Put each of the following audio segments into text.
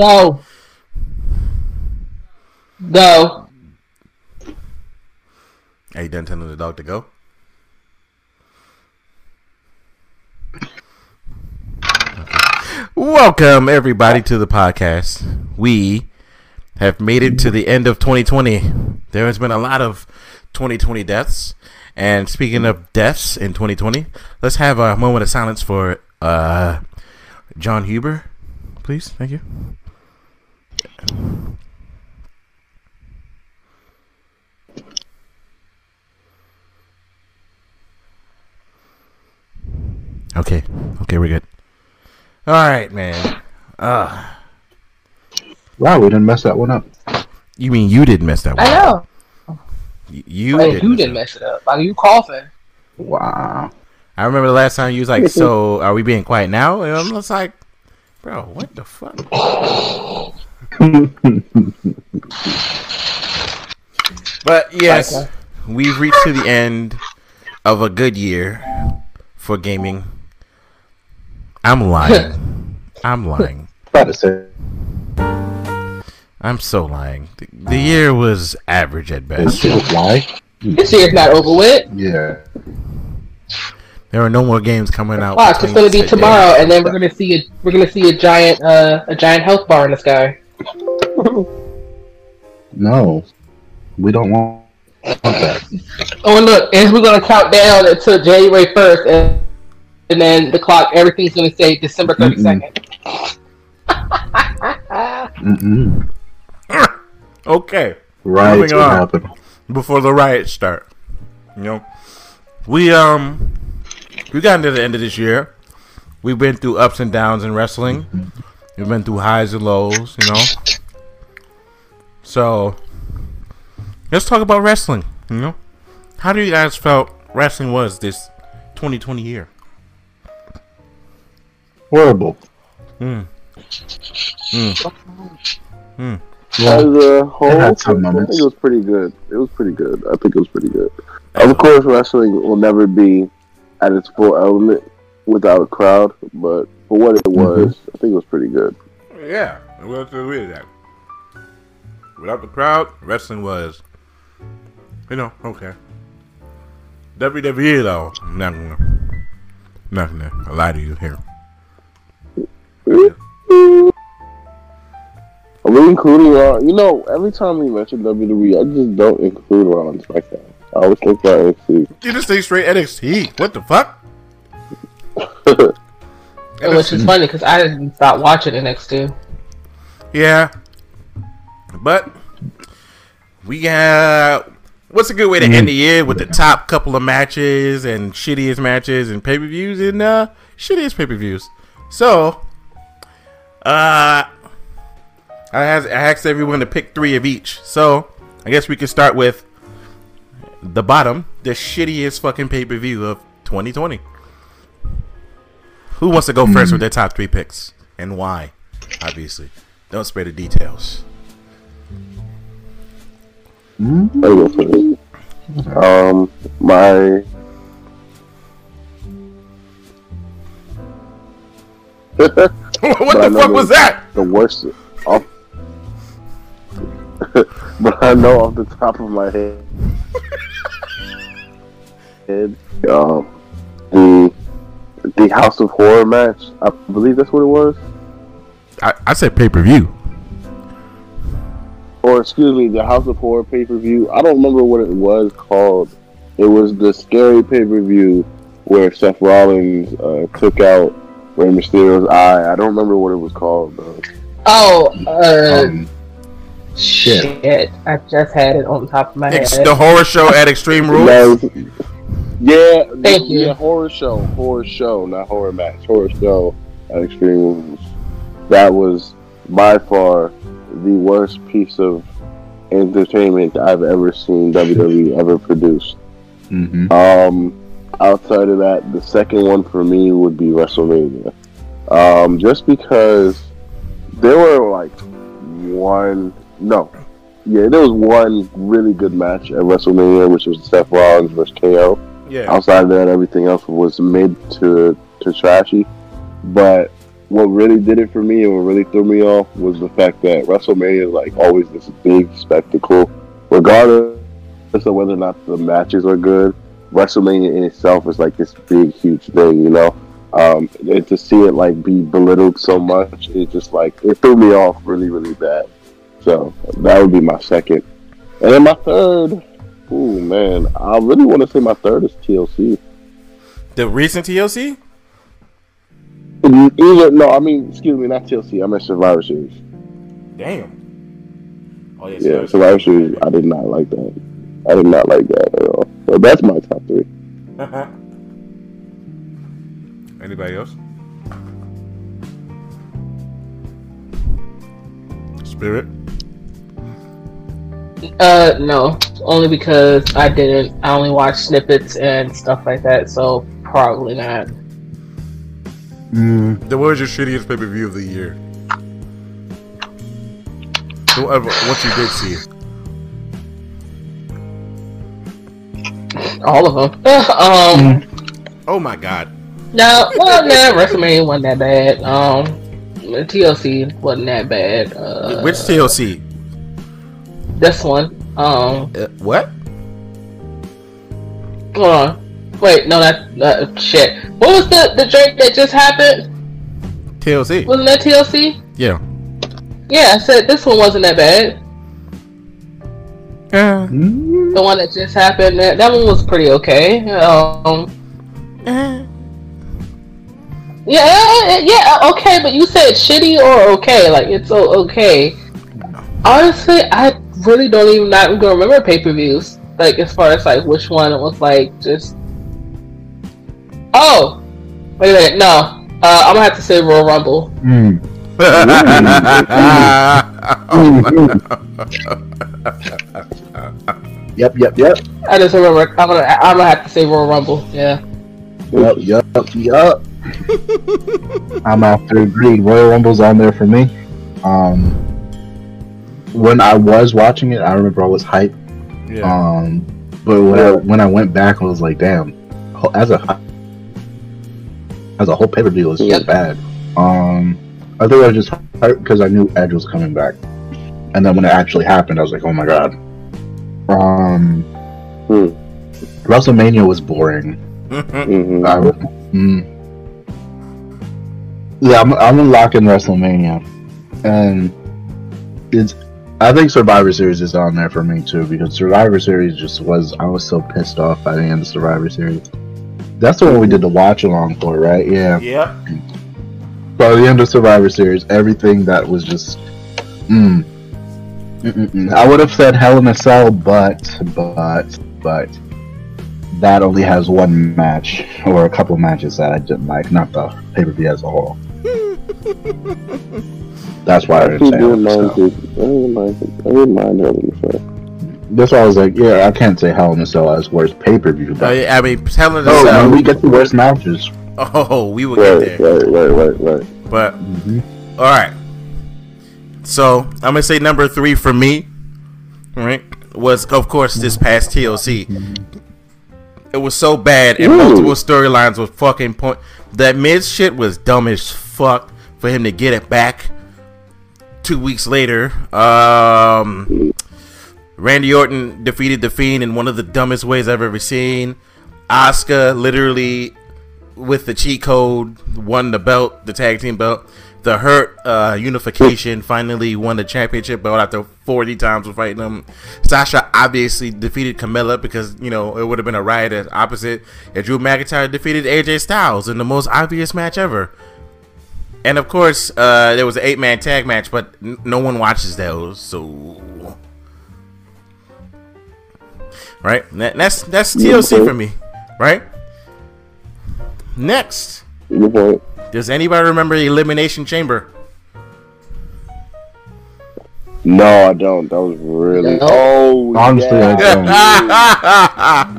Go. Go. Are you done telling the dog to go? Welcome everybody to the podcast. We have made it to the end of 2020. There has been a lot of 2020 deaths. And speaking of deaths in 2020, let's have a moment of silence for uh, Jon Huber, please. Thank you. Okay. Okay, we're good. All right, man. Uh, Wow, we didn't mess that one up. you mean you didn't mess that one? I know. up. Y- You Wait, didn't you mess didn't it mess it up. Like you coughing. Wow. I remember the last time you was like, "So, are we being quiet now?" And I'm just like, "Bro, what the fuck?" But yes, Okay. we've reached to the end of a good year for gaming. I'm lying. I'm lying. About to say, I'm so lying. The, the year was average at best. why? This year's not over with. Yeah. There are no more games coming out. Watch, it's gonna be today- tomorrow, and then we're gonna see a we're gonna see a giant uh a giant health bar in the sky. No. We don't want, want that. Oh, and look, and we're gonna count down until January first, and and then the clock, everything's gonna say December thirty second. Mm-mm. Okay. Right. Moving what on. happened. before the riots start. You know, we um we got into the end of this year. We've been through ups and downs in wrestling. We've been through highs and lows. You know, so let's talk about wrestling. You know, how do you guys felt wrestling was this 2020 year? Horrible. Mm. Mm. As a whole, had some I think it was pretty good. It was pretty good. I think it was pretty good. Of course, wrestling will never be at its full element without a crowd, but for what it was, I think it was pretty good. Yeah, we'll have to agree to that. Without the crowd, wrestling was, you know, okay. WWE though, I'm not gonna, not gonna lie to you here. Are we including Raw? You know, every time we mention WWE, I just don't include Raw and SmackDown. I always think about NXT. You just stay straight NXT. What the fuck? Which is funny because I didn't stop watching NXT. Yeah, but we got. What's a good way to end the year with the top couple of matches and shittiest matches and pay per views and uh, shittiest pay per views? So, uh, I has I asked everyone to pick three of each. So I guess we can start with the bottom, the shittiest fucking pay per view of 2020. Who wants to go first with their top three picks and why? Obviously, don't spare the details. Um, my. what the fuck was that? the worst off but I know off the top of my head head um the the House of Horror match. I believe that's what it was. I, I said pay per view. Or excuse me, the House of Horror pay per view. I don't remember what it was called. It was the scary pay per view where Seth Rollins uh, took out Rey Mysterio's eye. I don't remember what it was called though. Oh, uh, Um, shit. shit! I just had it on top of my head. The horror show at Extreme Rules. yeah, Thank you. yeah, horror show, horror show, not horror match, horror show at Extreme Rules. That was by far the worst piece of entertainment I've ever seen WWE ever produce. Mm-hmm. Um, outside of that, the second one for me would be WrestleMania. Um, just because there were like one, no, yeah, there was one really good match at WrestleMania, which was Seth Rollins versus KO. Yeah. Outside of that, everything else was mid to to trashy. But what really did it for me and what really threw me off was the fact that WrestleMania is like always this big spectacle, regardless of whether or not the matches are good. WrestleMania in itself is like this big, huge thing, you know. Um, and to see it like be belittled so much, it just like it threw me off really, really bad. So that would be my second, and then my third. Oh man, I really want to say my third is TLC. The recent TLC? Either no, I mean, excuse me, not TLC. I meant Survivor Series. Damn. Oh Yeah, Survivor Series. I did not like that. I did not like that at all. So that's my top three. Anybody else? Spirit. Uh, no, only because I didn't. I only watched snippets and stuff like that, so probably not. Mm, Then what was your shittiest pay per view of the year? Whatever, what you did see. All of them. um, Oh my god. no, well, nah, WrestleMania wasn't that bad. Um, TLC wasn't that bad. Uh, Which TLC? This one. Um, Uh, what? hold on. Wait, no, that, that shit. What was the the drink that just happened? TLC. Wasn't that TLC? Yeah. Yeah, I said this one wasn't that bad. Uh, mm, The one that just happened, that, that one was pretty okay. Um, yeah, yeah, okay, but you said shitty or okay, like it's okay. Honestly, I really don't even not even remember pay per views. Like as far as like which one it was like just. Oh, wait a minute, no. Uh, I'm gonna have to say Royal Rumble. mm, yep, yep, yep, I just remember. I'm gonna. I'm gonna have to say Royal Rumble. Yeah. yep, yep, yep. I'm out to agree. Royal Rumble's on there for me. Um, when I was watching it, I remember I was hyped. yeah. Um, but when I when I went back, I was like, damn, as a as a whole pay per view was Yep. bad. Um, I think I was just hyped because I knew Edge was coming back, and then when it actually happened, I was like, oh my god. Um, Hmm. WrestleMania was boring. hmm I, mm, yeah, I'm, I'm gonna lock in WrestleMania, and it's. I think Survivor Series is on there for me too because Survivor Series just was. I was so pissed off by the end of Survivor Series. That's the one we did the watch along for, right? Yeah. yep. By the end of Survivor Series, everything that was just. Mm, Mm-mm-mm. I would have said Hell in a Cell, but but but that only has one match or a couple matches that I didn't like, not the pay per view as a whole. That's why I I didn't say Hell didn't in a mind. Cell. it. I didn't mind. I didn't mind Hell in a Cell. That's why I was like, yeah, I can't say Hell in a Cell as worst pay per view. Oh, But yeah, I mean, telling oh, us. when we get the worst matches. oh, we will Right, get there. right, right, right, right. But Mhm. all right. So I'm gonna say number three for me. Right, was of course this past TLC. It was so bad, and Ooh. multiple storylines were fucking point. That Miz shit was dumb as fuck for him to get it back two weeks later. Um, Randy Orton defeated the Fiend in one of the dumbest ways I've ever seen. Asuka literally with the cheat code won the belt, the tag team belt. The Hurt uh, Unification finally won the championship belt after 40 times of fighting them. Sasha obviously defeated Carmella because, you know, it would have been a riot as opposite. And Drew McIntyre defeated AJ Styles in the most obvious match ever. And of course, uh, there was an eight man tag match, but n- no one watches those, so. Right? That- That's, that's TLC for me, right? Next. Good point. Does anybody remember the Elimination Chamber? No, I don't. That was really. No. Oh, Honestly, I don't.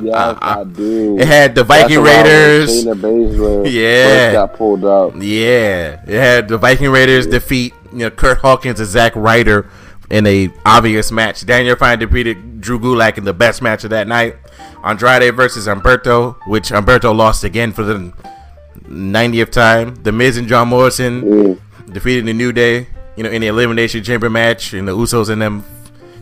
Yes, I do. it had the Viking That's Raiders. Yeah. got pulled out. Yeah, it had the Viking Raiders defeat you know Curt Hawkins and Zack Ryder in a obvious match. Daniel Bryan defeated Drew Gulak in the best match of that night. Andrade versus Humberto, which Humberto lost again for the 90th time. The Miz and John Morrison Mm. defeated the New Day, you know, in the Elimination Chamber match, and the Usos and them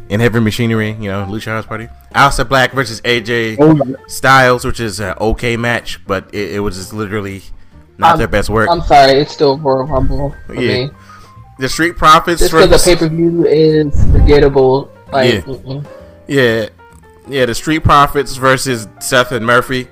in heavy machinery, you know, Lucha House Party. Aleister Black versus AJ Oh. Styles, which is an okay match, but it, it was just literally not Um, their best work. I'm sorry, it's still Royal Rumble Yeah. me. The Street Profits Just because versus the pay per view is forgettable. Like, Yeah. mm-mm. yeah, yeah, the Street Profits versus Seth and Murphy.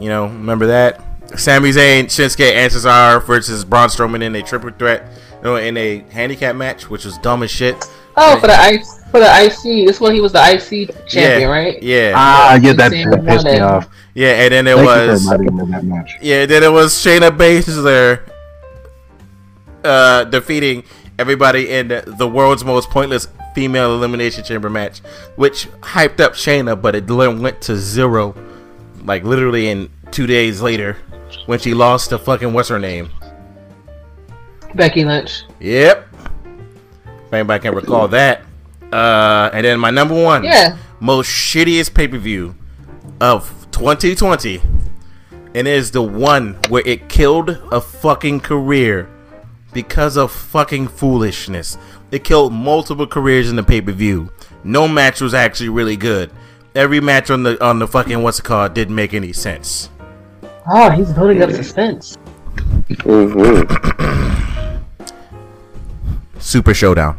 You know, remember that? Sami Zayn, Shinsuke, and Cesaro versus Braun Strowman in a triple threat, you know, in a handicap match, which was dumb as shit. oh, for the ice, for the IC. This one, he was the IC champion, yeah, right? Yeah, Ah, yeah, that, that pissed me off. yeah, and then it Thank was you for reminding that match. Yeah, then it was Shayna Baszler uh, defeating everybody in the world's most pointless female elimination chamber match, which hyped up Shayna, but it went to zero, like literally in two days later when she lost to fucking what's her name? Becky Lynch. Yep. If anybody can recall that. Uh, and then my number one Yeah. most shittiest pay per view of 2020. And it is the one where it killed a fucking career because of fucking foolishness. It killed multiple careers in the pay per view. No match was actually really good. Every match on the on the fucking what's it called didn't make any sense. Oh, he's building up suspense. Mhm. Super Showdown.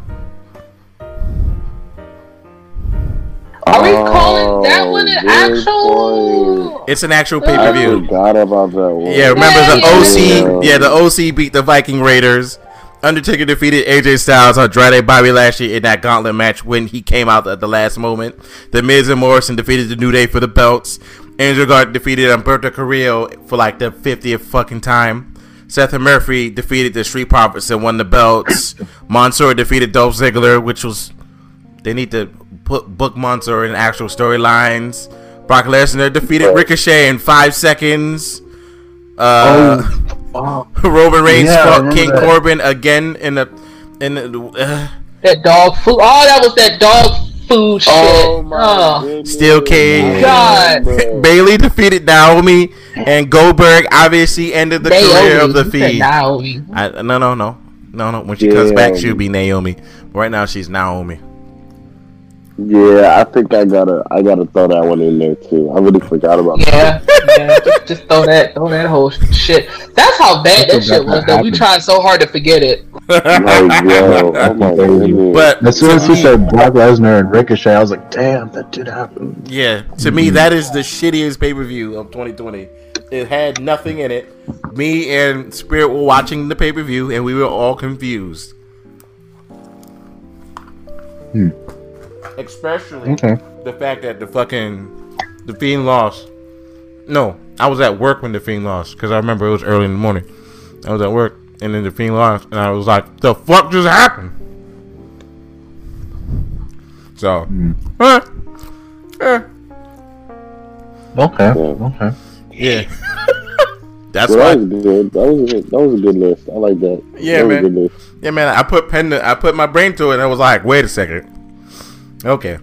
Are we oh, calling that Oh, one an good actual? It's an actual uh, pay per view. forgot about that one. Yeah, remember the OC? yeah. Yeah, the OC beat the Viking Raiders. Undertaker defeated AJ Styles, on Andrade, Bobby Lashley in that gauntlet match when he came out at the last moment. The Miz and Morrison defeated the New Day for the belts. Angel Garza defeated Humberto Carrillo for like the 50th fucking time. Seth and Murphy defeated the Street Profits and won the belts. Mansoor defeated Dolph Ziggler, which was they need to put book Mansoor in actual storylines. Brock Lesnar defeated Ricochet in five seconds. Uh, Oh, Roman Reigns Yeah, fought King that. Corbin again in the in the. Uh, That dog food. Oh, that was that dog food shit. Oh my Oh. goodness. Steel cage. God. Bayley defeated Naomi, and Goldberg obviously ended the career of the Fiend. Naomi. I, no, no, no, no, no. When she comes back, she'll be Naomi. But right now, she's Naomi. Yeah, I think I gotta I gotta throw that one in there too. I really forgot about that. Yeah, yeah. Just, just throw that, throw that whole shit. That's how bad that That's shit what was. That we tried so hard to forget it. Like, yo, oh my goodness. But as soon as he me- said Brock Lesnar and Ricochet, I was like, damn, that did happen. Yeah, to me that is the shittiest pay per view of 2020. It had nothing in it. Me and Spirit were watching the pay per view, and we were all confused. Hmm. Especially Okay. the fact that the fucking the Fiend lost. No, I was at work when the Fiend lost because I remember it was early in the morning. I was at work, and then the Fiend lost, and I was like, "The fuck just happened?" So, Hmm. huh, eh, Okay. Okay. Yeah. That's Well, why. that was good. That was a good, that was a good list. I like that. Yeah, that was man. A good list. Yeah, man. I put pen. To, I put my brain to it, and I was like, "Wait a second. Okay.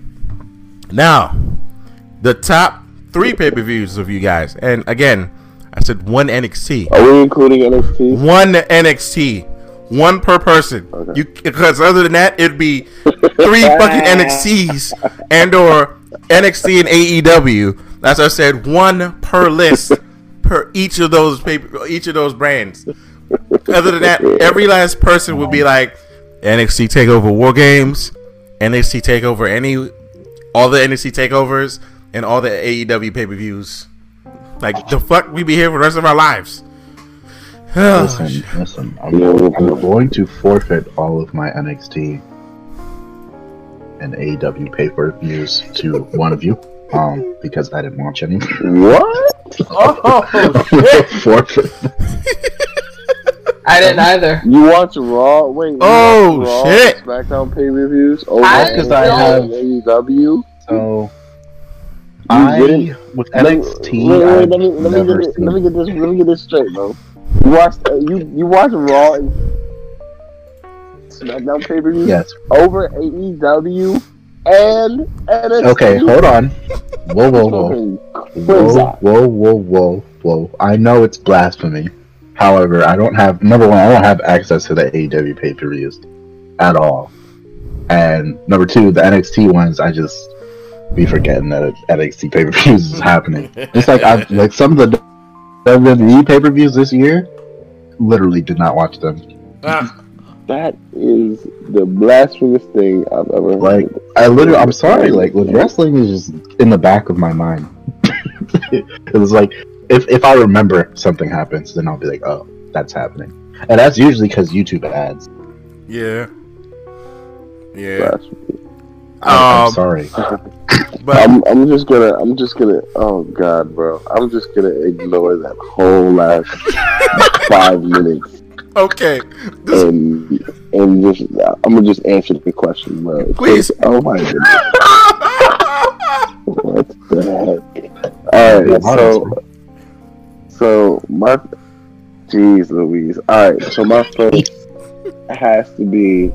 Now, the top three pay per views of you guys, and again, I said one NXT, Are we including NXT? one NXT, one per person. Okay. You because other than that, it'd be three fucking NXTs and or NXT and AEW. As I said, one per list per each of those paper, each of those brands. Other than that, every last person would be like NXT Takeover War Games, NXT Takeover any, all the NXT Takeovers, and all the AEW pay per views. Like the fuck, we be here for the rest of our lives. Listen, listen. I'm, I'm going to forfeit all of my NXT and AEW pay per views to one of you, um, because I didn't watch any. What? oh shit! forfeit. I didn't either. You watch Raw? Wait. Oh, Raw shit. SmackDown pay reviews. Oh, I That's 'cause I don't- have- AEW. So You I didn't- with NXT. wait, wait, I've let me let me get this, let me get this let me get this straight, bro. You watched uh, you you watch Raw and SmackDown pay per views Yes. over AEW and NXT. Okay, hold on. Whoa, whoa, whoa. Fucking Whoa, whoa, whoa, whoa, I know it's blasphemy. However, I don't have number one, I don't have access to the AEW pay per views at all. And number two, the NXT ones, I just be forgetting that NXT pay per views is happening. It's like I like some of the WWE pay per views this year, literally did not watch them. Ah, That is the blasphemous thing I've ever heard. Like I literally, I'm sorry, like wrestling is just in the back of my mind. it's like if if I remember something happens, then I'll be like, oh, that's happening, and that's usually because YouTube ads. yeah. Yeah. blasphemy. I- I'm Um, sorry. But I'm, I'm just gonna, I'm just gonna, oh god, bro, I'm just gonna ignore that whole last five minutes okay. This, and and just, I'm gonna just answer the question, bro. Please. Oh my goodness, what the heck? All right, so, so my, jeez, Louise. All right, so my first has to be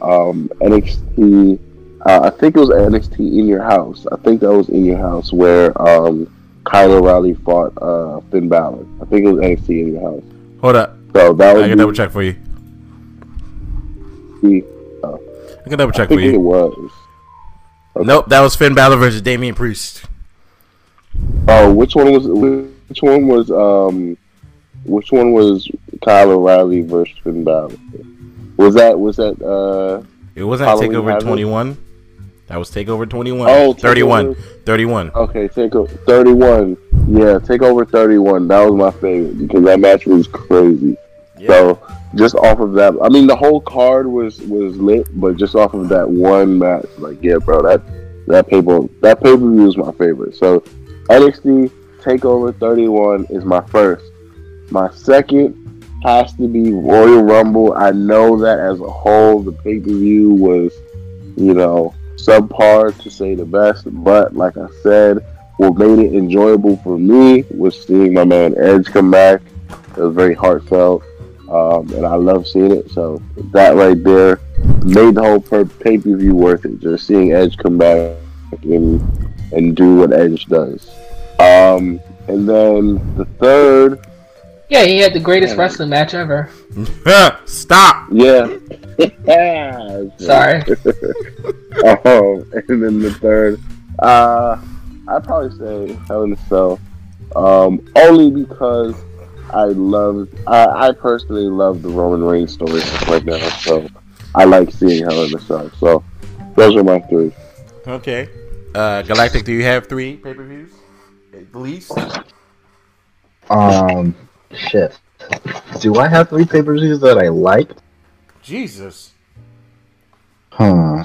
um NXT. Uh, I think it was NXT in your house. I think that was in your house where um Kyle O'Reilly fought uh Finn Balor. I think it was NXT in your house. hold up. So that was I can double check for you. I can double check for think it you. was. Nope, that was Finn Balor versus Damian Priest. Oh, which one was which one was um which one was Kyle O'Reilly versus Finn Balor? Was that was that uh It wasn't Halloween Takeover Havoc? 21. That was Takeover 21. Oh, 31. 31. okay, take over thirty one. Yeah, take over thirty one. That was my favorite because that match was crazy. Yeah. So just off of that, I mean, the whole card was was lit, but just off of that one match, like, yeah, bro, that that paper that pay per view is my favorite. So NXT Takeover 31 is my first. My second has to be Royal Rumble. I know that as a whole, the pay per view was, you know, subpar to say the best, but like I said, what made it enjoyable for me was seeing my man Edge come back. It was very heartfelt um, and I love seeing it. So that right there made the whole pay per view worth it. Just seeing Edge come back and and do what Edge does. Um, and then the third, Yeah, he had the greatest Yeah. wrestling match ever. Stop. yeah. Sorry. um, and then the third, uh, I'd probably say Hell in a Cell. Um, only because I love, I, I personally love the Roman Reigns story right now. So I like seeing Hell in a Cell. So those are my three. Okay. Uh, Galactic, do you have three pay per views? At least? Um, shit. Do I have three papers views that I liked? Jesus. Huh.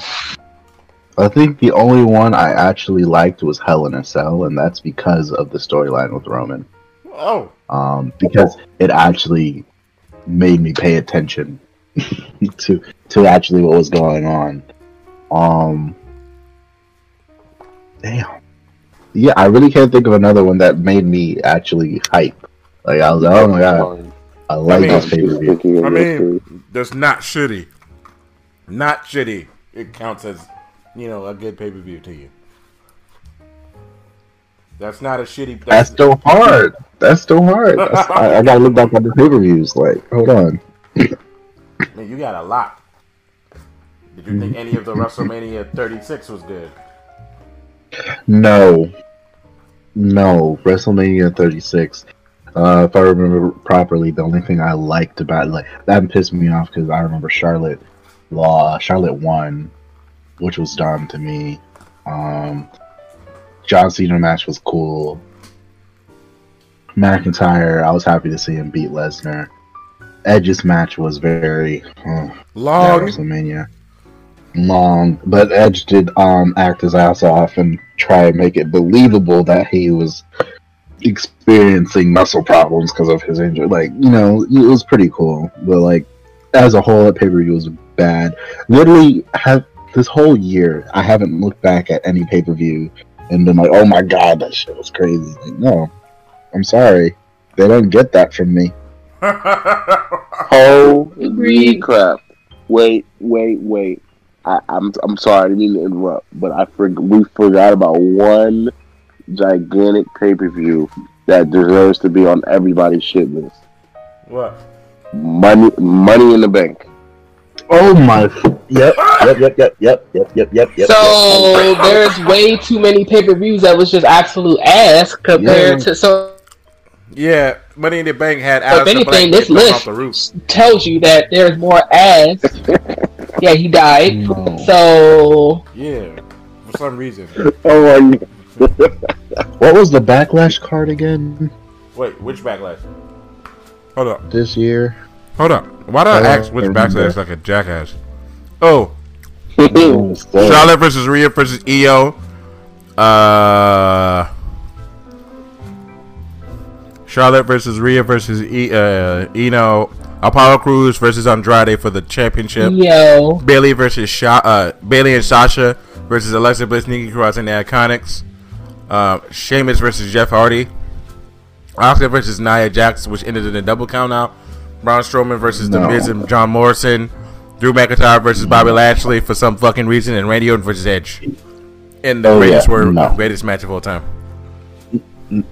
I think the only one I actually liked was Hell in a Cell, and that's because of the storyline with Roman. Oh. Um, because it actually made me pay attention to to actually what was going on. Um, damn. Yeah, I really can't think of another one that made me actually hype. Like I was like, oh my god, I like mean, this pay per view. I mean, that's not shitty. Not shitty. It counts as, you know, a good pay per view to you. That's not a shitty. That's still hard. That's still hard. That's, I, I gotta look back at the pay per views. Like, hold on. I mean, you got a lot. Did you think any of the WrestleMania 36 was good? No. No. WrestleMania 36. Uh, if I remember properly, the only thing I liked about like that pissed me off because I remember Charlotte law Charlotte won, which was dumb to me. Um, John Cena match was cool. McIntyre, I was happy to see him beat Lesnar. Edge's match was very uh, Long. WrestleMania. Long, but Edge did um act his ass off and try and make it believable that he was experiencing muscle problems because of his injury. Like, you know, it was pretty cool. But like as a whole, that pay per view was bad. Literally, have this whole year, I haven't looked back at any pay per view and been like, "Oh my god, that shit was crazy." Like, no, I'm sorry, they don't get that from me. Holy crap! Wait, wait, wait. I, am I'm, I'm sorry, I didn't mean to interrupt, but I for, we forgot about one gigantic pay per view that deserves to be on everybody's shit list. What? Money Money in the Bank. Oh my! Ah! Yep, yep, yep, yep, yep, yep, yep, yep. yep so yep. there's way too many pay per views that was just absolute ass compared yeah. to so. Yeah, Money in the Bank had. If anything, this list tells you that there's more ass yeah, he died. No. So Yeah, for some reason. Oh my What was the backlash card again Wait, which backlash? Hold up, this year? hold up. Why did I I ask which remember. backlash like a jackass? Oh. Charlotte versus Rhea versus Io. Uh, Charlotte versus Rhea versus e, uh, Eno. Apollo Crews versus Andrade for the championship. yo, Bayley versus Sha- uh, Bayley and Sasha versus Alexa Bliss, Nikki Cross, and the Iconics. Uh, Sheamus versus Jeff Hardy. Asuka versus Nia Jax, which ended in a double count out. Braun Strowman versus The No. Miz and John Morrison. Drew McIntyre versus Bobby Lashley for some fucking reason, and Randy Orton versus Edge. And the Oh, ratings yeah. were No. greatest match of all time.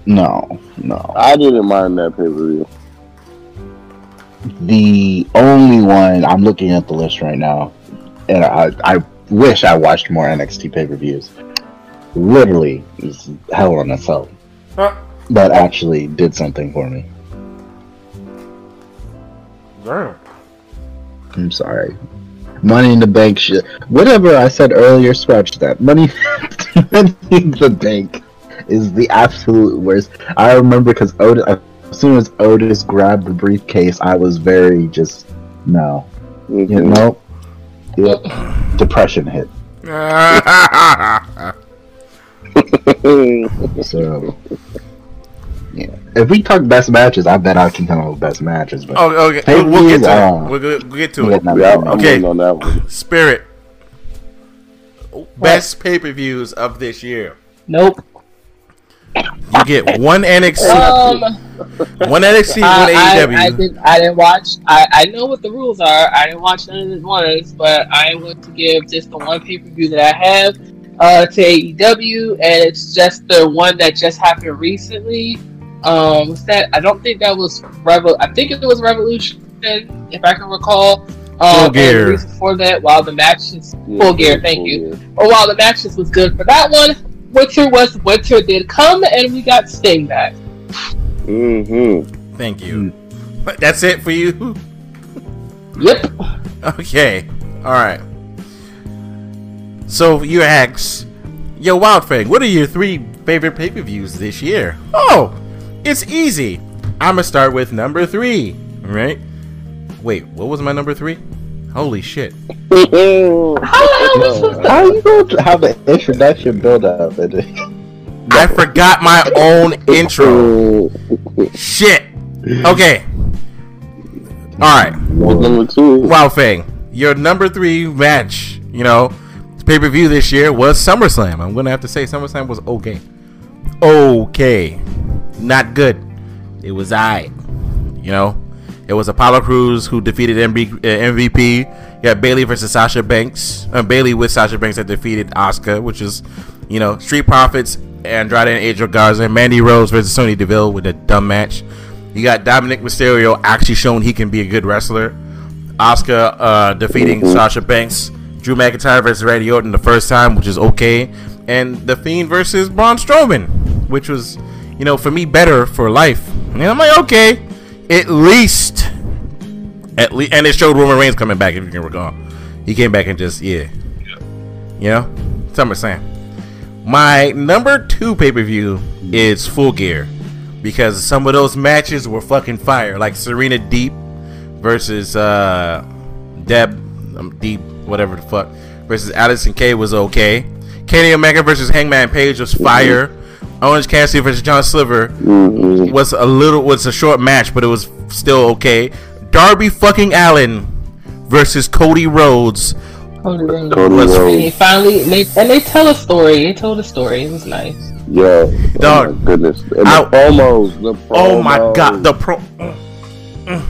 No, no. I didn't mind that pay per view. The only one I'm looking at the list right now, and I, I wish I watched more NXT pay per views. Literally, is Hell on a Cell. Huh? That actually did something for me. Damn. I'm sorry. Money in the bank shit. Whatever I said earlier, scratch that. Money, money in the bank is the absolute worst. I remember because Otis, as soon as Otis grabbed the briefcase, I was very just no, you Mhm. know, yep. Depression hit. So yeah, if we talk best matches, I bet I can come up with best matches. But oh, okay. We'll, we'll get to Uh, it. We'll, get- we'll get to yeah, it. no, yeah, no, I'm Okay. on that one. Spirit. Best pay per views of this year. nope. You get one NXT, Um, one NXT, one I, I, AEW. I didn't. I didn't watch. I, I know what the rules are. I didn't watch none of the ones, but I am going to give just the one pay per view that I have uh, to AEW, and it's just the one that just happened recently. Um, what's that? I don't think that was Revo. I think it was Revolution, if I can recall. Full Um, Gear. And the reason for that, while the matches Full gear, thank full you. gear. or while the matches was good for that one, winter was winter did come, and we got Sting back. Mhm. Thank you. That's it for you. Yep. Okay. All right. So you ask, yo, Wild Fang, what are your three favorite pay per views this year? Oh, it's easy. I'm gonna start with number three. all Right? Wait, what was my number three? Holy shit! How the hell was supposed how you going to have the introduction build up? And I forgot my own intro. Shit. Okay. All right. Number two? Wow, Fang, your number three match, you know, pay per view this year was SummerSlam. I'm gonna have to say SummerSlam was okay, okay, not good. It was I, you know, it was Apollo Crews who defeated MB, uh, MVP. You had Bayley versus Sasha Banks, uh, Bayley with Sasha Banks that defeated Asuka, which is, you know, Street Profits, Andrade and Angel Garza, Mandy Rose versus Sonya Deville with a dumb match. You got Dominik Mysterio actually showing he can be a good wrestler. Asuka uh, defeating Sasha Banks, Drew McIntyre versus Randy Orton the first time, which is okay, and The Fiend versus Braun Strowman, which was, you know, for me better for life. And I'm like, okay, at least, at least, and it showed Roman Reigns coming back. If you can recall, he came back and just yeah, you know, SummerSlam. My number two pay per view is Full Gear because some of those matches were fucking fire, like Serena Deeb versus uh Deb um, Deep, whatever the fuck, versus Allysin Kay was okay. Kenny Omega versus Hangman Page was fire. Orange Cassidy versus John Silver Mhm. was a little was a short match, but it was still okay. Darby fucking Allin versus Cody Rhodes. Cody Rhodes. Cody Was- And he Rhodes. finally, and they, and they tell a story. They told a story. It was nice. Yeah. Dog. Oh my goodness. And I- promos. The promos. Oh my god, the pro. Mm, mm,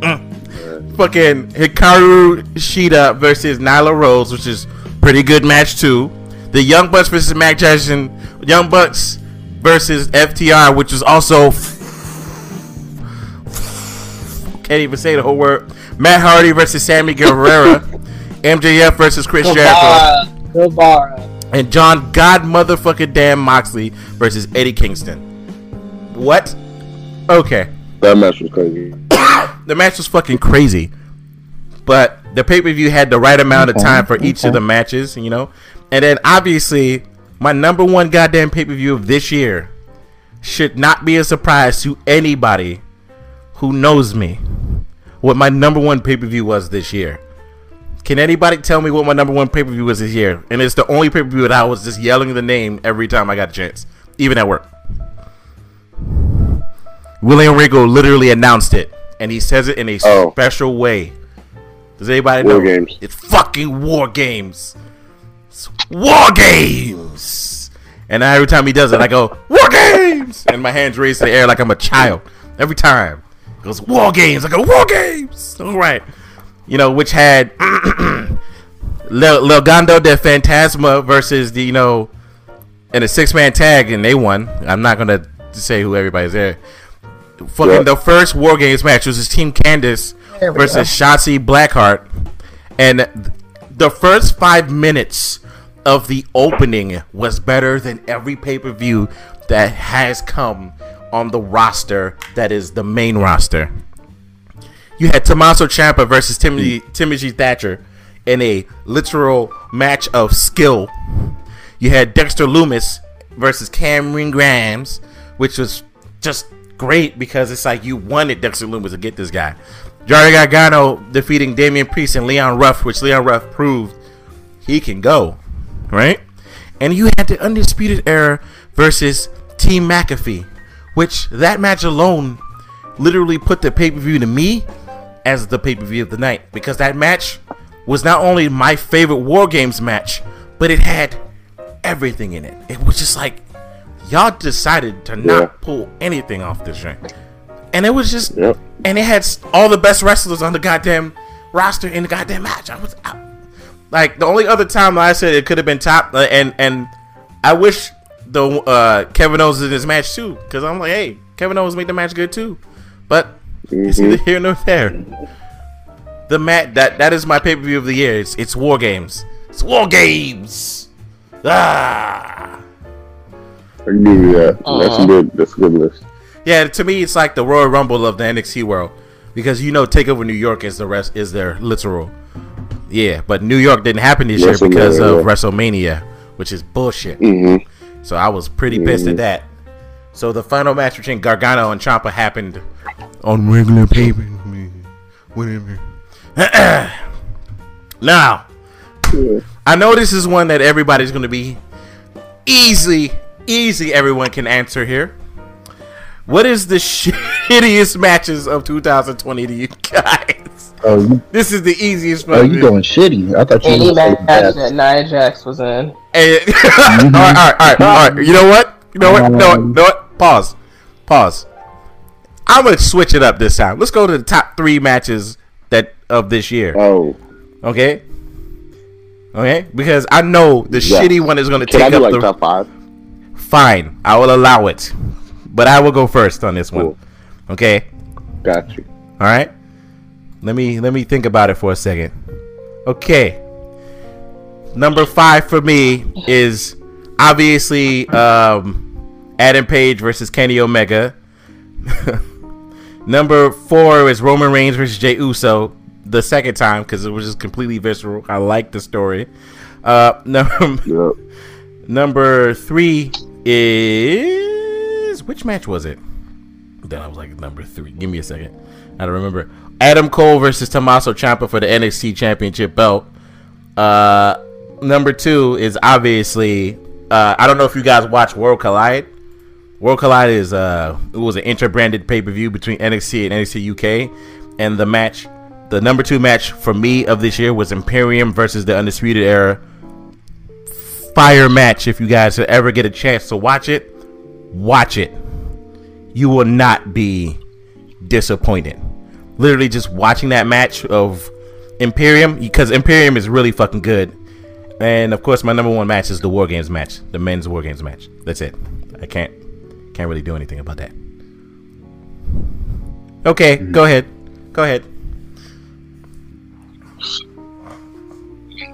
mm. Fucking Hikaru Shida versus Nyla Rose, which is pretty good match too. The Young Bucks versus Mac Jackson. Young Bucks versus FTR, which is also can't even say the whole word. Matt Hardy versus Sammy Guevara, MJF versus Chris Jericho, Guevara. Guevara. and John God motherfucking damn Moxley versus Eddie Kingston. What? Okay, That match was crazy. the match was fucking crazy, but the pay per view had the right amount of time for each of the matches, you know. And then obviously, my number one goddamn pay per view of this year should not be a surprise to anybody who knows me. What my number one pay per view was this year. Can anybody tell me what my number one pay per view was this year? And it's the only pay per view that I was just yelling the name every time I got a chance, even at work. William Regal literally announced it, and he says it in a Oh. special way. Does anybody War know? Games. It's fucking War Games. It's War Games. And every time he does it, I go War Games, and my hands raised to the air like I'm a child. Every time he goes War Games, I go War Games. All right, you know which had Legado del Fantasma versus the you know in a six man tag, and they won. I'm not gonna say who everybody's there. Fucking Yeah. the first War Games match was Team we versus Shotzi Blackheart, and the first five minutes of the opening was better than every pay per view that has come on the roster that is the main roster. You had Tommaso Ciampa versus Timothy mm. Timothy Thatcher in a literal match of skill. You had Dexter Lumis versus Cameron Grimes, which was just great because it's like you wanted Dexter Lumis to get this guy. Johnny Gargano defeating Damian Priest and Leon Ruff, which Leon Ruff proved he can go, right? And you had the Undisputed Era versus Team McAfee, which that match alone literally put the pay per view to me as the pay per view of the night because that match was not only my favorite War Games match, but it had everything in it. It was just like y'all decided to not Yeah. pull anything off this thing, and it was just Yep. and it had all the best wrestlers on the goddamn roster in the goddamn match. I was out. like the only other time I said it could have been top, uh, and and I wish the uh, Kevin Owens in this match too, because I'm like, hey, Kevin Owens made the match good too, but it's neither here nor there. The mat that that is my pay per view of the year. It's it's War Games. It's War Games. Ah. I can give you that. That's Uh-huh. a good. That's a good list. Yeah, to me, it's like the Royal Rumble of the NXT world because you know Takeover New York is the rest is their literal. Yeah, but New York didn't happen this year because of. WrestleMania, which is bullshit. Mm-hmm. So I was pretty pissed at that. So the final match between Gargano and Ciampa happened on regular paper. Whatever. now, I know this is one that everybody's going to be easily, easy. Everyone can answer here. What is the shittiest matches of 2020 to you guys? Oh, you, This is the easiest oh, one. you going shitty? I thought you Any were gonna match bad. that Nia Jax was in. Hey, all right, all right, all right, all right. Mm-hmm. You know what? You know what? You know what? You mm-hmm. know what? Pause. Pause. I'm gonna switch it up this time. Let's go to the top three matches that of this year. Oh, Okay. Okay, because I know the Yeah. shitty one is gonna can I take do up like the. top five? Fine, I will allow it, but I will go first on this one. Cool. Okay. Got you. All right. Let me let me think about it for a second. Okay. Number five for me is obviously um, Adam Page versus Kenny Omega. Number four is Roman Reigns versus Jey Uso. The second time because it was just completely visceral. I like the story. Uh, number Yep. Number three is which match was it? Then I was like number three. Give me a second. I don't remember. Adam Cole versus Tommaso Ciampa for the NXT Championship belt. Uh, number two is obviously. Uh, I don't know if you guys watch World Collide. World Collide is uh, it was an inter-branded pay-per-view between NXT and NXT UK, and the match, the number two match for me of this year was Imperium versus the Undisputed Era fire match if you guys ever get a chance to watch it watch it you will not be disappointed literally just watching that match of imperium because imperium is really fucking good and of course my number one match is the war games match the men's war games match that's it i can't Can't really do anything about that. Okay, mm-hmm. go ahead. Go ahead.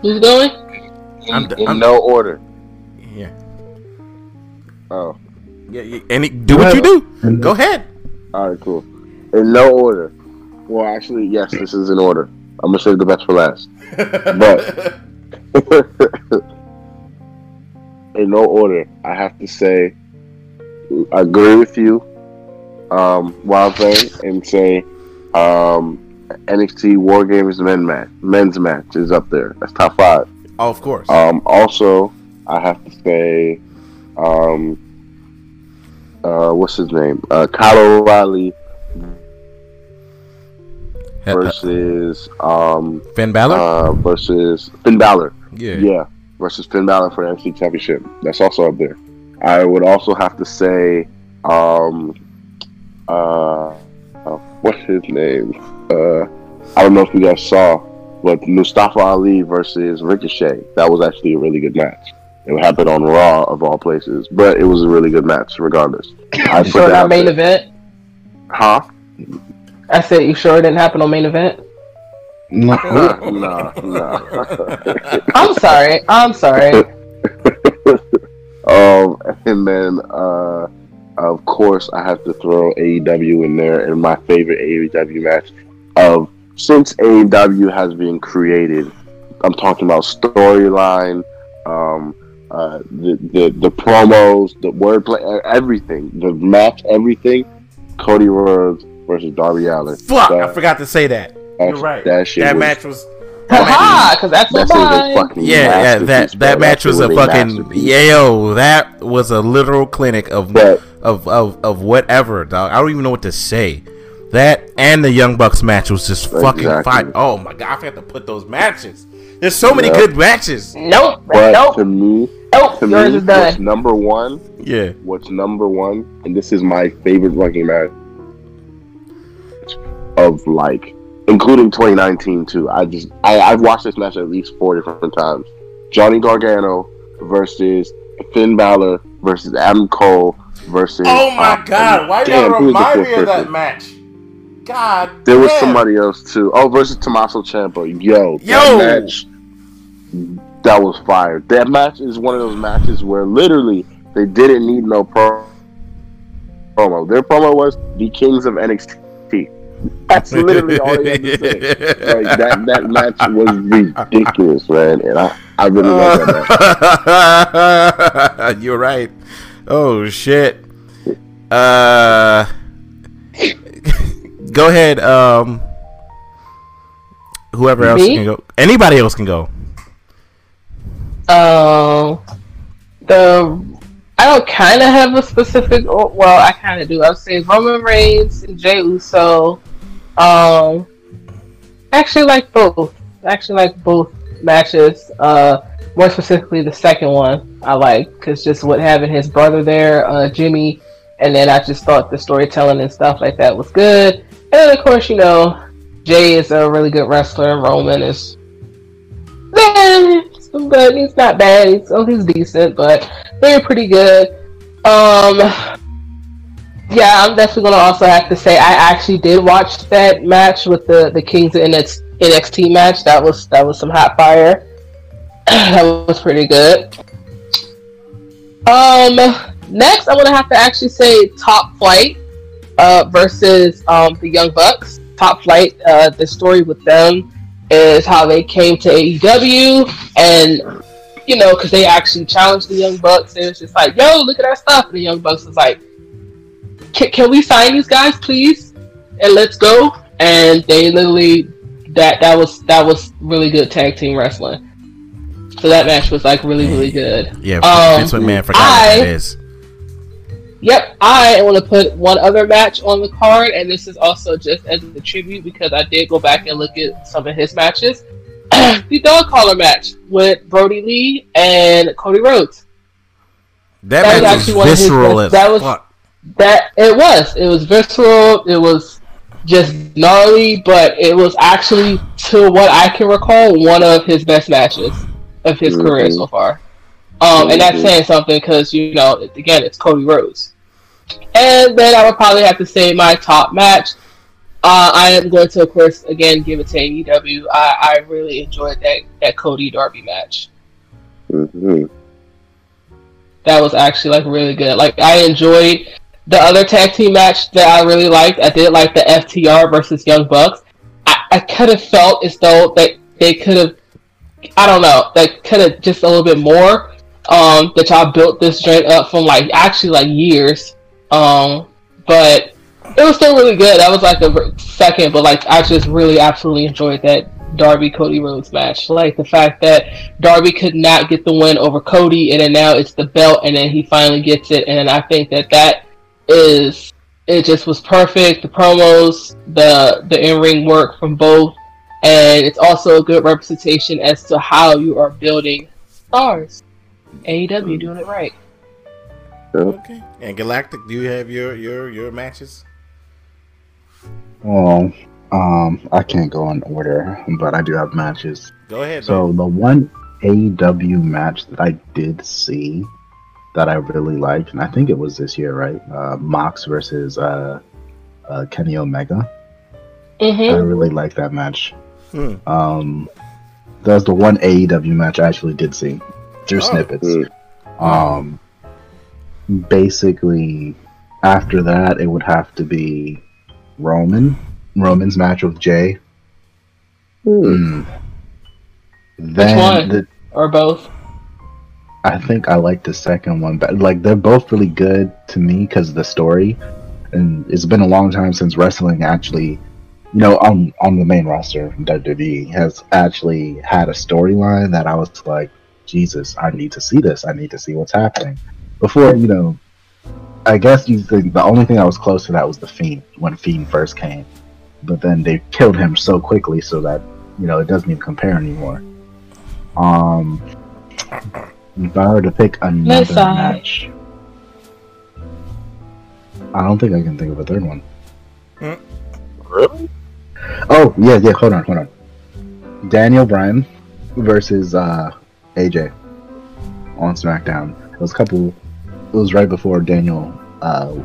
Who's going? I'm, In I'm no order. yeah. Oh, Yeah, yeah. And it- do what you do. Go ahead. all right, cool. In no order. Well, actually, yes, this is in order. I'm gonna save the best for last. But in no order, I have to say, I agree with you, um, Wild Thing, and say um, NXT War Games men match, men's match is up there. That's top five. Oh, of course. Um, also, I have to say, um, uh, what's his name? Uh, Kyle O'Reilly versus um, Finn Balor. uh, versus Finn Balor. yeah. Yeah, versus Finn Balor for the NXT Championship. That's also up there. I would also have to say, um, uh, uh, what's his name? Uh, I don't know if you guys saw, but Mustafa Ali versus Ricochet. That was actually a really good match. It happened on Raw of all places, but it was a really good match regardless. I You sure that not main there. event? Huh? I said you sure it didn't happen on main event? No. Nah, nah, nah. I'm sorry. I'm sorry. Um, and then, uh, of course, I have to throw AEW in there, and my favorite AEW match of since AEW has been created. I'm talking about storyline, um, uh, the, the the promos, the wordplay, everything, the match, everything. Cody Rhodes versus Darby Allin. Fuck, I forgot to say that. that- You're right. That shit. That was, match was. Haha, because that's That what shit was a fucking Yeah, yeah. That masterpiece, that bro. match shit was a a fucking. masterpiece. Yeah, yo, that was a literal clinic of But of of of whatever, dog. I don't even know what to say. That and the Young Bucks match was just fucking Exactly. fire. Oh my god, I forgot to put those matches. There's so many Yeah. good matches. Nope. but nope. to me, Nope. to Yours me, is what's number one Yeah. what's number one, and this is my favorite fucking match of like, including 2019 too. I just I, I've watched this match at least four different times. Johnny Gargano versus Finn Balor versus Adam Cole versus. Oh my uh, god, why damn, y'all who was the remind me of that match? God. There was somebody else too. Oh, versus Tommaso Ciampa. Yo, Yo! that match. That was fire. That match is one of those matches where literally they didn't need no pro- promo. Their promo was the Kings of NXT. That's literally all they had to say. Like that, that match was ridiculous, man. And I, I really love that match. You're right. Oh shit. Uh Go ahead, um whoever else Me? can go. Anybody else can go. Um, the I don't kind of have a specific. oh, Well, I kind of do. I would say Roman Reigns and Jey Uso. Um, actually like both. Actually like both matches. Uh, more specifically the second one I like because just what having his brother there, uh, Jimmy, and then I just thought the storytelling and stuff like that was good. And then of course you know Jey is a really good wrestler and Roman is. But he's not bad. He's oh, he's decent, but they're pretty good. Um, yeah, I'm definitely gonna also have to say I actually did watch that match with the the Kings of NXT, NXT match. That was that was some hot fire. that was pretty good. Um, next I'm gonna have to actually say Top Flight uh, versus um, the Young Bucks. Top Flight, uh, the story with them is how they came to AEW and you know because they actually challenged the Young Bucks. It was just like, yo, look at our stuff. And the Young Bucks was like, can, can we sign these guys, please? And let's go. And they literally that that was that was really good tag team wrestling. So that match was like really really good. Yeah, Um, Vince McMahon forgot I- what that is. Yep, I want to put one other match on the card, and this is also just as a tribute because I did go back and look at some of his matches. the dog collar match with Brodie Lee and Cody Rhodes. That, that was match actually was one of his visceral that was- fuck. That it was. It was visceral. It was just gnarly, but it was actually, to what I can recall, one of his best matches of his career Mhm. so far. Um, and that's Mhm. saying something because you know, again, it's Cody Rhodes. And then I would probably have to say my top match. Uh, I am going to, of course, again give it to AEW. I, I really enjoyed that that Cody Darby match. hmm That was actually like really good. Like I enjoyed the other tag team match that I really liked. I did like the FTR versus Young Bucks. I, I could have felt as though that they could have, I don't know, they could have just a little bit more. Um, that y'all built this joint up from like actually like years. Um, but it was still really good. That was like a second, but like I just really absolutely enjoyed that Darby Cody Rhodes match. Like the fact that Darby could not get the win over Cody, and then now it's the belt, and then he finally gets it. And I think that that is it just was perfect. The promos, the the in ring work from both, and it's also a good representation as to how you are building stars. AEW doing it right. Okay. And Galactic, do you have your your your matches? Well, um, I can't go in order, but I do have matches. Go ahead. So the one AEW match that I did see that I really liked, and I think it was this year, right? Uh, Mox versus uh, uh, Kenny Omega. I Mm-hmm. really liked that match. Hmm. Um, that was the one AEW match I actually did see through Oh. snippets. Mm. Um, basically, after that, it would have to be Roman. Roman's match with Jey. Mm. Then one? the, Or both. I think I like the second one, but like they're both really good to me because of the story. And it's been a long time since wrestling actually, you know, on on the main roster, WWE has actually had a storyline that I was like, Jesus, I need to see this. I need to see what's happening. Before, you know, I guess you think the only thing that was close to that was the Fiend when Fiend first came, but then they killed him so quickly so that you know it doesn't even compare anymore. Um, if I were to pick another Let's match, I don't think I can think of a third one. Really? Oh yeah, yeah. Hold on, hold on. Daniel Bryan versus uh, AJ on SmackDown. It was a couple. It was right before Daniel. Uh,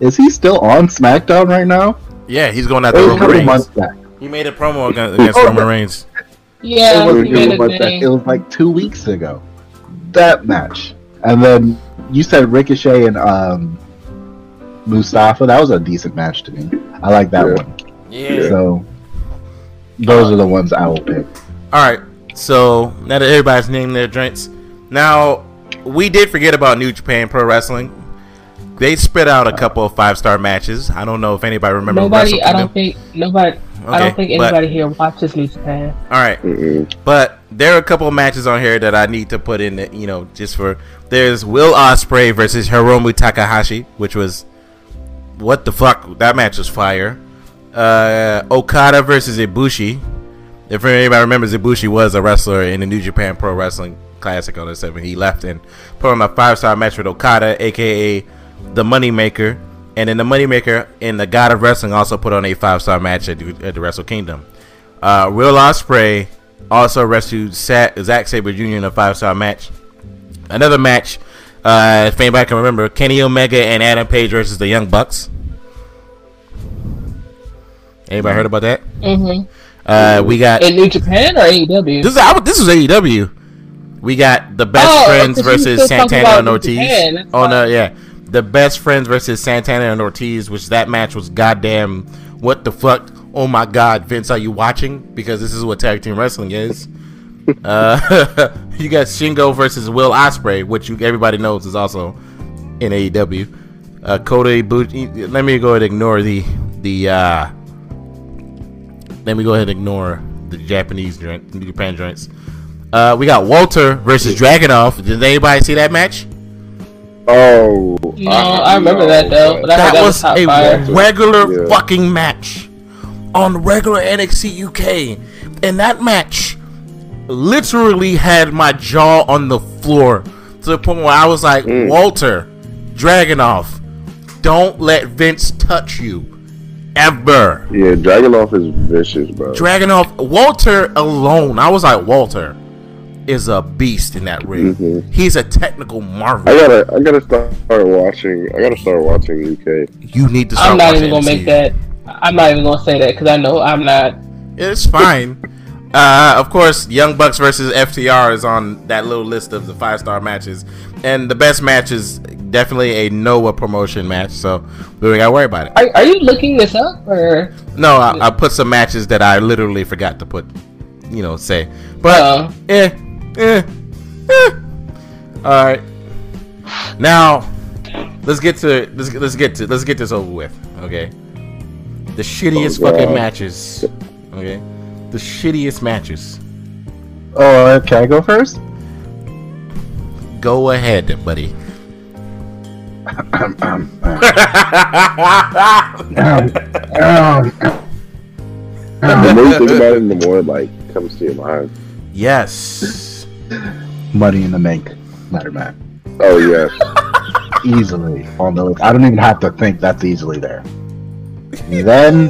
is he still on SmackDown right now? Yeah, he's going It after Roman Reigns. months back. He made a promo against, against Oh, Roman Reigns. Yeah, it, was, he it, made was a months back. thing. it was like two weeks ago. That match, and then you said Ricochet and um, Mustafa. That was a decent match to me. I like that Yeah. one. Yeah. So those are the ones I will pick. All right. So now that everybody's named their drinks, now we did forget about New Japan Pro Wrestling. They spit out a couple of five star matches. I don't know if anybody remembers. Nobody, I don't think nobody. Okay, I don't think but- anybody here watches New Japan. All right. But there are a couple of matches on here that I need to put in, the, you know, just for. There's Will Ospreay versus Hiromu Takahashi, which was. What the fuck? That match was fire. Uh, Okada versus Ibushi. If anybody remembers, Ibushi was a wrestler in the New Japan Pro Wrestling Classic on the 7. He left and put on a five star match with Okada, aka the Moneymaker. And then the Moneymaker and the God of Wrestling also put on a five star match at the, at the Wrestle Kingdom. Uh, Will Ospreay also rescued Sa- Zack Sabre Jr. in a five star match. Another match, uh, if anybody can remember, Kenny Omega and Adam Page versus the Young Bucks. Anybody heard about that? Mm-hmm. Uh, we got In New Japan or AEW? this. Is, I, this was AEW. We got the best Oh, friends versus Santana and Ortiz. Japan, Oh no, yeah, the best friends versus Santana and Ortiz, which that match was goddamn. What the fuck? Oh my god, Vince, are you watching? Because this is what tag team wrestling is. uh, you got Shingo versus Will Ospreay, which you everybody knows is also in AEW. Uh, Kota Ibushi. Let me go ahead and ignore the the. Uh, let me go ahead and ignore the Japanese joint, Japan joints. Uh, we got Walter versus Dragunov. Did anybody see that match? Oh, No, I remember that, though, but that, that was, was a five. regular Yeah. fucking match on regular NXT UK, and that match literally had my jaw on the floor to the point where I was like, Mm. Walter Dragunov, don't let Vince touch you ever. yeah, Dragunov is vicious, bro. Dragunov, Walter alone. I was like, Walter, is a beast in that ring. Mhm. He's a technical marvel. I gotta, I gotta start watching. I gotta start watching UK. you need to start I'm not watching even gonna make that. I'm not even gonna say that because I know I'm not. It's fine. uh, of course, Young Bucks versus FTR is on that little list of the five star matches, and the best match is definitely a Noah promotion match. So we don't gotta worry about it. Are, are you looking this up or? No, I, I put some matches that I literally forgot to put, you know, say. But Uh, eh, eh, eh. All right. Now, let's get to let's let's get to let's get this over with. Okay. The shittiest Oh, fucking matches. Okay. The shittiest matches. Oh, can I go first? Go ahead, buddy. Um, um, um, um, The more you think about it, the more like comes to your mind. yes. Money in the Bank, ladder match. Oh yes. Easily on the list. I don't even have to think. That's easily there. Then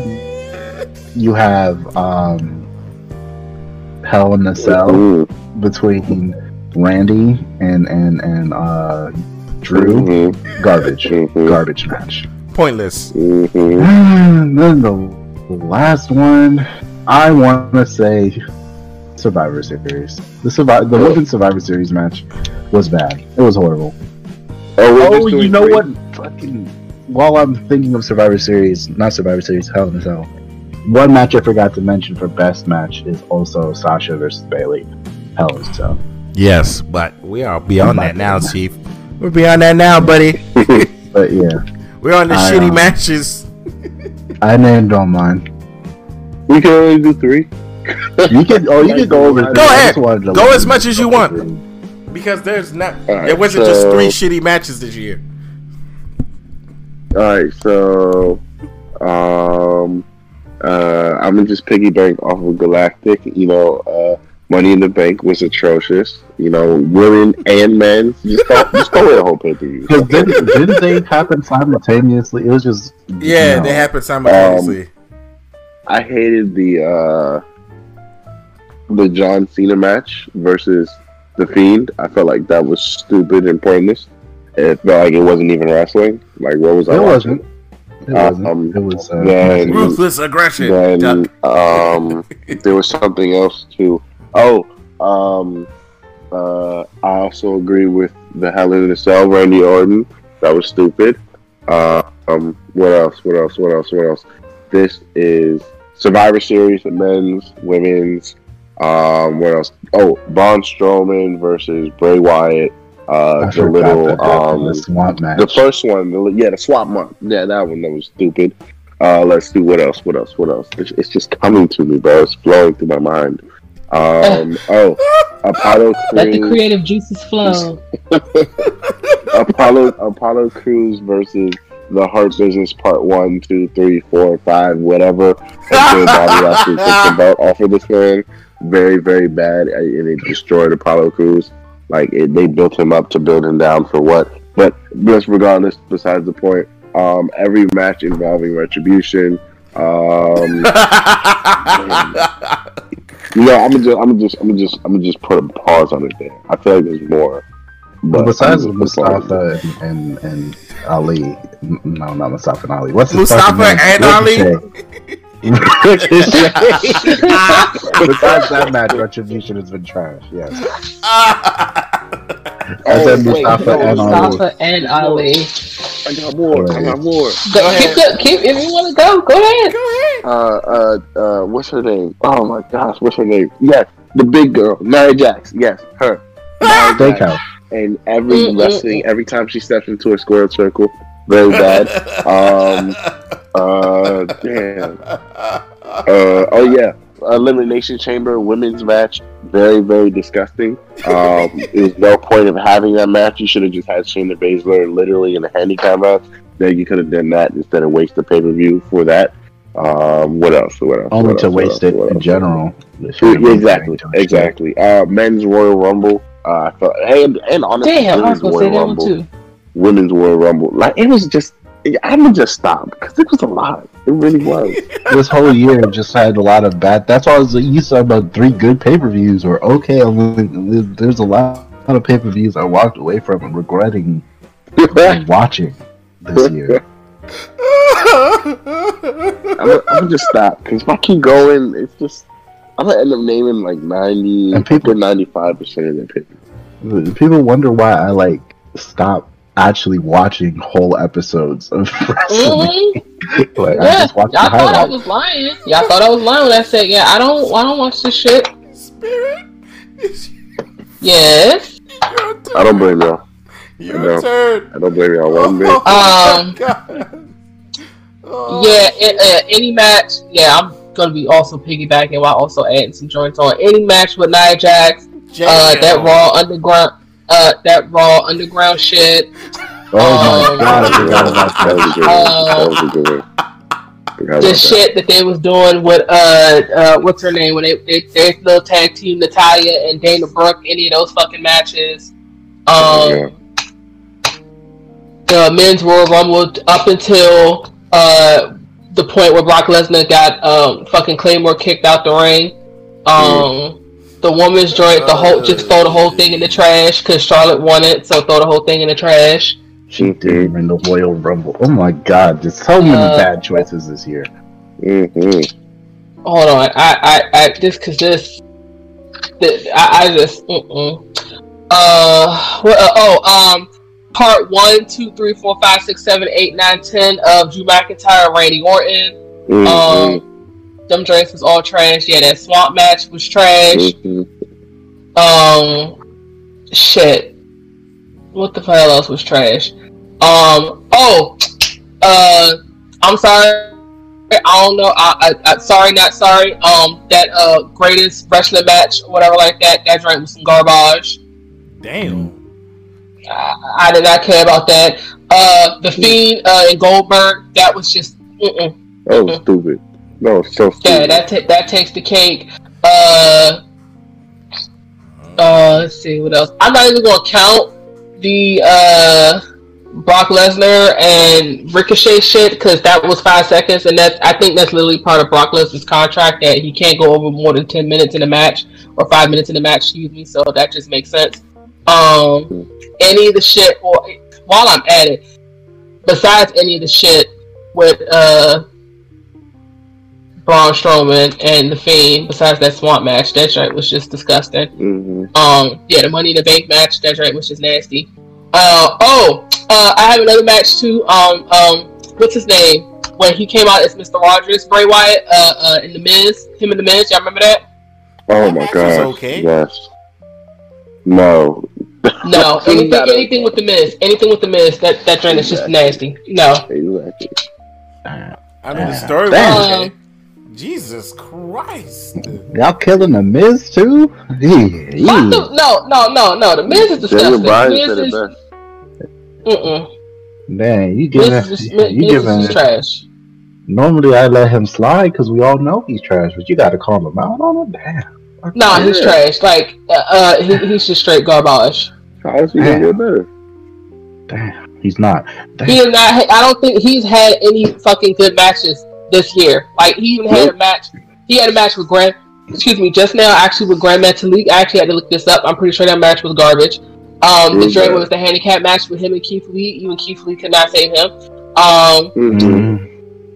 you have um, Hell in a Cell Mhm. between Randy and and and uh, Drew. Mhm. Garbage, Mhm. garbage match. Pointless. Then the last one, I want to say Survivor Series. The survive the women's Survivor Series match was bad. It was horrible. Oh, Oh, you know three? what? Fucking. While I'm thinking of Survivor Series, not Survivor Series, Hell in a Cell. One match I forgot to mention for best match is also Sasha versus Bayley. Hell in a Cell. Yes, but we are beyond that now, Chief. We're beyond that now, buddy. But yeah, We're on the I, shitty um, matches. I named all mine. We can only do three. You can. Oh, you can go over. Go three. Ahead. just wanted to Go as much as you want. Because there's not Alright, there wasn't just three shitty matches this year. All right, so um, uh, I'm gonna just piggyback off of Galactic. You know, uh, Money in the Bank was atrocious. You know, women and men. Just go, just go with the whole pay per view. Because didn't, didn't they happen simultaneously? It was just Yeah, you know, they happened simultaneously. I hated the uh, the John Cena match versus the Fiend. I felt like that was stupid and pointless. It felt like it wasn't even wrestling. Like, what was I It watching? wasn't. It wasn't. Um, it was. Uh, then- Ruthless aggression. Then um, there was something else too. Oh, um, uh, I also agree with the Hell in a Cell, Randy Orton. That was stupid. Uh, um, what else? What else? What else? What else? This is Survivor Series, the men's, women's. Um, what else? Oh, Braun Strowman versus Bray Wyatt. Uh, I the little that, that, um, the swamp match. the first one, the, yeah, the swap month. Yeah, that one that was stupid. Uh, let's do what else? What else? What else? It's, it's just coming to me, bro. It's flowing through my mind. Um, oh, Apollo let the creative juices flow. Apollo, Apollo Crews versus the Hurt Business Part One, Two, Three, Four, Five, whatever. Until Bobby Lashley took the belt off of this man. Very, very bad, and it destroyed Apollo Crews. Like it, they built him up to build him down for what? But just regardless, besides the point, um, every match involving retribution. Um, you know, I'm gonna just, I'm gonna just, I'm gonna just, I'm gonna just put a pause on it there. I feel like there's more. But besides I'm just gonna put a pause. Mustafa and, and, and Ali, n- no, not Mustafa and Ali. What's his Mustafa fucking name? and Ali? Ricochet. Besides that match, Retribution has been trash. Yes. I said wait, Mustafa no, and Ali. Mustafa and Ali. I got more. I got more. Go, keep, the, keep if you want to go, go ahead. Go ahead. Uh, uh, uh, what's her name? Oh my gosh, what's her name? Yes, the big girl, Mary Jax. Yes, her. Nia Jax. Steakhouse. And every wrestling, every time she steps into a square circle, very bad. Um, uh, damn. Uh, oh yeah, elimination chamber women's match, very very disgusting. Um, there's no point of having that match. You should have just had Shayna Baszler literally in a handicap match. Then you could have done that instead of waste the pay per view for that. Um, what else? What else? Only What to else? Waste else? it What in else? general. Exactly, exactly. Uh, men's Royal Rumble. Uh, I thought, hey, and, and honestly, Damn, I women's gonna say Royal Rumble too. women's Royal Rumble. Like it was just, I'm gonna just stop because it was a lot. It really was. this whole year just had a lot of bad. That's why I was you said about three good pay per views or okay. I mean, there's a lot, lot of pay per views I walked away from and regretting watching this year. I'm, gonna- I'm gonna just stop because if I keep going, it's just I'm gonna end up naming like ninety And people- ninety five percent of the pictures. People wonder why I like stop actually watching whole episodes of wrestling. Mhm. like I just watch y'all thought I was lying. Y'all thought I was lying when I said, "Yeah, I don't, I don't watch this shit." Spirit, it's Yes. I don't blame y'all. Your No. turn. I don't blame y'all one bit. Um, Oh, God. Oh, Yeah, it, uh, any match. Yeah, I'm gonna be also piggybacking while also adding some joints on any match with Nia Jax. Uh, that Jam. Raw Underground. Uh, that Raw Underground shit. Oh my Um, god, I forgot about That was a good one. That was a good one. The that. shit that they was doing with uh, uh, what's her name when they they they little tag team Natalya and Dana Brooke. Any of those fucking matches. Um, Yeah. the men's Royal Rumble up until uh, the point where Brock Lesnar got um, fucking Claymore kicked out the ring. Um, The woman's joint, the whole just throw the whole thing in the trash because Charlotte won it, so throw the whole thing in the trash. She did in the Royal Rumble. Oh my god, there's so many Uh, bad choices this year. Mm-hmm. Hold on, I I, I this because this, this I, I just mm-mm. uh what uh, oh um part one two three four five six seven eight nine ten of Drew McIntyre Randy Orton. Mm-hmm. Um, them drinks was all trash. Yeah, that swamp match was trash. Mm-hmm. Um, shit. What the hell else was trash? Um, oh, uh, I'm sorry. I don't know. I, I, I sorry, not sorry. Um, that uh greatest wrestling match, whatever like that. That drink was some garbage. Damn. I, I did not care about that. Uh, the Fiend uh, and Goldberg. That was just. Mm-mm. That was stupid. Was so stupid. Yeah, that ta- that takes the cake. Uh, uh, let's see what else. I'm not even gonna count the uh Brock Lesnar and Ricochet shit because that was five seconds, and that's I think that's literally part of Brock Lesnar's contract that he can't go over more than ten minutes in a match or five minutes in a match. Excuse me. So that just makes sense. Um, any of the shit, or while I'm at it, besides any of the shit with uh Braun Strowman and the Fiend, besides that swamp match, that shit was just disgusting. hmm Um, yeah, the Money in the Bank match, that right was just nasty. Uh, oh, uh, I have another match too. Um, um, what's his name? When he came out as Mr. Rogers, Bray Wyatt, uh, uh, in the Miz, him and the Miz, y'all remember that? Oh That my god. okay. Yes. No. No, anything, anything with the Miz, anything with the Miz, that that drink is just nasty. No, Exactly. I know the story. Damn. Was okay. Jesus Christ. Y'all killing the Miz too? Yeah, the, no, no, no, no. The Miz is Daniel disgusting. Bryan Miz said it is, best. mm-mm. Dang, you Miz giving is just, Miz, you Miz is giving. just trash. Normally I let him slide because we all know he's trash, but you got to call him out on it. Damn. Nah, he's trash. Like, uh, uh he, he's just straight garbage. How is he gonna get better? Damn, he's not. Damn. He is not. I don't think he's had any fucking good matches this year. Like he even had a match. He had a match with Gran. Excuse me, just now actually with Gran Metalik. I actually had to look this up. I'm pretty sure that match was garbage. Um, the Mhm. Dre was the handicap match with him and Keith Lee. Even Keith Lee could not save him. Um, Mm-hmm. Mhm.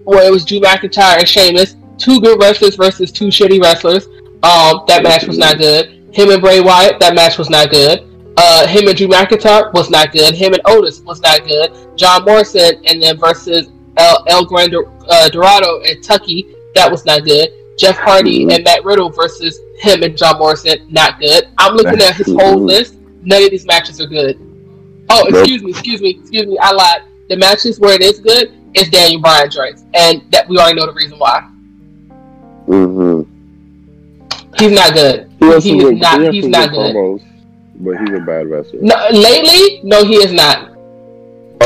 where it was Drew McIntyre and Sheamus, two good wrestlers versus two shitty wrestlers. Um, that match was not good. Him and Bray Wyatt, that match was not good. Uh, him and Drew McIntyre was not good. Him and Otis was not good. John Morrison and then versus El, El Grande uh, Dorado and Tucky, that was not good. Jeff Hardy Mhm. and Matt Riddle versus him and John Morrison, not good. I'm looking at his whole Mhm. list. None of these matches are good. Oh, excuse me, excuse me, excuse me. I lied. The matches where it is good is Daniel Bryan joints, and that we already know the reason why. Mm-hmm. He's not good. He He is good, not- he he's not good good. promos, but he's a bad wrestler. No, lately, no, he is not.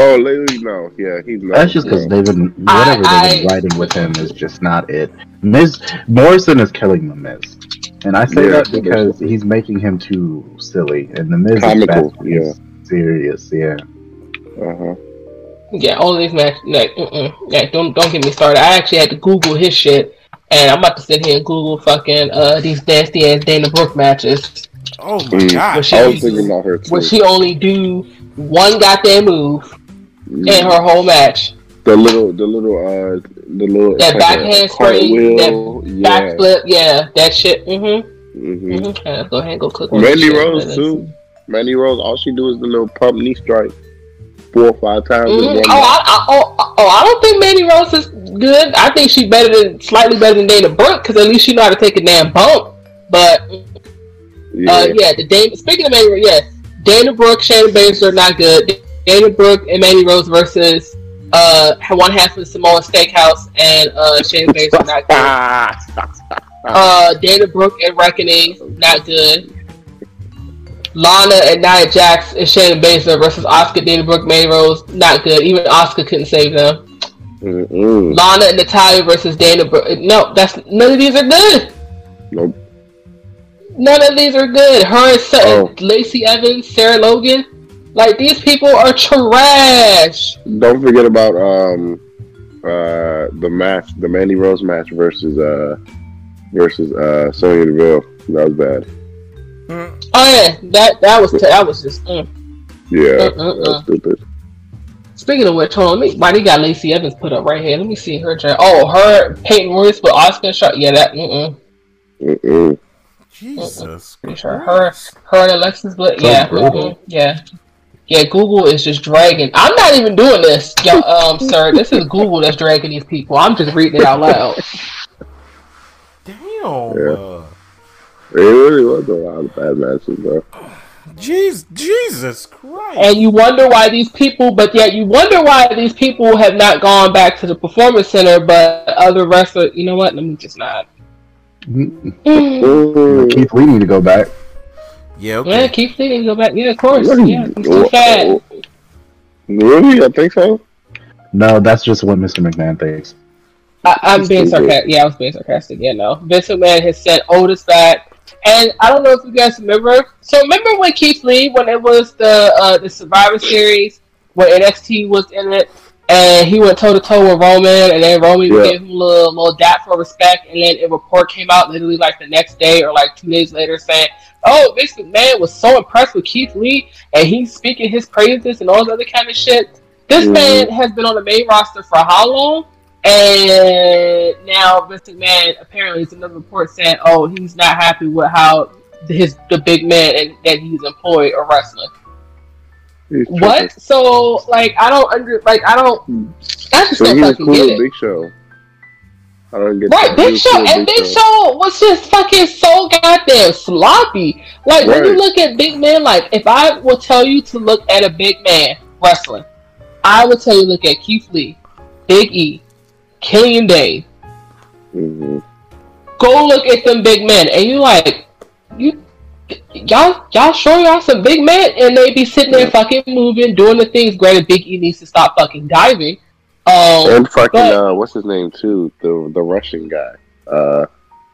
Oh, lately, no. Yeah, he's not. That's just because no. they've been I- whatever they've been I- writing with him is just not it. Miz Morrison is killing the Miz, and I say Yeah, that because he's making him too silly, and the Miz Comical, is bad, yeah. serious. Yeah, Uh-huh. Yeah, all these matches. Like, mm-mm. yeah, don't don't get me started. I actually had to Google his shit, and I'm about to sit here and Google fucking uh these nasty ass Dana Brooke matches. Oh my Mm. god. But she- I was thinking about her too. Where she only do one goddamn move in her whole match. The little, the little, uh, the little That like backhand spring, cartwheel, yeah. Backflip, yeah, that shit. Mm-hmm. hmm mm-hmm. Uh, go ahead and go click on Mandy shit. Rose too. Mandy Rose, all she do is the little pump knee strike four or five times. in Mhm. one Oh, I, I, oh, oh, I don't think Mandy Rose is good. I think she's better than slightly better than Dana Brooke because at least she know how to take a damn bump. But yeah. uh, yeah, the Dana. Speaking of Mandy Rose, yes, Dana Brooke, Shannon Baszler not good. Dana Brooke and Mandy Rose versus uh one half of Samoa Steakhouse and uh Shannon Baszler not good. Uh, Dana Brooke and Reckoning not good. Lana and Nia Jax and Shannon Baszler versus Asuka, Dana Brooke, Mandy Rose not good. Even Asuka couldn't save them. Mm-mm. Lana and Natalya versus Dana Brooke. No, that's none of these are good. Nope. None of these are good. Her and Sa- Oh. Lacey Evans, Sarah Logan, like these people are trash. Don't forget about um uh the match, the Mandy Rose match versus uh versus uh Sonya Deville. That was bad. Mm. Oh yeah, that that was that was just. Mm. Yeah, was stupid. Speaking of which, hold on, let me, why they got Lacey Evans put up right here? Let me see her. Tra- oh, her Peyton Royce with Asuka and Charlotte. Yeah, that. Mm-mm. Mm-mm. Jesus. Pretty sure her, her and Alexis Bliss. Yeah, brutal. yeah, yeah. Google is just dragging. I'm not even doing this, yo, um, sir. This is Google that's dragging these people. I'm just reading it out loud. Damn. Yeah. It really was a lot of bad matches, bro. Jeez, Jesus Christ. And you wonder why these people, but yet you wonder why these people have not gone back to the performance center, but other wrestlers. You know what? Let me just not. Mm. Keith Lee need to go back. Yeah, Yeah, okay. keep thinking, go back. Yeah, of course. Really? Yeah, he's too fat. Really? I think so. No, that's just what Mr. McMahon thinks. I, I'm He's being sarcastic. Yeah, I was being sarcastic. Yeah, no. Vince McMahon has sent Otis back, and I don't know if you guys remember. So remember when Keith Lee, when it was the uh, the Survivor Series, when NXT was in it, and he went toe to toe with Roman, and then Roman Yeah. gave him a little, little dap for respect, and then a report came out literally like the next day or like two days later saying, "Oh, Vince McMahon was so impressed with Keith Lee, and he's speaking his praises and all this other kind of shit." This Mhm. man has been on the main roster for how long? And now Vince McMahon apparently is another report saying, "Oh, he's not happy with how his the big man and that he's employed are wrestling." What? So like, I don't under like I don't. I just So he was cool with. Big Show. I don't get Right, that. Big Show cool and Big Show was just fucking so goddamn sloppy. Like when you look at big men, like if I will tell you to look at a big man wrestling, I would tell you look at Keith Lee, Big E, Killian Dain. Mhm. Go look at them big men, and you like you. Y'all, y'all sure y'all some big men, and they be sitting there fucking moving, doing the things. Granted, Big E needs to stop fucking diving. Um, And fucking but- uh, what's his name too? The the Russian guy. Uh,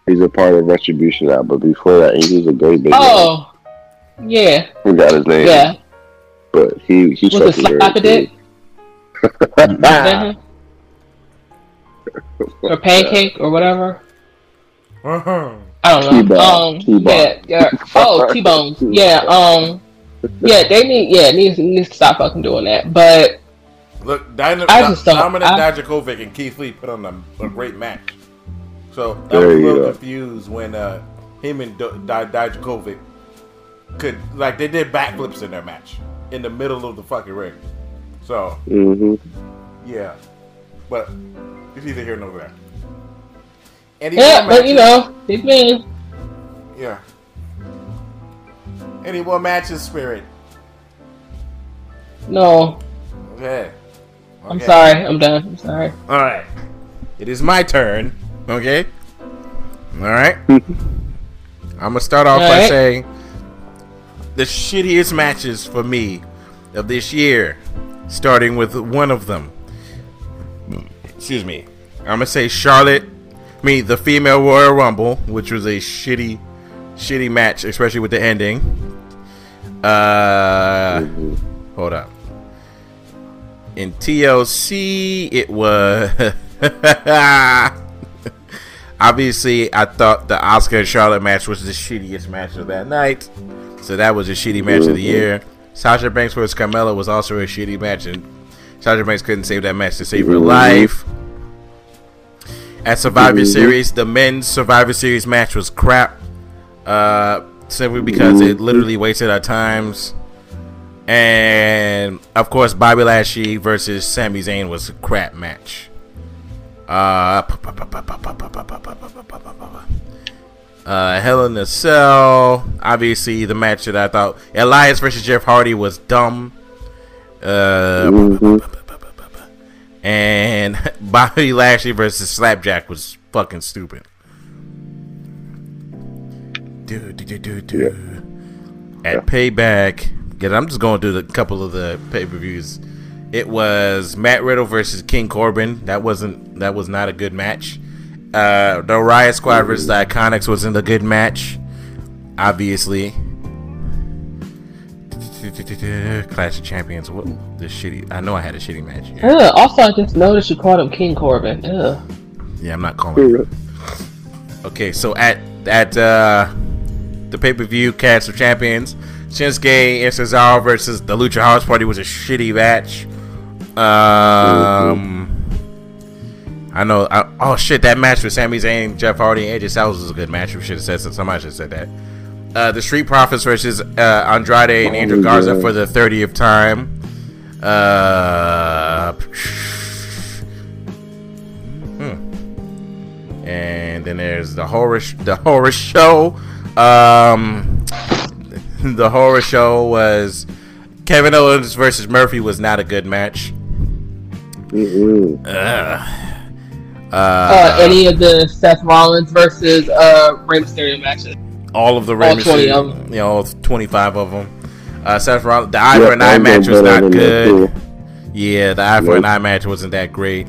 he's a part of Retribution now, but before that, he was a great big. man. oh, yeah, forgot his name. yeah. but he he Was it fucking very slap a dick? Or pancake or whatever. Uh-huh. I don't know. T-bone. Um, T-bone. yeah, yeah. Oh, T Bone. Yeah. Um, yeah. They need. Yeah, needs needs to stop fucking doing that. But Look, Dino, I just don't- Dominik I- Dijakovic and Keith Lee put on a, a great match. So I was a little go. confused when uh, him and Do- Di- Dijakovic could like they did backflips in their match in the middle of the fucking ring. So mm-hmm. yeah, but it's either here nor there. Yeah, but you matches? know, big man. yeah. Any more matches, Spirit? No, Okay. I'm sorry. I'm done. I'm sorry. All right. It is my turn. Okay. All right. I'm gonna start off All by right. saying the shittiest matches for me of this year, starting with one of them. Excuse me. I'm gonna say Charlotte. Mean the female Royal Rumble, which was a shitty, shitty match, especially with the ending. Uh, mm-hmm. hold up. In TLC, it was obviously I thought the Asuka and Charlotte match was the shittiest match of that night, so that was a shitty match of the mm-hmm. year. Sasha Banks versus Carmella was also a shitty match, and Sasha Banks couldn't save that match to save her mm-hmm. life. At Survivor Series, the men's Survivor Series match was crap, uh, simply because it literally wasted our times. And of course, Bobby Lashley versus Sami Zayn was a crap match. Uh, uh, Hell in a Cell. Obviously, the match that I thought Elias versus Jeff Hardy was dumb. Uh, and Bobby Lashley versus Slapjack was fucking stupid. Do, do, do, do, do. At Payback, Again, I'm just going through a couple of the pay per views. It was Matt Riddle versus King Corbin. That wasn't that was not a good match. Uh, the Riot Squad versus the Iconics wasn't a good match. Obviously. Clash of Champions. What the shitty? I know I had a shitty match. Here. Ugh, also, I just noticed you called him King Corbin. Yeah. Yeah, I'm not calling. Him. Okay, so at at uh, the pay per view, Clash of Champions, Shinsuke and Cesaro versus the Lucha House Party was a shitty match. Um, I know. I, oh shit, that match with Sami Zayn, Jeff Hardy, and AJ Styles was a good match. We should have said so. Somebody should have said that. Uh, the Street Profits versus uh, Andrade and Angel Garza for the thirtieth time. Uh, hmm. And then there's the horror, the horror show. Um, the horror show was Kevin Owens versus Murphy was not a good match. Uh, uh, any of the Seth Rollins versus uh, Rey Mysterio matches? All of the Rey Mysterio, you know, twenty five of them. Uh, Seth Rollins, the eye for an eye match was not good. Yeah, the eye for an eye match wasn't that great.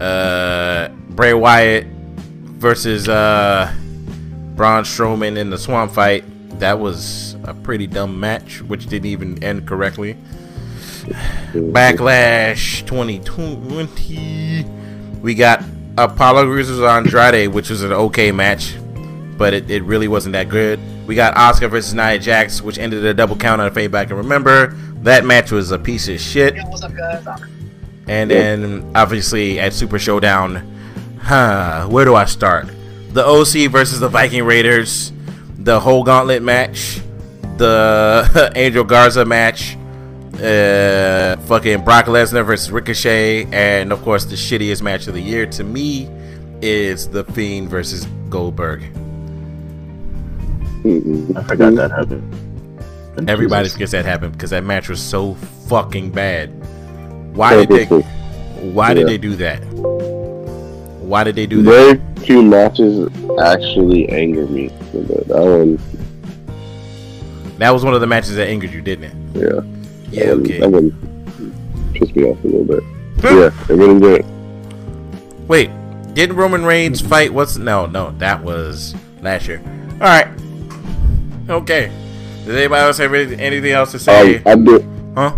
Uh, Bray Wyatt versus uh, Braun Strowman in the Swamp fight. That was a pretty dumb match, which didn't even end correctly. Backlash 2020. We got Apollo versus Andrade, which was an okay match, but it, it really wasn't that good. We got Asuka versus Nia Jax, which ended a double count on a fade back and remember. That match was a piece of shit. And then obviously at Super Showdown, huh, where do I start? The OC versus the Viking Raiders, the whole gauntlet match the Angel Garza match, uh, fucking Brock Lesnar versus Ricochet, and of course the shittiest match of the year to me is the Fiend versus Goldberg. I forgot that happened. Everybody Jesus. forgets that happened because that match was so fucking bad. Why did they? Why yeah. did they do that? Why did they do that? Very few matches actually anger me. That one that was one of the matches that angered you, didn't it? Yeah. Yeah. Okay. That one pissed me off a little bit. yeah, it really did. Wait, didn't Roman Reigns fight? What's no, no, that was last year. All right. Okay. Does anybody else have anything else to say? Um, I did. Huh?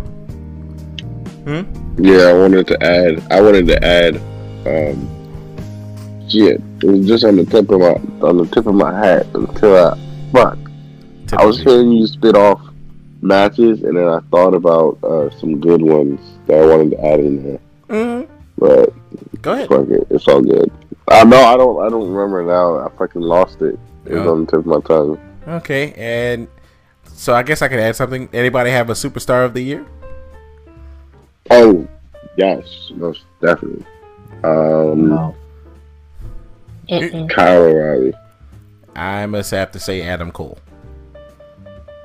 Hmm. Yeah, I wanted to add. I wanted to add. Um. Shit, it was just on the tip of my on the tip of my hat until I fuck. Typically. I was hearing you spit off matches, and then I thought about uh, some good ones that I wanted to add in there. Mm-hmm. But go ahead. Fuck it, it's all good. I know I don't I don't remember now. I fucking lost it. It was oh. on the tip of my tongue. Okay, and so I guess I could add something. Anybody have a superstar of the year? Oh, yes, most definitely. Um, no. Kyle O'Reilly. I must have to say Adam Cole.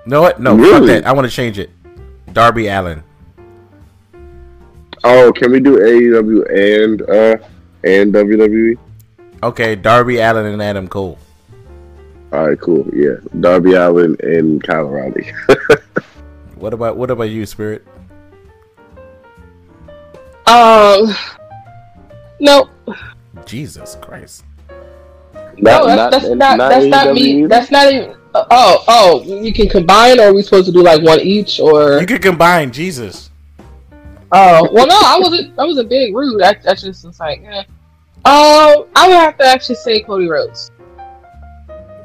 No, what? No, really? fuck that. I want to change it. Darby Allin. Oh, can we do AEW and uh and WWE? Okay, Darby Allin and Adam Cole. All right, cool. Yeah, Darby Allin and Kyle O'Reilly. what about what about you, Spirit? Um, no. Jesus Christ. Not, no, that's, that's not, not, that's not me. That's not even. Oh, oh, you can combine, or are we supposed to do like one each, or you can combine? Jesus. Oh well, no, I wasn't. I wasn't being rude. I, I just was like, eh. Um, I would have to actually say Cody Rhodes.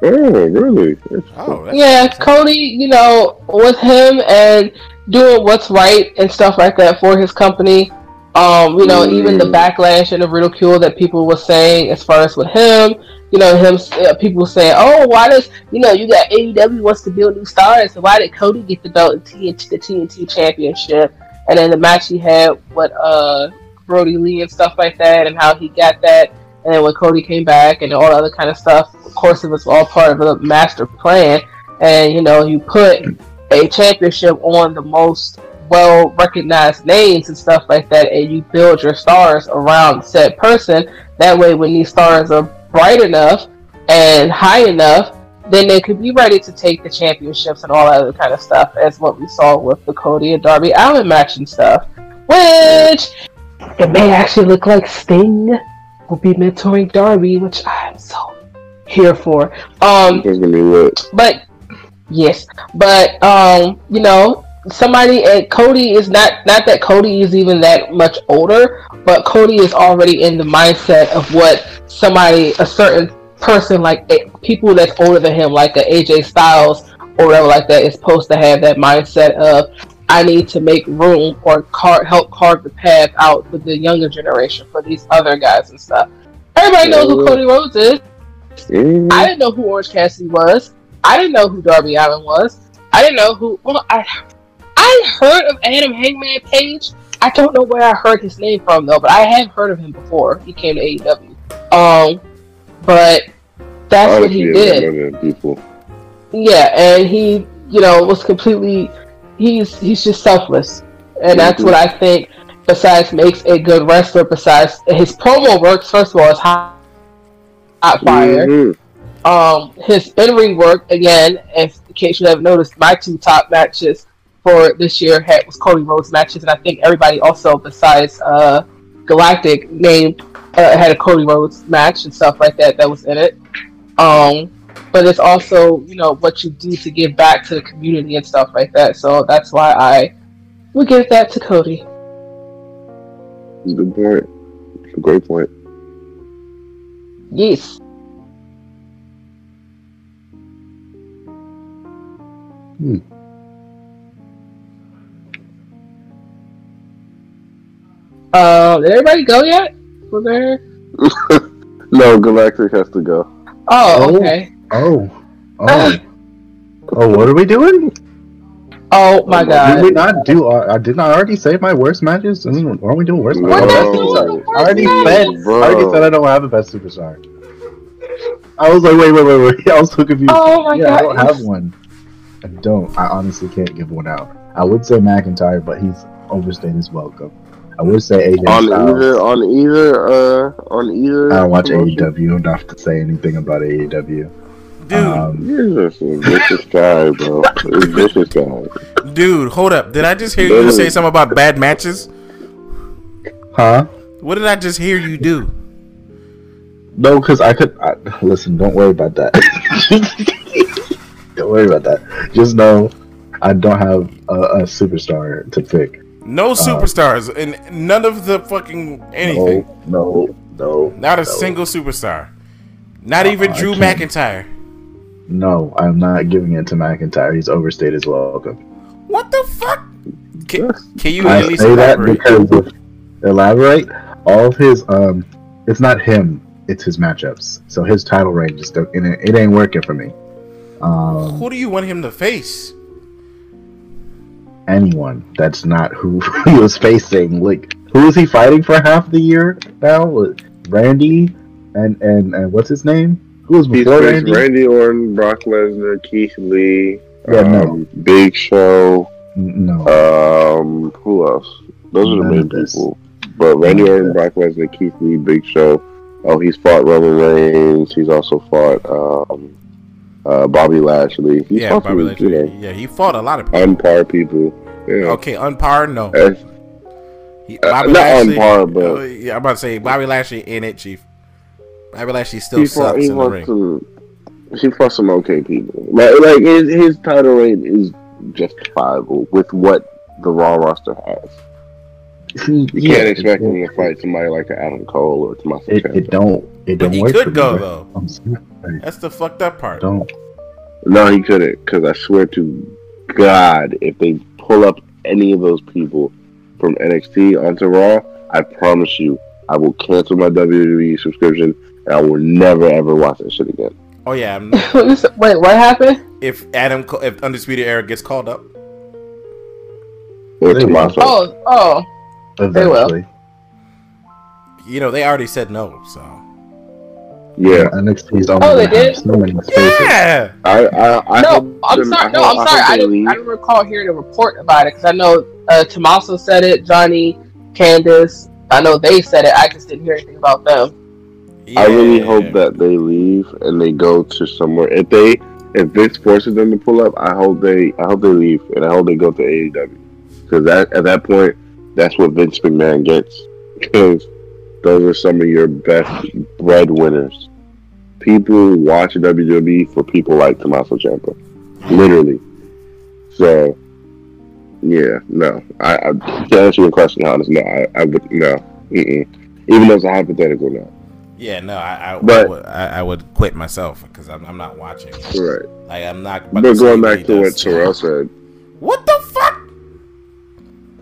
Oh, really? Oh, that's- Yeah, Cody. You know, with him and doing what's right and stuff like that for his company. Um, you know, even the Mm. backlash and the ridicule that people were saying as far as with him. You know, him. Uh, people saying, "Oh, why does you know you got AEW wants to build new stars? So why did Cody get the belt in TNT, the TNT Championship?" And then the match he had with uh Brodie Lee and stuff like that, and how he got that. And then when Cody came back and all the other kind of stuff, of course, it was all part of the master plan. And you know, you put a championship on the most well recognized names and stuff like that, and you build your stars around said person. That way, when these stars are bright enough and high enough, then they could be ready to take the championships and all that other kind of stuff, as what we saw with the Cody and Darby Allin match and stuff. Which it may actually look like Sting will be mentoring Darby, which I'm so here for. Um, It's gonna be lit. but yes, but um, you know, somebody and Cody is not not that Cody is even that much older, but Cody is already in the mindset of what somebody, a certain person, like a, people that's older than him, like a AJ Styles or whatever like that, is supposed to have that mindset of I need to make room or car- help carve the path out for the younger generation for these other guys and stuff. Everybody knows who Cody Rhodes is. Mhm. I didn't know who Orange Cassidy was. I didn't know who Darby Allin was. I didn't know who. Well, I I heard of Adam Hangman Page. I don't know where I heard his name from though, but I have heard of him before. He came to AEW. Um, but that's what he did. People. Yeah, and he, you know, was completely. He's he's just selfless, and that's Mhm. what I think. Besides, makes a good wrestler. Besides, his promo works. First of all, is hot, hot fire. Mhm. Um, his in ring work again. If in case you haven't noticed, my two top matches for this year had was Cody Rhodes matches, and I think everybody also besides uh, Galactic named uh, had a Cody Rhodes match and stuff like that that was in it. Um, but it's also you know what you do to give back to the community and stuff like that. So that's why I would give that to Cody. Good point. It's a great point. Yes. Hmm. Uh, did everybody go yet? Was there? No, Galactic has to go. Oh, Oh. okay. Oh. Oh. oh, what are we doing? Oh my god! Did we god. not do? Uh, I did not already say my worst matches? I mean, aren't we doing worst We're matches? not Oh, doing sorry. the I already said. matches. I already said I don't have a best superstar. I was like, wait, wait, wait, wait. I was so confused. Oh my yeah, I don't have one. I don't. I honestly can't give one out. I would say McIntyre, but he's overstayed his welcome. I would say AJ On Styles. either, on either, uh, on either. I don't watch. AEW enough to say anything about AEW. Dude, Um, You're just a vicious guy, bro. You're a vicious guy. dude, hold up. Did I just hear you say something about bad matches? huh? What did I just hear you do? No, because I could. I, listen, don't worry about that. don't worry about that. Just know I don't have a, a superstar to pick. No superstars and none of the fucking anything. No, no, no. Not a no. single superstar. Not even Uh-uh, I Drew. McIntyre. No, I'm not giving it to McIntyre. He's overstayed his welcome. What the fuck? Can, can you I at least say that elaborate? because of, elaborate. All of his um, it's not him. It's his matchups. So his title reign just don't, it, ain't- it ain't working for me. Um, Who do you want him to face? anyone that's not who he was facing. Like, who is he fighting for half the year now? Randy and and, and what's his name? Who was He's before faced Randy? Randy Orton, Brock Lesnar, Keith Lee, Yeah, um, no. Big Show. No, Um, who else? Those are the main people. But Randy None of Orton, Brock Lesnar, Keith Lee, Big Show. Oh, he's fought Roman Reigns. He's also fought um, uh, Bobby Lashley. He's yeah, Bobby Lashley. you know, Yeah, he fought a lot of people. unpar people. Yeah. Okay, unpar, no. Uh, He, uh, not Lashley, on par, but- uh, yeah, I'm about to say Bobby Lashley in it, Chief. Bobby Lashley still he fought, sucks he in the ring. some. He fought some okay people. Like, like his, his title reign is justifiable with what the Raw roster has. You can't expect him to fight somebody like an Adam Cole or Tommaso It, Ciampa. it don't. It don't But he work. could for me, go, bro. though. That's the fucked up part. Don't. No, he couldn't. Because I swear to God, if they pull up any of those people from NXT onto Raw, I promise you, I will cancel my WWE subscription and I will never ever watch that shit again. Oh yeah, I'm- Wait, what happened? if Adam, if Undisputed Era gets called up, Or They will. Tommaso. Oh, oh. They will. You know they already said no. So Yeah, NXT's only Oh, they did? so many spaces. yeah, I, I, I no, I'm them- sorry. I no, hope, I'm sorry. I, I didn't. I didn't recall hearing a report about it because I know uh, Tommaso said it. Johnny, Candice. I know they said it. I just didn't hear anything about them. I really Yeah. hope that they leave and they go to somewhere. If they, if this forces them to pull up, I hope they, I hope they leave and I hope they go to AEW because that at that point, that's what Vince McMahon gets because those are some of your best breadwinners. People watch WWE for people like Tommaso Ciampa, literally. So, yeah, no, I, I to answer your question, honest, no, I, I would no, Mm-mm. even though it's a hypothetical, no. Yeah, no, I, I, But- I, would, I, I would quit myself because I'm, I'm not watching. Right. Like I'm not. But to going back to what does. Terrell said, What the fuck?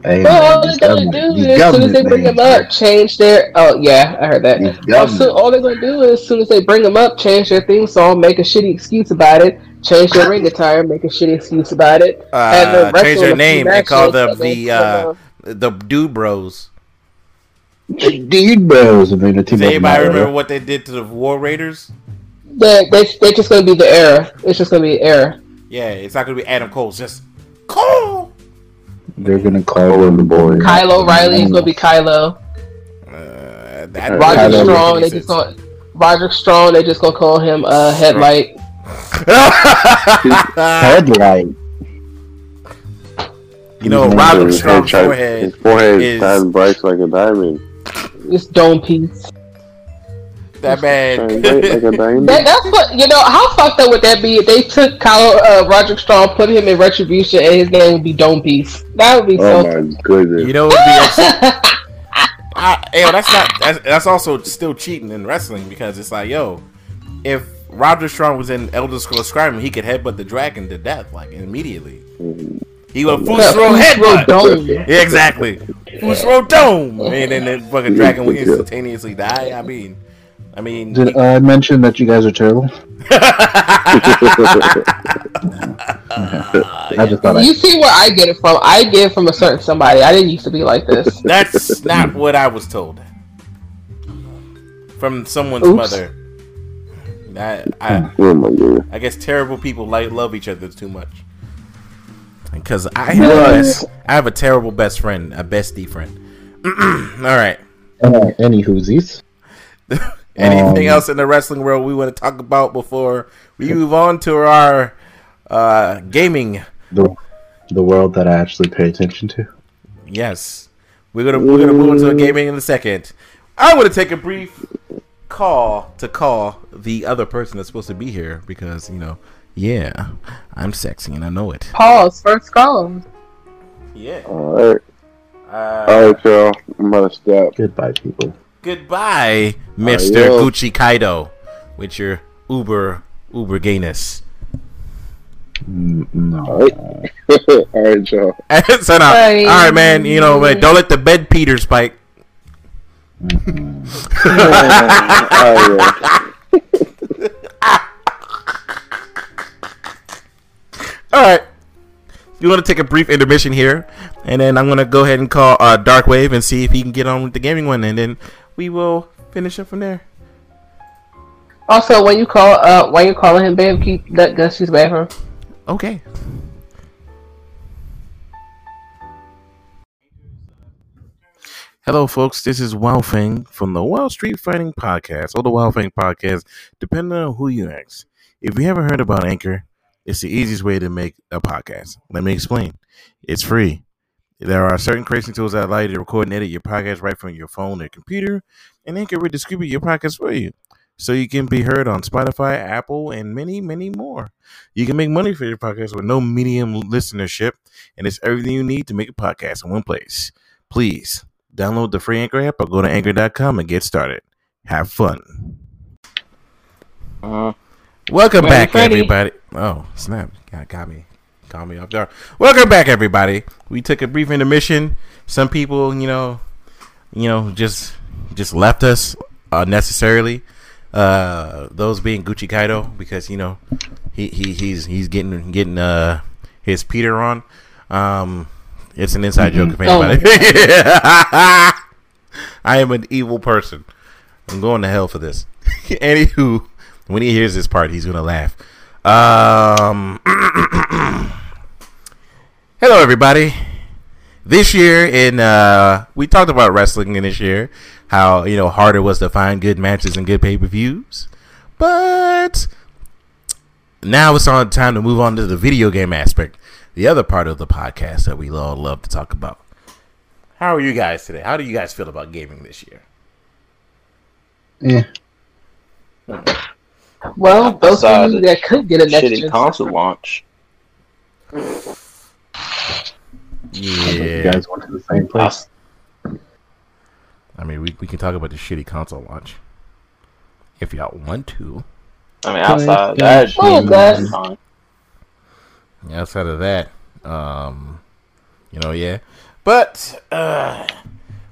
Hey, Well, all they're gonna do is, as soon as they bring them up, change their. Oh yeah, I heard that. These Also, all they're gonna do is, as soon as they bring them up, change their theme song, make a shitty excuse about it, change their ring attire, make a shitty excuse about it, and Uh, then change wrestle their name and call them and the uh, the Dude Bros. Dude bros and then the team Does up anybody now, remember what they did to the War Raiders? They, they, they're just gonna be the era. It's just gonna be the era. Yeah, it's not gonna be Adam Cole. It's just Cole. They're gonna call them the boys. Kyle O'Reilly is gonna be Kylo. Uh, that Roger Kylo Strong, they makes just gonna Roger Strong, they just gonna call him uh, Headlight. Headlight. you know, Roger his Strong's forehead. his forehead is- shines bright like a diamond. It's Dome Piece. That Shines man. bright like a diamond. That, that's what you know. How fucked up would that be if they took Kyle uh, Roderick Strong, put him in Retribution, and his name would be Dome Piece? That would be oh so. my goodness! you know, what would be ex- I, yo, that's not. That's, that's also still cheating in wrestling because it's like, yo, if Roger Strong was in Elder Scrolls Skyrim, he could headbutt the dragon to death like immediately. He went full Yeah, throw Fusro headbutt. Dome. Yeah, exactly. Fusro dome, and then the fucking dragon would instantaneously die. I mean, I mean, Did I mention that you guys are terrible? I just thought I. You see where I get it from? I get it from a certain somebody. I didn't used to be like this. that's not what I was told from someone's Oops. mother. I, I, oh my goodness! I guess terrible people like love each other too much. Because I have, a best, I have a terrible best friend, a bestie friend. All right. Uh, any whoosies? Anything Um, else in the wrestling world we want to talk about before we move on to our uh, gaming? The the world that I actually pay attention to. Yes, we're gonna we're gonna move into gaming in a second. I'm gonna take a brief call to call the other person that's supposed to be here because you know, yeah, I'm sexy and I know it. Pause. First call. Yeah. All right, Uh, all right, y'all. I'm gonna step. Goodbye, people. Goodbye, Mister Adios. Gucci Kaido, with your uber uber gayness. Mm, no. All right, all right, y'all. so now, Bye. all right, man. You know, man, don't let the bed Peter spike. all right, All right. You want to take a brief intermission here, and then I'm gonna go ahead and call uh, Darkwave and see if he can get on with the gaming one, and then we will finish up from there. Also, when you call, uh, when you calling him, babe, keep that Gusty's bathroom. Okay. Hello, folks. This is Wow Feng from the Wild Street Fighting Podcast, or the Wild Feng Podcast, depending on who you ask. If you haven't heard about Anchor, it's the easiest way to make a podcast. Let me explain. It's free. There are certain creation tools that allow you to record and edit your podcast right from your phone or computer, and Anchor will distribute your podcast for you. So you can be heard on Spotify, Apple, and many, many more. You can make money for your podcast with no medium listenership, and it's everything you need to make a podcast in one place. Please download the free Anchor app or go to anchor.com and get started. Have fun. Uh, Welcome back, everybody. Oh, snap. Got, got me. Got me off guard. Welcome back, everybody. We took a brief intermission. Some people, you know, you know, just just left us unnecessarily. Uh, those being Gucci Kaido because you know he, he he's he's getting getting uh his Peter on. Um, it's an inside joke if Oh. anybody. I am an evil person. I'm going to hell for this. Anywho, when he hears this part, he's gonna laugh. Um, hello, everybody. This year, in uh, we talked about wrestling in this year, how you know hard it was to find good matches and good pay per views, but now it's on time to move on to the video game aspect, the other part of the podcast that we all love to talk about. How are you guys today? How do you guys feel about gaming this year? Eh, Well, both Besides of you that could get a next shitty gen console launch. Yeah, you Yeah, guys went to the same place. I mean, we, we can talk about the shitty console launch if y'all want to. I mean, outside that, Oh, God. Outside of that, um, you know, yeah. But uh,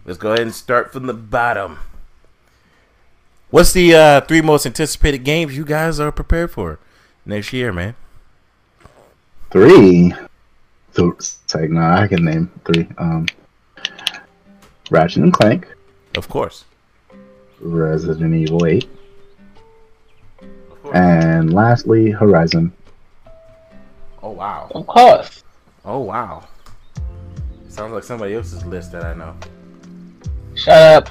let's go ahead and start from the bottom. What's the uh, three most anticipated games you guys are prepared for next year, man? Three. So, it's like, no, I can name three. Um, Ratchet and Clank, Of course. Resident Evil 8, and lastly, Horizon. Oh wow. Of course. Oh wow. Sounds like somebody else's list that I know. Shut up.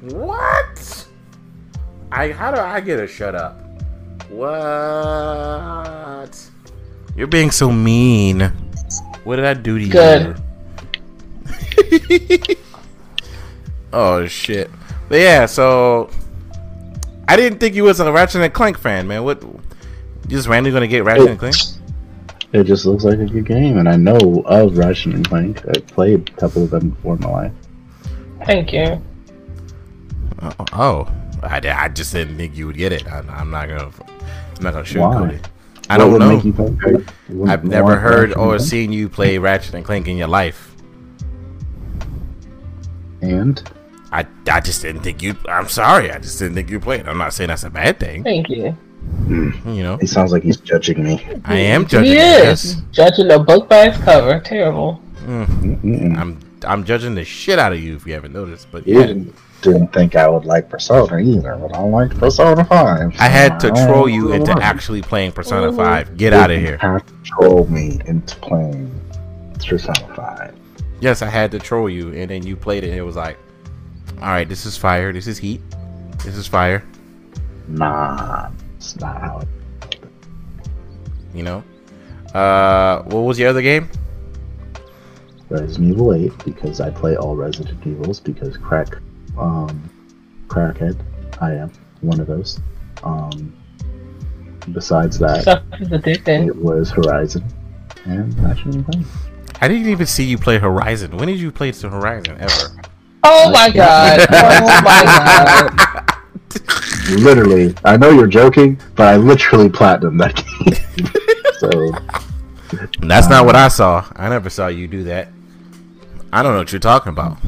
What? I how do I get a shut up? What? You're being so mean. What did I do to Good. you? oh shit. But yeah, so I didn't think you was a Ratchet and Clank fan, man. What? You just randomly gonna get Ratchet and Clank? It just looks like a good game, and I know of Ratchet and Clank. I played a couple of them before in my life. Thank you. Uh, oh, oh. I, I just didn't think you would get it. I, I'm not gonna. I'm not gonna Why? sugarcoat it. I What don't would know. Make you think I've never heard or Clank? seen you play Ratchet and Clank in your life. And I, I just didn't think you. I'm sorry. I just didn't think you played. I'm not saying that's a bad thing. Thank you. You know, he sounds like he's judging me. I am judging. He is yes. judging a book by its cover. Terrible. Mm. Mm-mm. I'm I'm judging the shit out of you if you haven't noticed. But You yeah, didn't, think I would like Persona either, but I liked Persona 5. I had to so- troll you into actually playing Persona Five. Get out of You here. have to troll me into playing Persona 5. Yes, I had to troll you, and then you played it. and It was like, all right, this is fire. This is heat. This is fire. Nah, it's not how it You know. Uh, what was the other game? Resident Evil 8 because I play all Resident Evils because crack, um, crackhead. I am one of those. Um, besides that, Suck is addicting. it was Horizon and Ratchet and Clank. I didn't even see you play Horizon. When did you play some Horizon ever? Oh my god. Oh my god. Literally, I know you're joking, but I literally platinum that game. so That's not what I saw. I never saw you do that. I don't know what you're talking about.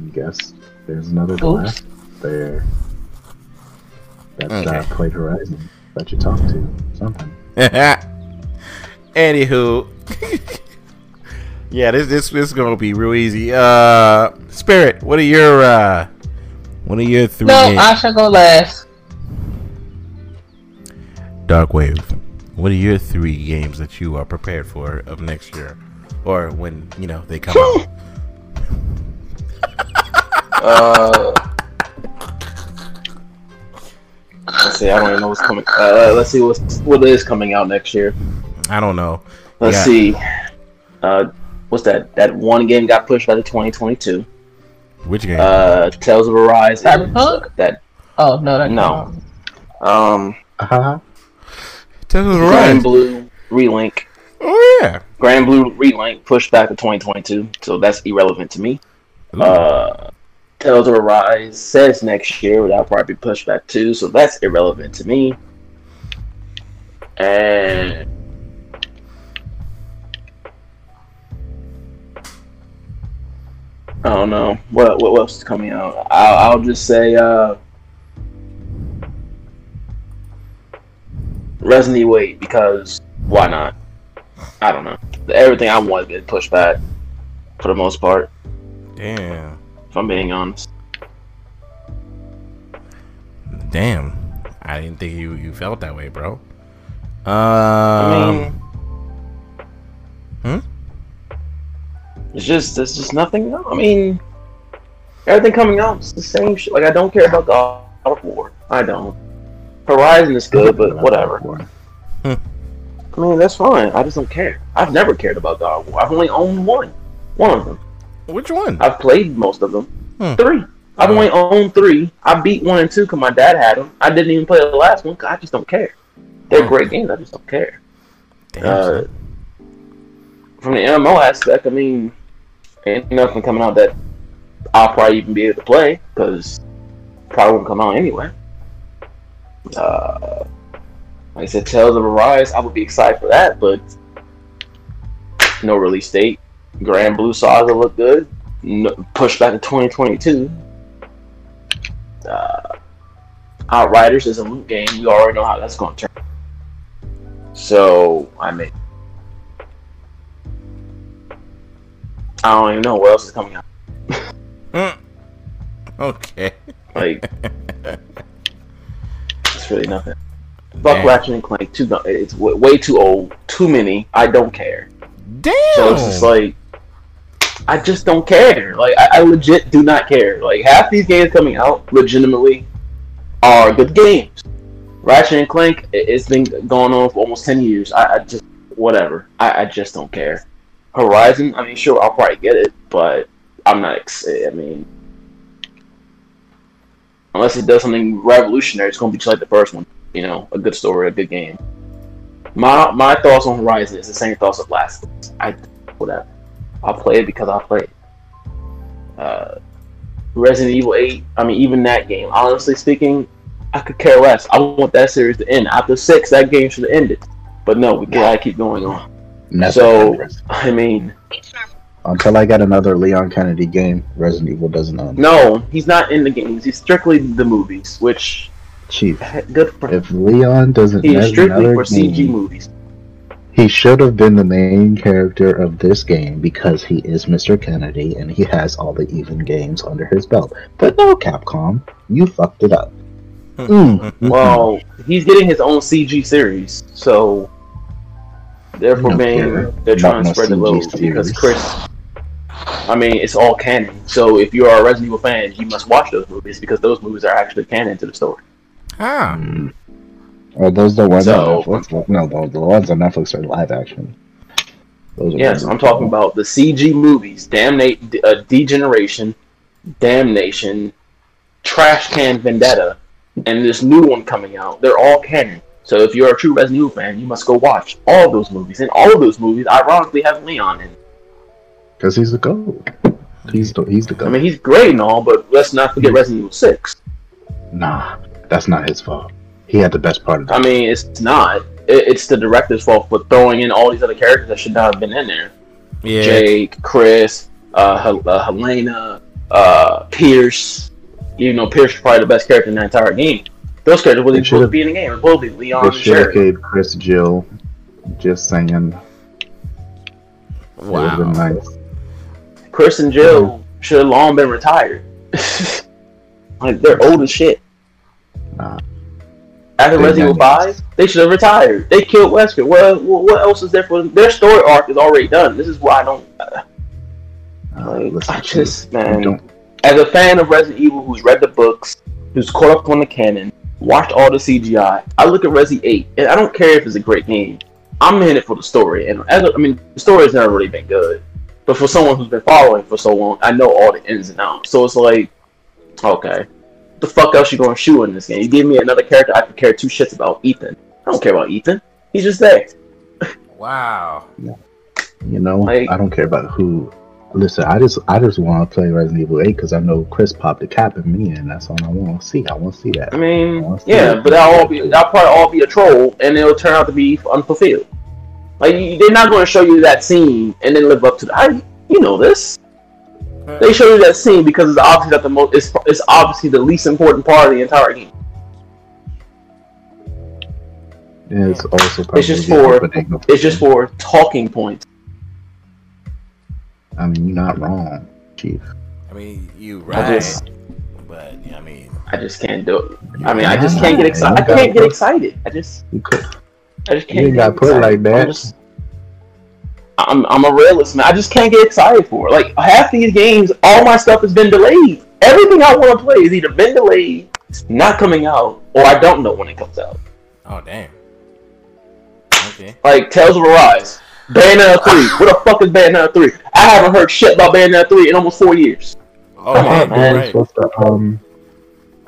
Well, I guess there's another glass there that uh, Okay. played Horizon that you talked to something. Anywho, yeah, this this this is gonna be real easy. Uh, Spirit, what are your uh, what are your three? No, games? I shall go last. Dark Wave. What are your three games that you are prepared for of next year, or when you know they come out? Uh, let's see. I don't even know what's coming. Uh, let's see what's what is coming out next year. I don't know. Let's Yeah. see. Uh, what's that? That one game got pushed by the 2022. Which game? Uh, Tales of Arise. Cyberpunk? That Oh no, that No. um, Uh-huh. Tell us Grand right. Blue Relink. Oh yeah. Granblue Relink pushed back to 2022, so that's irrelevant to me. Uh, Tales of Arise says next year, that'll probably be pushed back too, so that's irrelevant to me. And I don't know what what else is coming out. I'll, I'll just say uh, Resident Evil 8 because why not? I don't know. Everything I want has been pushed back for the most part. Damn. If I'm being honest. Damn. I didn't think you, you felt that way, bro. Um, I mean, hmm? it's just there's just nothing. I mean, everything coming out is the same shit. Like I don't care about God of War. I don't. Horizon is good, but whatever. I mean, that's fine. I just don't care. I've never cared about God of War. I've only owned one, one of them. Which one? I've played most of them. Hmm. Three. I've only owned three. I beat one and two because my dad had them. I didn't even play the last one 'cause I just don't care. They're Hmm. great games. I just don't care. Damn. Uh, from the MMO aspect, I mean, ain't nothing coming out that I'll probably even be able to play because probably won't come out anyway. Uh, like I said, Tales of Arise, I would be excited for that, but no release date. Granblue Saga look good. No, pushed back to 2022. Uh, Outriders is a loot game. We already know how that's going to turn. So I mean, I don't even know what else is coming out. Okay. Like, it's really nothing. Fuck Damn. Ratchet and Clank. Too, it's w- way too old. Too many. I don't care. Damn. So it's just like, I just don't care. Like, I, I legit do not care. Like, half these games coming out, legitimately, are good games. Ratchet and Clank, it- it's been going on for almost 10 years. I, I just, whatever. I, I just don't care. Horizon, I mean, sure, I'll probably get it, but I'm not, I mean, unless it does something revolutionary, it's going to be just like the first one. You know, a good story, a good game. My my thoughts on Horizon is the same thoughts of Last. I whatever. I'll play it because I'll play it. Uh, Resident Evil Eight. I mean, even that game. Honestly speaking, I could care less. I want that series to end after six. That game should have ended. But no, we gotta keep going on. Never So- mind. I mean, until I get another Leon Kennedy game, Resident Evil doesn't end. no, he's not in the games. He's strictly the movies, which Chief, good for if Leon doesn't He have is strictly for CG movies. He should have been the main character of this game because he is Mr. Kennedy and he has all the even games under his belt. But no, Capcom, you fucked it up. Mm, Well, he's getting his own CG series, so therefore, don't they're trying about to no spread the CG load because. Chris. I mean, it's all canon. So if you are a Resident Evil fan, you must watch those movies because those movies are actually canon to the story. Ah. mm. Are those the ones So- on Netflix? No, the, the ones on Netflix are live action. Those Yes. I'm talking about the CG movies: Damnate, uh, Degeneration, Damnation, Trash Can Vendetta, and this new one coming out. They're all canon. So if you're a true Resident Evil fan, you must go watch all those movies. And all of those movies, ironically, have Leon in. Because he's the GOAT. He's the, he's the GOAT. I mean, he's great and all, but let's not forget Resident Evil 6. nah, that's not his fault. He had the best part of that. I mean, it's not. It, it's the director's fault for throwing in all these other characters that should not have been in there. Yeah. Jake, Chris, uh, Hel- uh, Helena, uh, Pierce. Even though Pierce is probably the best character in the entire game. Those characters They wouldn't should've- supposed to be in the game. It's supposed to be Leon they and should have gave Chris Jill. Just saying. It would have been Wow. nice. Chris and Jill should have long been retired. like, they're old as shit. Nah. After They're Resident Evil 5, they should have retired. They killed Wesker. What, what, what else is there for them? Their story arc is already done. This is why I don't. Uh, like, I just, man. as a fan of Resident Evil who's read the books, who's caught up on the canon, watched all the CGI, I look at Resi 8, and I don't care if it's a great game. I'm in it for the story, and as a, I mean, the story has never really been good. But for someone who's been following for so long, I know all the ins and outs. So it's like, okay, the fuck else you gonna shoot in this game? You give me another character I could care two shits about, Ethan. I don't care about Ethan. He's just there. Wow. You know, Like- I don't care about who. Listen, I just I just want to play Resident Evil 8 because I know Chris popped a cap in me, and that's all I want to see. I want to see that. I mean, Well, yeah, yeah. but that'll all be that'll probably all be a troll, and it'll turn out to be unfulfilled. Like they're not going to show you that scene and then live up to the. I, you know this. They show you that scene because it's obviously not the most. It's, it's obviously the least important part of the entire game. Yeah, It's also probably just for- but they go- It's just for talking points. I mean, you're not wrong, Chief. I mean, you I right, just- but I mean, I just can't do it. I mean, I just can't get excited. I can't get excited. I just, You could. I just can't. ain't get gotta put it excited. like that. I'm, I'm, I'm a realist, man. I just can't get excited for it. Like half these games, all my stuff has been delayed. Everything I want to play is either been delayed, not coming out, or I don't know when it comes out. oh damn. Okay. Like Tales of Arise, Bayonetta 3. What the fuck is Bayonetta 3? I haven't heard shit about Bayonetta 3 in almost four years. Oh, Come on, man. right. um,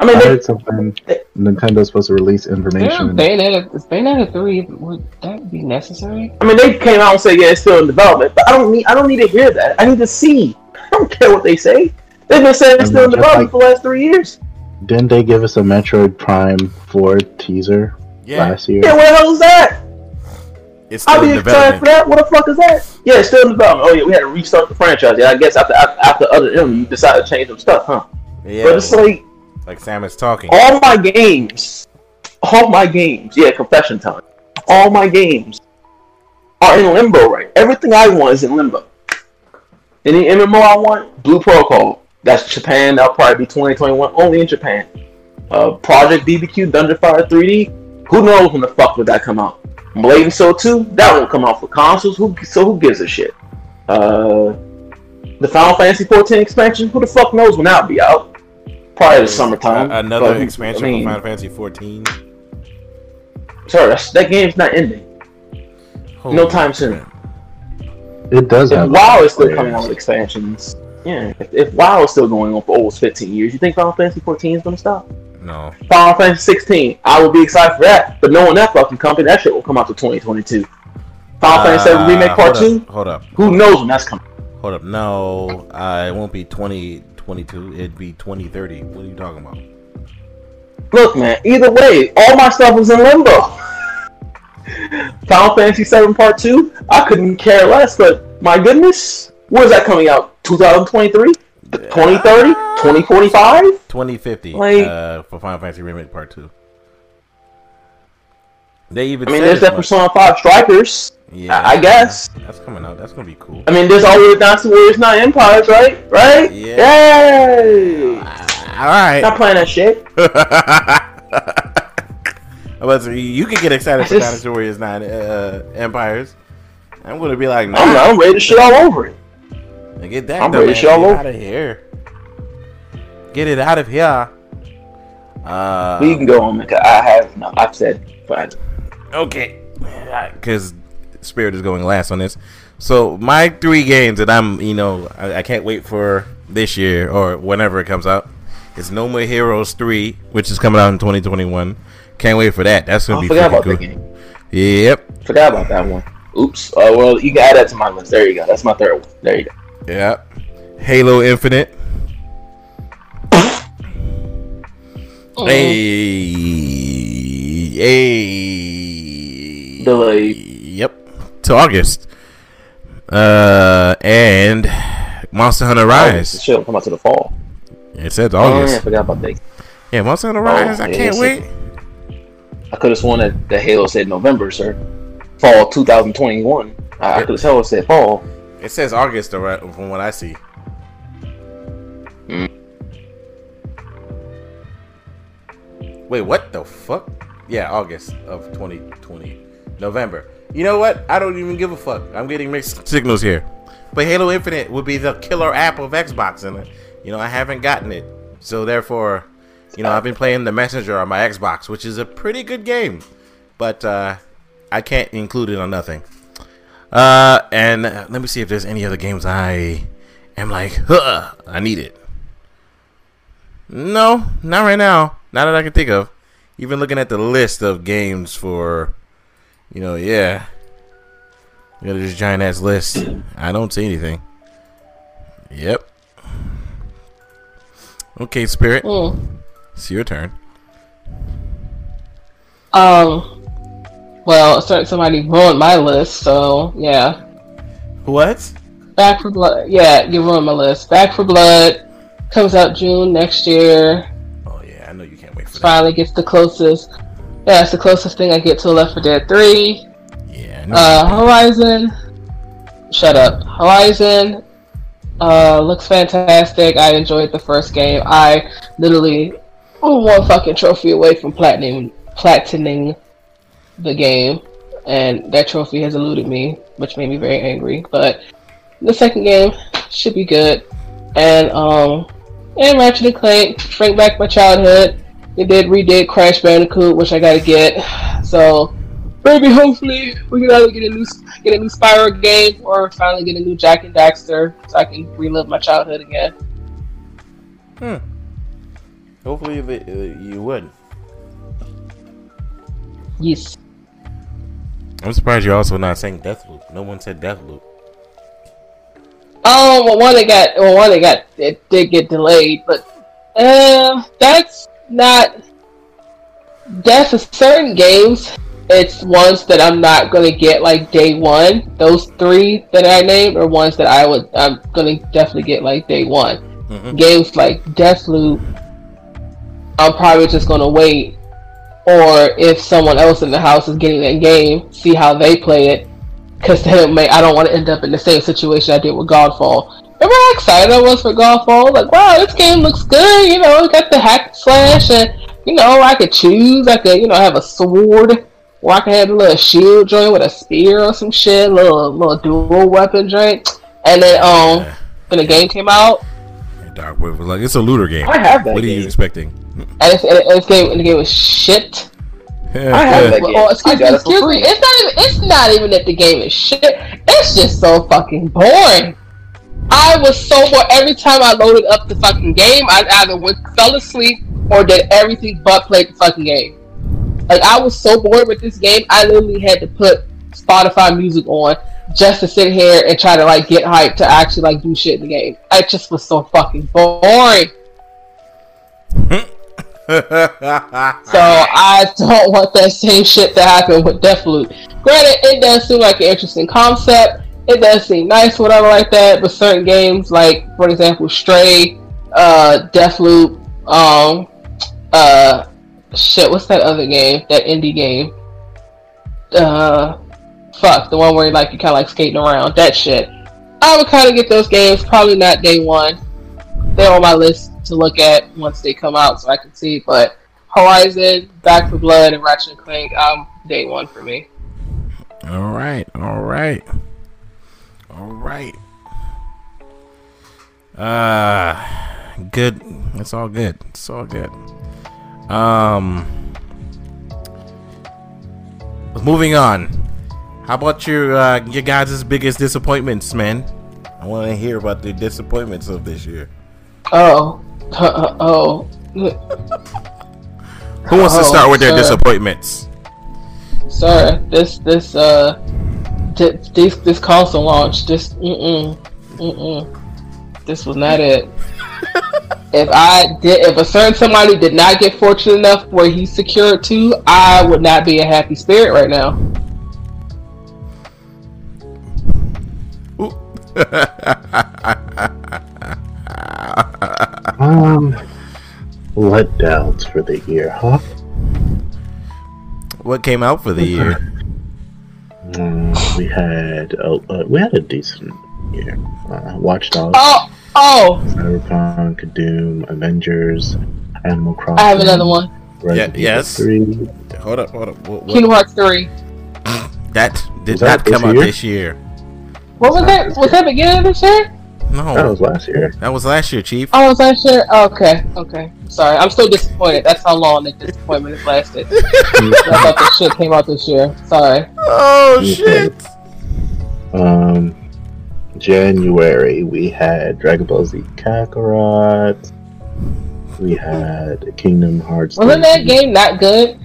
I mean, I they, heard something. Nintendo's supposed to release Yeah, information. Bayonetta, is Bayonetta three would that be necessary? I mean, they came out and said, yeah, it's still in development, but I don't need, I don't need to hear that. I need to see. I don't care what they say. They've been saying it's still in development like- for the last three years. Didn't they give us a Metroid Prime 4 teaser Yeah, last year? Yeah, what the hell is that? it's still I'll be in excited for that. What the fuck is that? Yeah, it's still in development. Oh yeah, we had to restart the franchise. Yeah, I guess after after, after other M, you decided to change some stuff, huh? Yeah, But it's like like Sam is talking. all my games, all my games. Yeah, confession time. All my games are in limbo right. Everything I want is in limbo. Any MMO I want, Blue Protocol. That's Japan. That'll probably be 2021. Only in Japan. Uh, Project BBQ Dungeon Fire 3D. Who knows when the fuck would that come out? Blade and Soul 2. That won't come out for consoles. Who so who gives a shit? Uh, the Final Fantasy 14 expansion. Who the fuck knows when that'll be out? Probably the summertime. A- another but expansion I mean, for Final Fantasy 14. Sorry, that's, that game's not ending. Holy No time soon. It does If have. WoW is still players. coming out with expansions, yeah. If, if WoW is still going on for almost 15 years, you think Final Fantasy 14 is gonna stop? No. Final Fantasy 16, I will be excited for that. But knowing that fucking company, that shit will come out to 2022. Final Fantasy 7 Uh, Remake Part hold 2, Up, hold up. who knows when that's coming? Hold up. No, uh, it won't be 2022. It'd be 2030. What are you talking about? Look, man, either way, all my stuff is in limbo. Final Fantasy 7 Part 2, I couldn't care less, but my goodness, where's that coming out? 2023? 2030? 2045? 2050 Like- uh, for Final Fantasy Remake Part 2. They even I mean, there's that much. Persona 5 Strikers. Yeah, I- I guess. That's coming out. That's to be cool. I mean, there's always Dynasty Warriors, not Empires, right? Right? Yeah. Yay! All right. Not playing that shit. I was you can get excited for Dynasty Warriors 9 uh, Empires. I'm to be like, nah, I'm, I'm ready to shit all over it. get that I'm ready to shit all over. out of here. Get it out of here. Uh, we can go on. Because I have no. I've said, but Okay, because Spirit is going last on this. So my three games that I'm, you know, I, I can't wait for this year or whenever it comes out. It's No More Heroes three, which is coming out in 2021. Can't wait for that. That's gonna be forgot about cool. that game. Yep, Forgot about that one. Oops. Uh, well, you can add that to my list. There you go. That's my third one. There you go. yep. Halo Infinite. Mm. Hey, hey. Delayed. To August. Uh, and Monster Hunter Oh, Rise. this shit come out to the fall. It says Oh, yeah, I August. forgot about that. Yeah, Monster Hunter Rise. I yeah, can't wait. I could have sworn that the Halo said November, sir. Fall 2021. I, I could have sworn it said fall. It says August, right, from what I see. Mm. Wait, what the fuck? Yeah, August of 2020. November. You know what? I don't even give a fuck. I'm getting mixed signals here. But Halo Infinite would be the killer app of Xbox, and you know I haven't gotten it, so therefore, you know I've been playing the Messenger on my Xbox, which is a pretty good game, but uh, I can't include it on nothing. Uh, and uh, let me see if there's any other games I am like, huh, I need it. No, not right now. Not that I can think of. Even looking at the list of games for, you know, yeah. Look at this giant ass list. I don't see anything. Yep. Okay, Spirit. Mm. It's your turn. Um. Well, certain somebody ruined my list, so yeah. What? Back 4 Blood. Yeah, you ruined my list. Back 4 Blood comes out June next year. Oh yeah, I know you can't wait for that. Finally gets the closest. Yeah, it's the closest thing I get to Left 4 Dead 3. Yeah. Know Uh, Horizon. Shut up. Horizon. Uh, looks fantastic. I enjoyed the first game. I literally one fucking trophy away from platinum, platining the game, and that trophy has eluded me, which made me very angry. But the second game should be good, and um, and Ratchet and Clank bring back my childhood. They did redid Crash Bandicoot, which I gotta get. So maybe hopefully we can either get a new get a new Spyro game or finally get a new Jak and Daxter so I can relive my childhood again. Hmm. Hopefully, it, uh, you would. Yes. I'm surprised you're also not saying Deathloop. No one said Deathloop. Oh, well, one that got well, one that got it did get delayed, but uh, that's not. That's for certain games. It's ones that I'm not gonna get like day one. Those three that I named are ones that I would I'm gonna definitely get like day one. Mhm. Games like Deathloop, I'm probably just gonna wait, or if someone else in the house is getting that game, see how they play it, because then may I don't want to end up in the same situation I did with Godfall. Remember how excited I was for Godfall? Like, wow, this game looks good. You know, it got the hack slash, and you know, I could choose. I could, you know, have a sword, or I could have a little shield joint with a spear or some shit, little little dual weapon joint. And then, um, when the game came out, Dark Wave was like, it's a looter game. I have that What are you expecting? and, it's, and this game, and the game was shit. I have that game. oh, excuse I me, excuse me. It's not even. It's not even that the game is shit. It's just so fucking boring. I was so bored every time I loaded up the fucking game. I either went fell asleep or did everything but play the fucking game. Like I was so bored with this game, I literally had to put Spotify music on just to sit here and try to like get hyped to actually like do shit in the game. I just was so fucking boring. So I don't want that same shit to happen with Deathloop. Granted, it does seem like an interesting concept. It does seem nice, whatever like that. But certain games, like for example, Stray, uh, Deathloop, um, uh, shit, what's that other game? That indie game? Uh, fuck, the one where like you kind of like skating around. That shit. I would kind of get those games. Probably not day one. They're on my list to look at once they come out, so I can see. But Horizon, Back 4 Blood, and Ratchet and Clank, um, day one for me. all right, all right, all right. Uh, good. It's all good. It's all good. Um, moving on. How about your uh, your guys' biggest disappointments, man? I want to hear about the disappointments of this year. Oh, uh, oh, Who wants to Oh, start with their sir. disappointments? sir, this this uh, th- this this console launch, this mm mm mm this was not it. if I did, if a certain somebody did not get fortunate enough where he secured to, I would not be a happy spirit right now. Um, letdowns for the year, huh? What came out for the year? Mm, we had a, uh, we had a decent year. Uh, Watch Dogs, Oh, oh, Cyberpunk, Doom, Avengers, Animal Crossing. I have another one. Resident Yeah, yes. 3. Hold up, hold up. What, what- Kingdom Hearts three. that did Was not this come out this year. What was that? Was that beginning of this year? No, That was last year. that was last year, Chief. Oh, was that shit? Okay, okay. Sorry, I'm still disappointed. That's how long the disappointment has lasted. I thought the shit came out this year. Sorry. Oh shit! Um, January we had Dragon Ball Z Kakarot. We had Kingdom Hearts. Wasn't that game not good?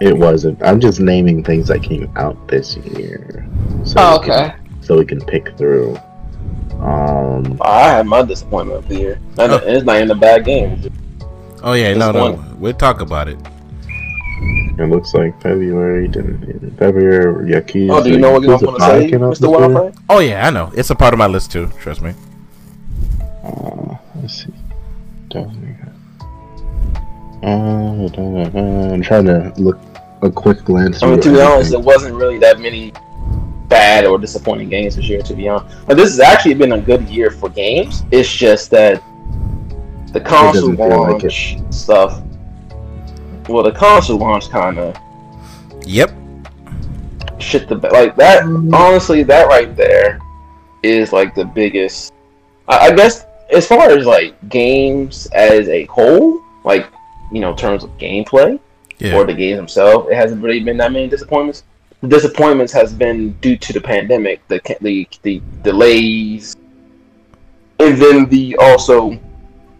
It wasn't. I'm just naming things that came out this year. So Oh, we can- okay. so we can pick through. Um, I had my disappointment of the year. Not- Oh. It's not even a bad game. Oh yeah, no, no, we'll talk about it. it looks like February. Didn't February? Yakuza. Oh, do you know what you're Yakuza going to 5 say, came Mr. this What I'm year. playing? Oh yeah, I know. It's a part of my list too. Trust me. Uh, let's see. Definitely. Uh. I'm trying to look a quick glance. I mean, to be honest, it wasn't really that many bad or disappointing games this year. To be honest, but this has actually been a good year for games. It's just that the console doesn't like launch stuff. Well, the console launch kind of Yep. shit the. Like that. Honestly, that right there is like the biggest. I, I guess as far as like games as a whole, like you know, in terms of gameplay Yeah. or the games themselves, it hasn't really been that many disappointments. The disappointments has been due to the pandemic, the the the delays, and then the also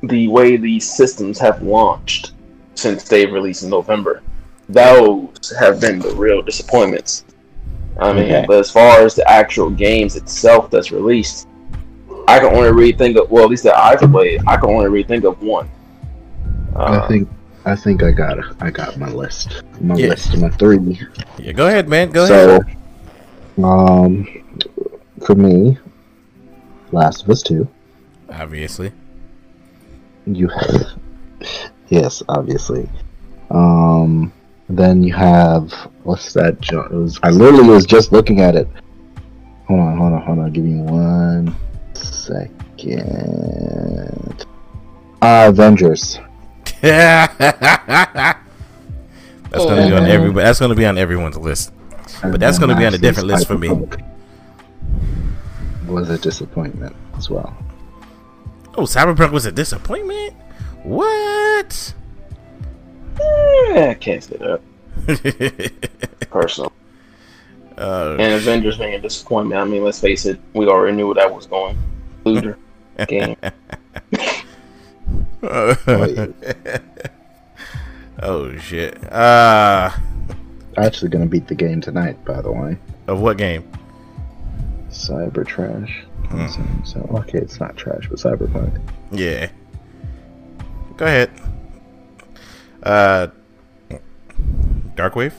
the way these systems have launched since they released in November. Those have been the real disappointments. I mean, Okay. but as far as the actual games itself that's released, I can only really think of well, at least that I've played, I can only really think of one. Uh, I think I think I got I got my list. My Yeah. list, my three. Yeah. Go ahead, man. Go so, ahead. um, for me, Last of Us Two. Obviously. You have yes, obviously. Um, then you have what's that? It was I literally was just looking at it. Hold on, hold on, hold on. Give me one second. Uh, Avengers. that's gonna be on Oh. every. That's gonna be on everyone's list. But that's gonna be on a different list for me. Was a disappointment as well. Oh, Cyberpunk was a disappointment. What? eh, I can't say that personally. uh, And Avengers being a disappointment. I mean, let's face it, we already knew where that was going. Looter game. oh shit. Uh, Actually, gonna beat the game tonight, by the way. of what game? Cyber trash. Hmm. So, so okay, it's not trash, but cyberpunk. Yeah. Go ahead. Uh, Darkwave.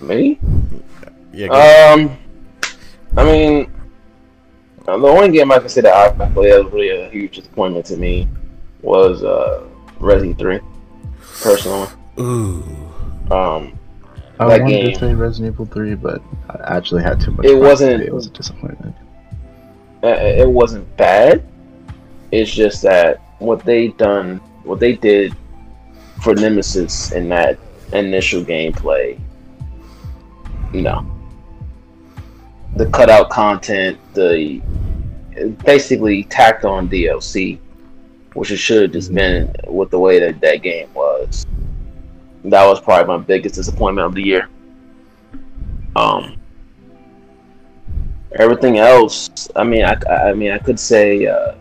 Me? Yeah. Go. Um, I mean, uh, the only game I can say that I played that was really a huge disappointment to me was uh, Resi 3, personally. Ooh. Um, I That wanted game- to say Resident Evil 3, but I actually had too much. It wasn't- today. It was a disappointment. uh, it wasn't bad. It's just that what they done, what they did for Nemesis in that initial gameplay, no. The cutout content, the basically tacked on DLC, which it should have just been with the way that that game was. That was probably my biggest disappointment of the year. Um, everything else, I mean, I, I mean, I could say, uh,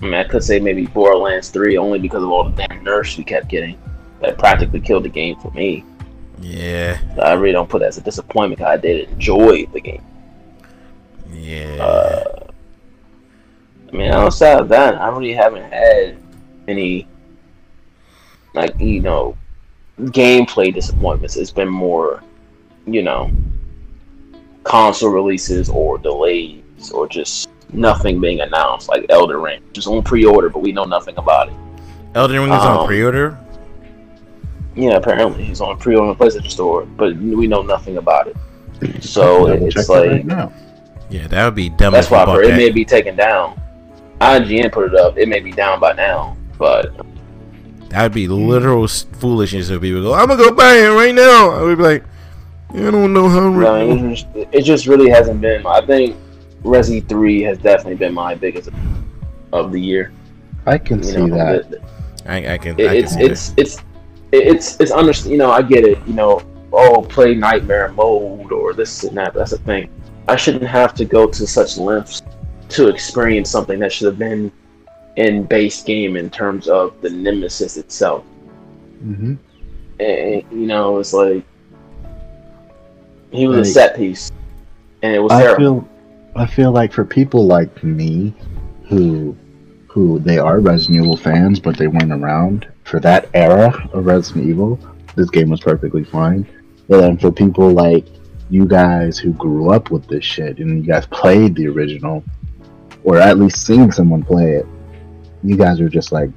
I mean, I could say maybe Borderlands Three only because of all the damn nerfs we kept getting. That practically killed the game for me. Yeah. I really don't put that as a disappointment. 'cause I did enjoy the game. Yeah. Uh, I mean, outside of that, I really haven't had any, like, you know, gameplay disappointments. It's been more, you know, console releases or delays or just nothing being announced, like Elder Ring. Just on pre order, but we know nothing about it. Elden Ring is on um, pre-order. Yeah, apparently he's on pre order on the PlayStation Store, but we know nothing about it. So it's check it like right. Yeah, that would be dumb. That's why it may be taken down. IGN put it up. It may be down by now, but That would be literal s- foolishness if people go, I'm gonna go buy it right now. I would be like, I don't know how. I mean, it, just, really hasn't been. I think Resi Three has definitely been my biggest of the year. I can You see know, that. the- I, I can. it- I it's can it's it's it's it's under. You know, I get it. You know, oh, play Nightmare mode or this and that. That's the thing. I shouldn't have to go to such lengths to experience something that should have been in base game in terms of the Nemesis itself. hmm and you know it's like He was Like- a set piece, and it was I terrible. feel I feel like for people like me who who they are Resident Evil fans but they weren't around for that era of Resident Evil, this game was perfectly fine. But then for people like you guys who grew up with this shit and you guys played the original or at least seen someone play it, you guys are just like,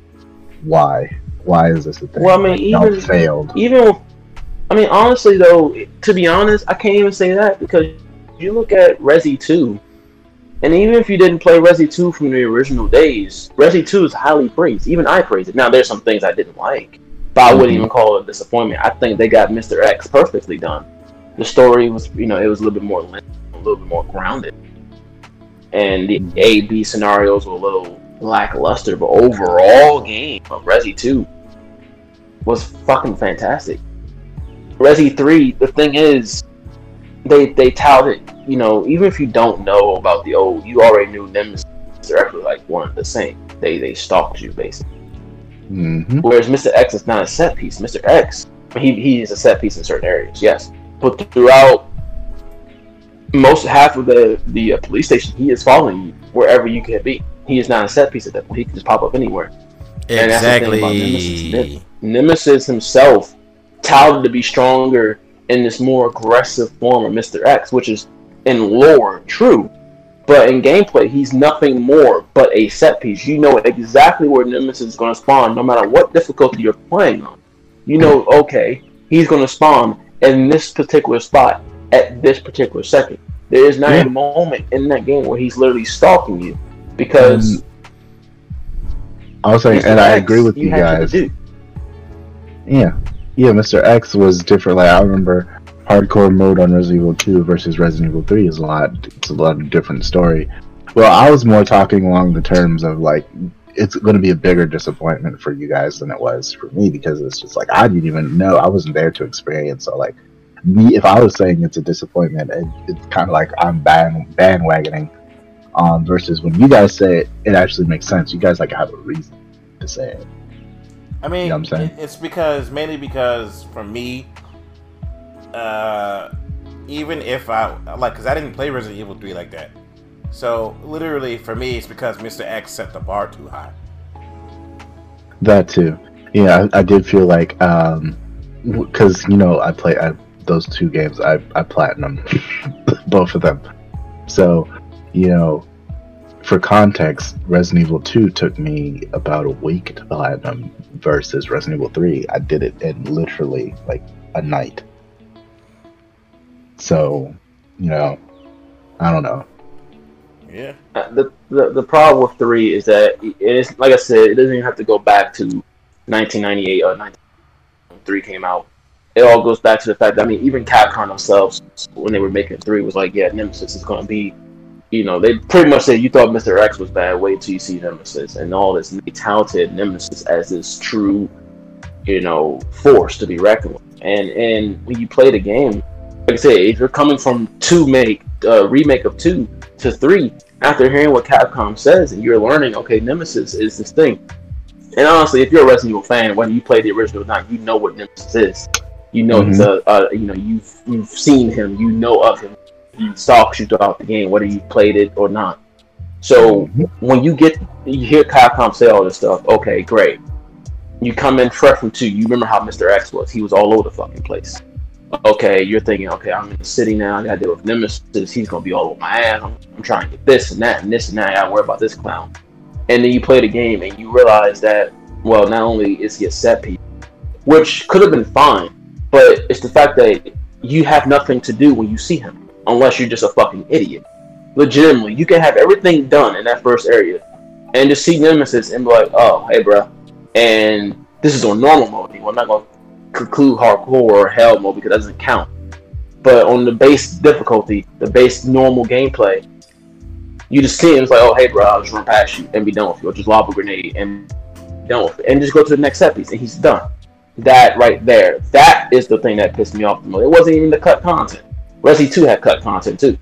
why? Why is this a thing? Well, I mean, y'all even- failed. even I mean, honestly though, to be honest, I can't even say that because you look at Resi 2, and even if you didn't play Resi 2 from the original days, Resi 2 is highly praised. Even I praise it. Now, there's some things I didn't like, but I wouldn't Mhm. even call it a disappointment. I think they got Mr. X perfectly done. The story was, you know, it was a little bit more, a little bit more grounded, and the A B scenarios were a little lackluster. But overall, game of Resi 2 was fucking fantastic. Resi 3, the thing is, they they touted, you know, even if you don't know about the old, you already knew Nemesis actually like one and the same. They they stalked you basically. hmm Whereas Mr. X is not a set piece. Mr. X, he he is a set piece in certain areas, yes, but throughout most half of the the uh, police station, he is following you wherever you can be. He is not a set piece at that point. He can just pop up anywhere. And that's the thing about Exactly. Nemesis himself touted to be stronger in this more aggressive form of Mr. X, which is in lore true. But in gameplay, he's nothing more but a set piece. You know exactly where Nemesis is going to spawn, no matter what difficulty you're playing on. You know, okay, he's going to spawn in this particular spot at this particular second. There is not Yeah. a moment in that game where he's literally stalking you because I was saying, and I agree with you, to guys. Yeah, yeah. Mr. X was different. Like I remember, hardcore mode on Resident Evil 2 versus Resident Evil 3 is a lot. It's a lot of different story. Well, I was more talking along the terms of like it's going to be a bigger disappointment for you guys than it was for me because it's just like I didn't even know I wasn't there to experience. So like me, if I was saying it's a disappointment, it, it's kind of like I'm band bandwagoning. Um, versus when you guys say it, it actually makes sense. You guys like have a reason to say it. I mean, You know what I'm saying? it's because mainly because for me, uh, even if I like, because I didn't play Resident Evil three like that, so literally for me, it's because Mr. X set the bar too high. That too. Yeah, I, I did feel like um because you know I play I, those two games. I I platinum both of them. So you know, for context, Resident Evil Two took me about a week to platinum versus Resident Evil Three. I did it in literally like a night. So you know, I don't know. Yeah. Uh, the, the the problem with three is that it is like I said, it doesn't even have to go back to 1998 or 1993 came out. It all goes back to the fact that I mean, even Capcom themselves, when they were making three, was like, yeah, Nemesis is going to be, you know, they pretty much said you thought Mr. X was bad, wait till you see Nemesis and all this. Touted Nemesis as this true, you know, force to be reckoned with. And and when you play the game, like I said, if you're coming from two make uh, remake of two to three after hearing what Capcom says and you're learning, okay, Nemesis is this thing. And honestly, if you're a Resident Evil fan, whether you play the original or not, you know what Nemesis is. You know he's a, uh, you know you've you've seen him, you know of him. He stalks you throughout the game, whether you played it or not. So when you get you hear Capcom say all this stuff, okay, great. You come in fresh from two. You remember how Mr. X was? He was all over the fucking place okay, you're thinking, okay, I'm in the city now. I got to deal with Nemesis. He's gonna be all over my ass. I'm, I'm trying to get this and that and this and that. I got to worry about this clown. And then you play the game and you realize that, well, not only is he a set piece, which could have been fine, but it's the fact that you have nothing to do when you see him, unless you're just a fucking idiot. Legitimately, you can have everything done in that first area, and just see Nemesis and be like, oh, hey, bro, and this is on normal mode. I'm not gonna conclude hardcore or hell mode because that doesn't count. But on the base difficulty, the base normal gameplay, you just see him, it's like, oh, hey, bro, I'll just run past you and be done with you, or just lob a grenade and done with it, and just go to the next set piece, and he's done. That right there, that is the thing that pissed me off the most. It wasn't even the cut content. Resi 2 had cut content too.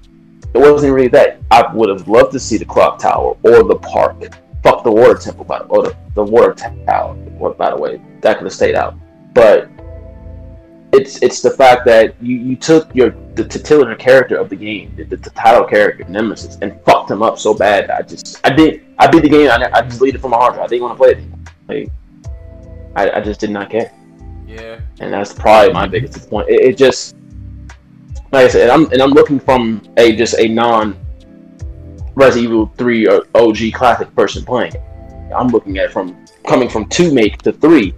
It wasn't really that. I would have loved to see the clock tower or the park. Fuck the water temple, by the or the, the water tower. By the way, that could have stayed out. But it's it's the fact that you, you took your the titular character of the game, the, the, the title character Nemesis, and fucked him up so bad. That I just I did I beat the game. I, I just deleted it from my hard drive. I didn't want to play it. Like I, I just did not care, Yeah. and that's probably my biggest disappointment. It, it just like I said, and I'm and I'm looking from a just a non Resident Evil Three or OG classic person playing. it. I'm looking at it from coming from two make to three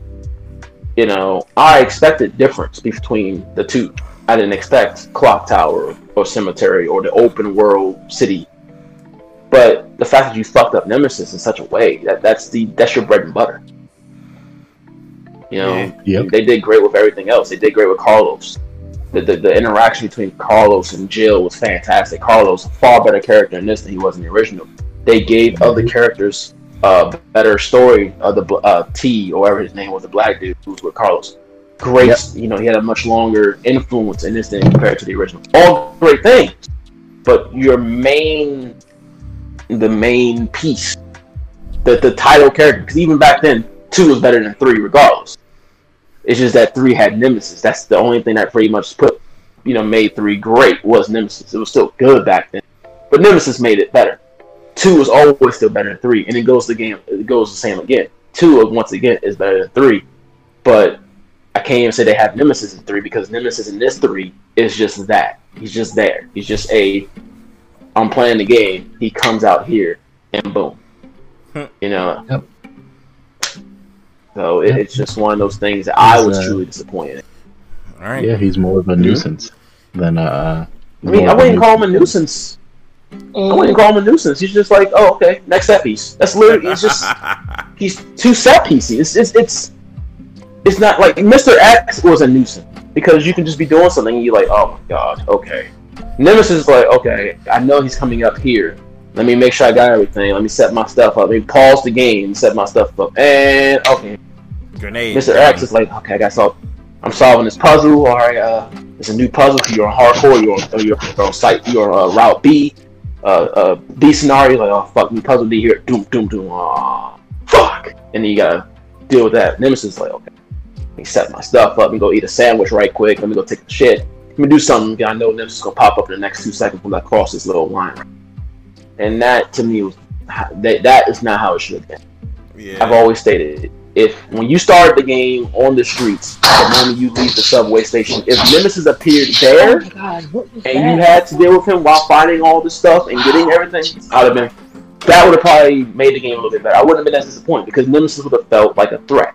you know, I expected difference between the two. I didn't expect Clock Tower or Cemetery or the open world city. But the fact that you fucked up Nemesis in such a way that that's the that's your bread and butter. You know, Yeah. Yep. they did great with everything else. They did great with Carlos. The, the, the interaction between Carlos and Jill was fantastic. Carlos, a far better character in this than he was in the original. They gave other characters uh, better story of the uh, T or whatever his name was, the black dude who was with Carlos. Great, Yep. you know, he had a much longer influence in this than compared to the original. All great things, but your main, the main piece, the the title character, because even back then, two was better than three, regardless. It's just that three had Nemesis. That's the only thing that pretty much put, you know, made three great was Nemesis. It was still good back then, but Nemesis made it better two is always still better than three, and it goes the game. It goes the same again. Two uh, once again is better than three, but I can't even say they have Nemesis in three because Nemesis in this three is just that. He's just there. He's just a. I'm playing the game. He comes out here, and boom. You know. Yep. So it, Yep. it's just one of those things that I was uh, truly disappointed. All right. Yeah, he's more of a nuisance than uh. I mean, I wouldn't call him a nuisance. I wouldn't call him a nuisance. He's just like, oh, okay, next set piece. That's literally. He's just. he's too set piecey. It's, it's it's it's not like Mr. X was a nuisance because you can just be doing something and you're like, oh my god, okay. Nemesis is like, okay, I know he's coming up here. Let me make sure I got everything. Let me set my stuff up. Let me pause the game, set my stuff up, and okay. Grenade. Mr. X is like, okay, I got solve. I'm solving this puzzle. All right, uh, it's a new puzzle. You're on hardcore. You're on, you're, you're on site. You're on uh, route B. Uh, uh, B scenario. Like, oh fuck, new puzzle D here. Doom, doom, doom. Ah, fuck. And then you gotta deal with that. Nemesis is like, okay, let me set my stuff up. Let me go eat a sandwich right quick. Let me go take a shit. Let me do something. I know Nemesis is gonna pop up in the next two seconds when I cross this little line. And that to me was that that is not how it should have been. Yeah. I've always stated if when you start the game on the streets, the moment you leave the subway station, if Nemesis appeared there Oh god, and that? you had to deal with him while fighting all this stuff and getting everything, I'd have been that would have probably made the game a little bit better. I wouldn't have been as disappointed because Nemesis would have felt like a threat.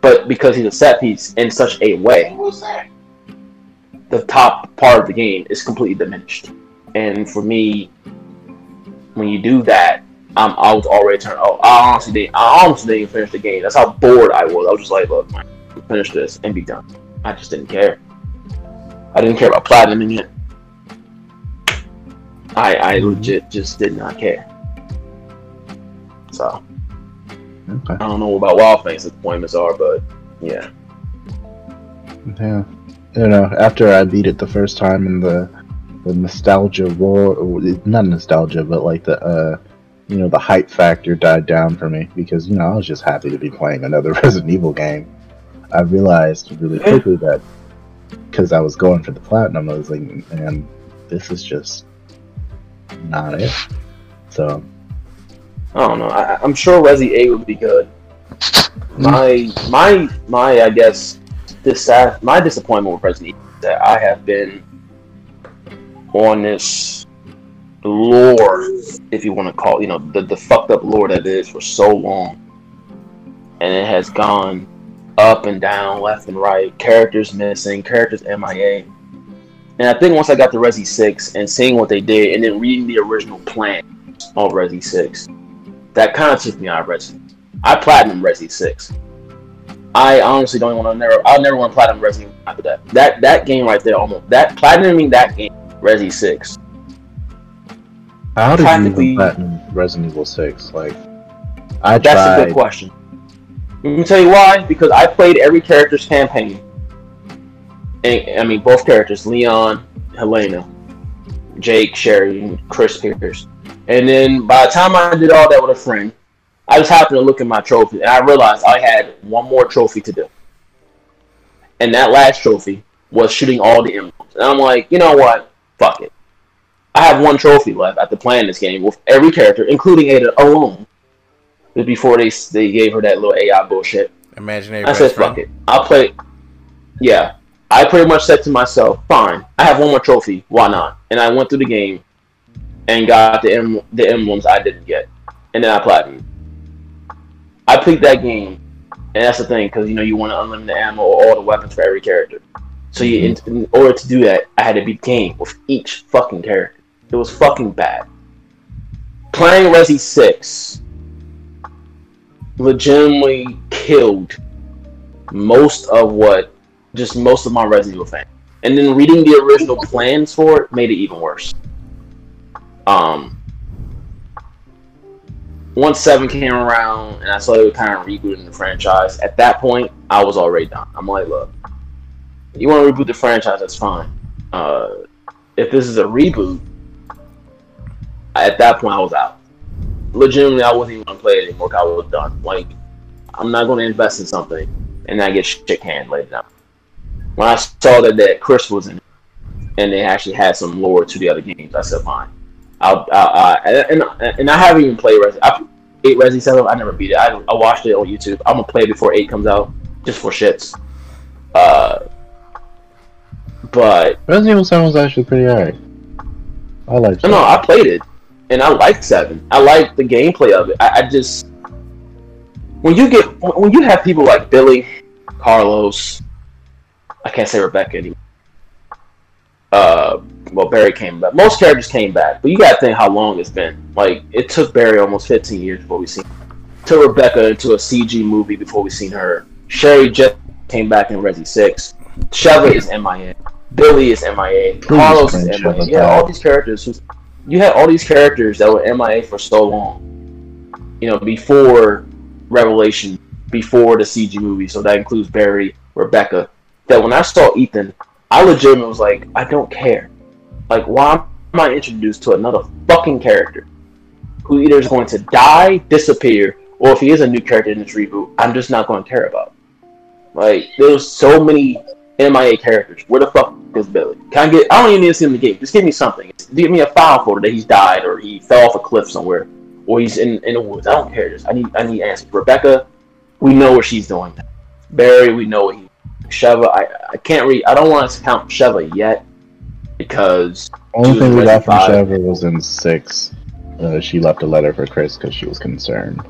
But because he's a set piece in such a way, What was that? the top part of the game is completely diminished. And for me, when you do that, I'm I was already turned. Oh, I honestly didn't. I honestly didn't finish the game. That's how bored I was. I was just like, look, finish this and be done. I just didn't care. I didn't care about platinum it. I I mm-hmm. legit just did not care. So Okay. I don't know about Wild Thing's disappointments are, but yeah. Yeah. You know, after I beat it the first time and the the nostalgia roar not nostalgia, but like the uh you know, the hype factor died down for me because, you know, I was just happy to be playing another Resident Evil game. I realized really quickly that because I was going for the platinum, I was like, man, this is just not it. So, I don't know. I, I'm sure Resi 8 would be good. My my my I guess this my disappointment with Resident Evil is that I have been on this lore, if you want to call you know the the fucked up lore that is for so long, and it has gone up and down, left and right. Characters missing, characters MIA. And I think once I got to Resi 6 and seeing what they did, and then reading the original plan on Resi 6, that kind of took me out of Resi. I platinum Resi 6. I honestly don't want to never. I'll never want to platinum Resi after that. That that game right there, almost that platinuming that game, Resi 6. how did you Practically- even platinum Resident Evil 6? Like, I That's a good question. Let me tell you why. Because I played every character's campaign. And, I mean, both characters, Leon, Helena, Jake, Sherry, and Chris Piers. And then by the time I did all that with a friend, I just happened to look at my trophy and I realized I had one more trophy to do. and that last trophy was shooting all the emblems. And I'm like, you know what? Fuck it. I have one trophy left after playing this game with every character, including Ada alone. Before they they gave her that little AI bullshit. Imaginary. I said, fuck it. I'll play. Yeah. I pretty much said to myself, fine, I have one more trophy. Why not? And I went through the game and got the em- the emblems I didn't get. And then I platinum. I played that game, and that's the thing, because you know you want to unlimited ammo or all the weapons for every character. So you, in, in order to do that, I had to beat the game with each fucking character. It was fucking bad. Playing Resi 6 legitimately killed most of what just most of my Resident Evil. And then reading the original plans for it made it even worse. Um once seven came around and I saw they were kind of rebooting the franchise, at that point I was already done. I'm like, look, you want to reboot the franchise, that's fine. Uh, if this is a reboot, at that point I was out. Legitimately, I wasn't even gonna play it anymore. I was done. Like, I'm not gonna invest in something and I get shit canned later down. When I saw that that Chris was in and they actually had some lore to the other games, I said, fine. I'll, I'll, I and, and I haven't even played Resi. I played Resi Seven. I never beat it. I, I watched it on YouTube. I'm gonna play it before eight comes out, just for shits. Uh, but Resident Evil 7 was actually pretty alright. I like no, no, I played it, and I liked Seven. I liked the gameplay of it. I, I just when you get when you have people like Billy, Carlos, I can't say Rebecca anymore. Uh, well, Barry came back. Most characters came back, but you gotta think how long it's been. Like it took Barry almost 15 years before we seen. Took Rebecca into a CG movie before we seen her. Sherry just came back in Resi Six. Sheva is MIA. Billy is MIA. Carlos is MIA. Yeah, all these characters. Who, you had all these characters that were MIA for so long. You know, before Revelation, before the CG movie. So that includes Barry, Rebecca. That when I saw Ethan, I legitimately was like, I don't care. Like, why am I introduced to another fucking character who either is going to die, disappear, or if he is a new character in this reboot, I'm just not going to care about. Like, there's so many MIA characters. Where the fuck is Billy? Can I get? I don't even need to see him in the game. Just give me something. Give me a file folder that he's died or he fell off a cliff somewhere or he's in, in the woods. I don't care. Just I need I need answers. Rebecca, we know what she's doing. Barry, we know what he. Sheva, I I can't read. I don't want to count Sheva yet because Only thing we got from Sheva was in 6. Uh, she left a letter for Chris because she was concerned.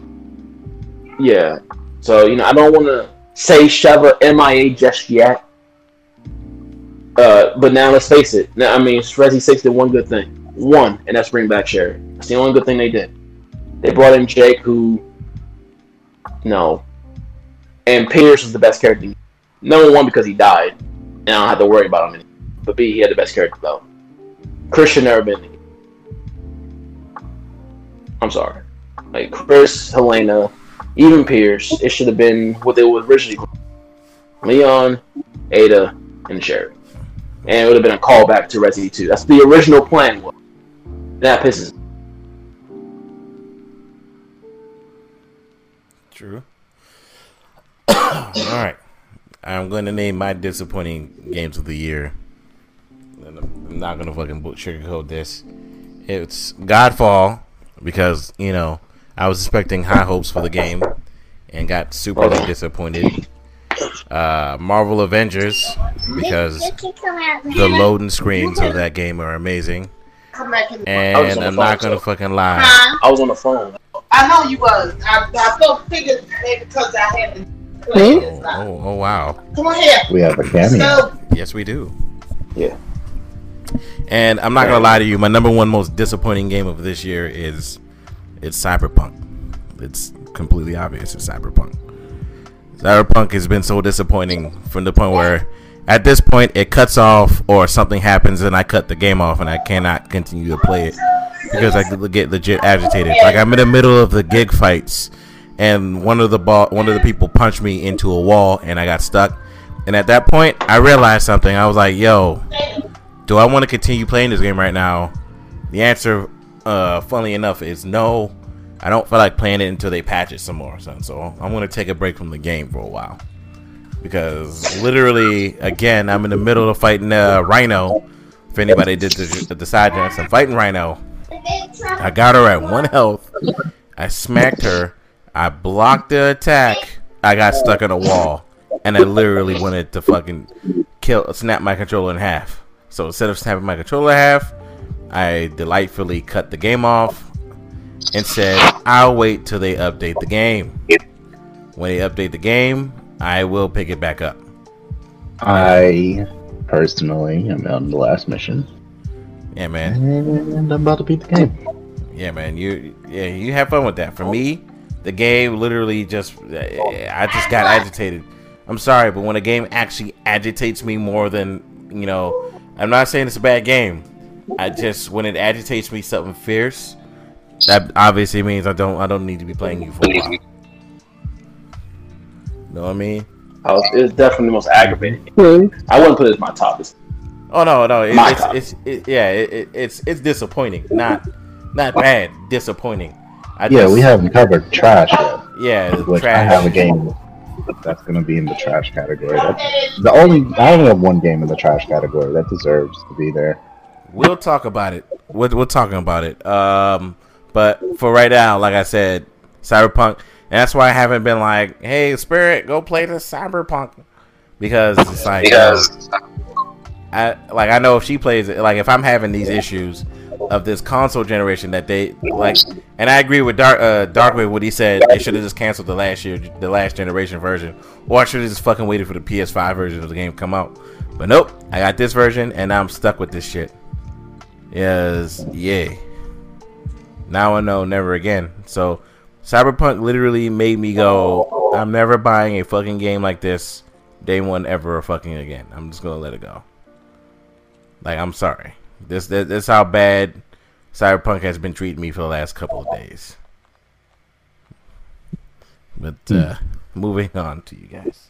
Yeah. So, you know, I don't want to say Sheva MIA just yet. Uh, but now let's face it. Now, I mean, Resi 6 did one good thing. One, and that's bring back Sherry. That's the only good thing they did. They brought in Jake, who. No. And Piers was the best character. Number one, because he died. And I don't have to worry about him anymore. But B, he had the best character, though. Christian never been. I'm sorry. Like, Chris, Helena, even Piers, it should have been what they were originally. Leon, Ada, and Sherry. And it would have been a callback to Resident 2. That's the original plan was. That pisses. True. All right. I'm going to name my disappointing games of the year. And I'm I'm not going to fucking sugarcoat this. It's Godfall because, you know, I was expecting high hopes for the game and got super oh, disappointed. Uh, Marvel Avengers because the loading screens of that game are amazing. And I'm not going to fucking lie. I was on the phone. I know you was. I, I thought figured maybe because I had to play this. Oh, oh, oh wow. Come on here. We have a cameo. So, Yes, we do. Yeah. And I'm not gonna lie to you, my number one most disappointing game of this year is it's Cyberpunk. It's completely obvious it's Cyberpunk. Cyberpunk has been so disappointing from the point where at this point it cuts off or something happens and I cut the game off and I cannot continue to play it because I get legit agitated. Like I'm in the middle of the gig fights and one of the ball one of the people punched me into a wall and I got stuck. And at that point I realized something. I was like, yo, do I want to continue playing this game right now? The answer, uh, funnily enough, is no. I don't feel like playing it until they patch it some more, son. So I'm gonna take a break from the game for a while. because literally, again, I'm in the middle of fighting uh, Rhino. If anybody did the, the side jumps, I'm fighting Rhino. I got her at one health. I smacked her. I blocked the attack. I got stuck in a wall, and I literally wanted to fucking kill, snap my controller in half. So instead of snapping my controller in half, I delightfully cut the game off and said, "I'll wait till they update the game. When they update the game, I will pick it back up." I personally am on the last mission, Yeah, man. and I'm about to beat the game. Yeah, man. You yeah, you have fun with that. For me, the game literally just I just got agitated. I'm sorry, but when a game actually agitates me more than you know, I'm not saying it's a bad game. I just when it agitates me something fierce, that obviously means I don't I don't need to be playing you for a while. Know what I mean? I was, it definitely the most aggravating. I wouldn't put it as my top. It's- Oh no, no, it, My it's top. it's it, yeah, it, it, it's it's disappointing. Not not bad, disappointing. I Yeah, just- we haven't covered trash yet, yeah, which trash. I have a game that's going to be in the trash category. That's the only I only have one game in the trash category that deserves to be there. We'll talk about it. We're, we're talking about it. Um, but for right now, like I said, Cyberpunk, and that's why I haven't been like, "Hey, Spirit, go play the Cyberpunk," because it's like, I like I know if she plays it, like if I'm having these issues of this console generation that they like, and I agree with Dark uh, what he said. They should have just canceled the last year, the last generation version, or I should have just fucking waited for the PS5 version of the game to come out. But nope, I got this version, and I'm stuck with this shit. Yes, yay. Now I know, never again. So, Cyberpunk literally made me go, I'm never buying a fucking game like this day one ever fucking again. I'm just gonna let it go. Like, I'm sorry. This, this, this how bad Cyberpunk has been treating me for the last couple of days. But, uh, moving on to you guys.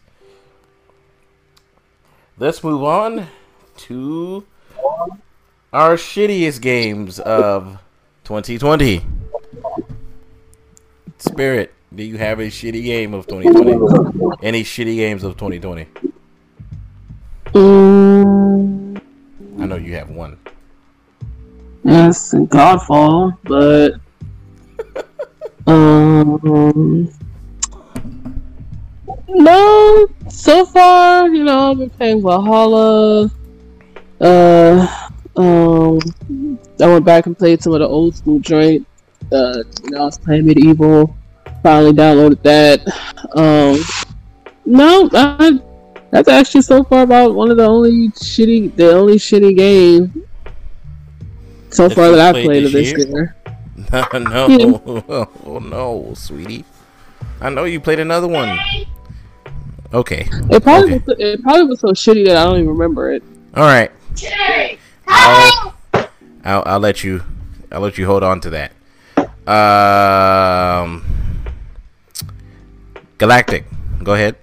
Let's move on to our shittiest games of 2020. Spirit, do you have a shitty game of 2020? Any shitty games of 2020? Mm, I know you have one. yes, Godfall, but um, no. So far, you know, I've been playing Valhalla. Uh, um, I went back and played some of the old school joint. Uh, you know, I was playing Medieval. Finally downloaded that. Um, no, I, that's actually so far about one of the only shitty, the only shitty game so That far that I've played played this of this year? year. no, oh no, sweetie. I know you played another one. Okay, It probably Okay. was, it probably was so shitty that I don't even remember it. all right. I'll, I'll, I'll let you. I'll let you hold on to that. Um, Galactic, go ahead.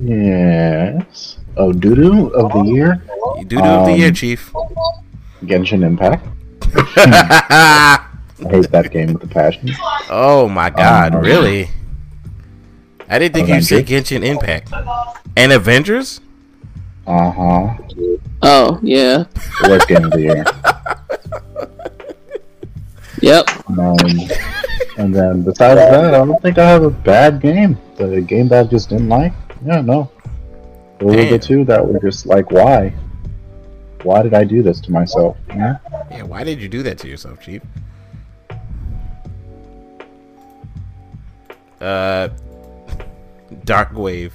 Yes. Oh, doo doo of the year, You do do of the year, Um, Chief. Genshin Impact. I hate that game with a passion. oh my God, Um, really? I didn't think you said Genshin Impact and Avengers. Uh huh. Oh yeah, Worst game of the year. yep. Um, and then besides that, I don't think I have a bad game. The game that I just didn't like. Yeah, no. Those were Damn. the two that were just like, why? Why did I do this to myself? You know? Yeah, why did you do that to yourself, Chief? Uh, Dark Wave.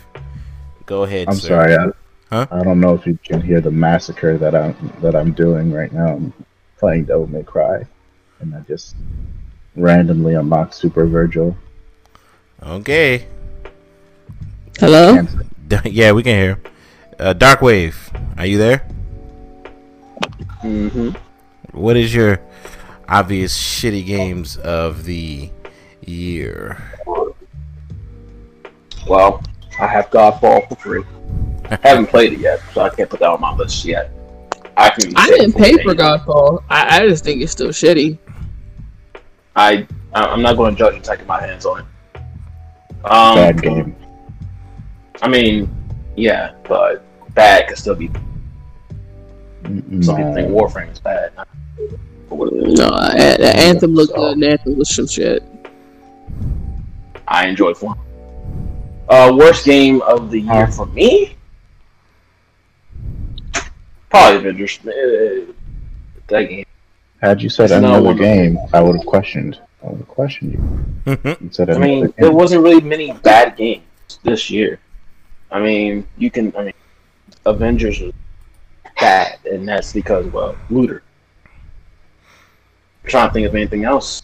Go ahead. I'm sir. sorry. I, Huh? I don't know if you can hear the massacre that I'm that I'm doing right now. I'm playing Devil May Cry, and I just randomly unlocked Super Virgil. Okay. Hello. Yeah, we can hear. Uh, Dark Wave, are you there? Mm-hmm. What is your obvious shitty games of the year? Well, I have Godfall for free. I haven't played it yet, so I can't put that on my list yet. I can. I didn't pay for Godfall. I, I just think it's still shitty. I I- I'm not going to judge and taking my hands on it. Um, bad game. I mean, Yeah, but bad could still be. Mm-mm. Some people think Warframe is bad. No, a- a- Anthem looked good. and Anthem was some shit. I enjoyed fun. Uh, worst game of the year for me? Probably Avengers. Uh, That game. Had you said It's not another game, I would have questioned. I would have questioned you. You said I mean, game. there wasn't really many bad games this year. I mean, you can. I mean, Avengers was bad, and that's because well, looter. I'm trying to think of anything else.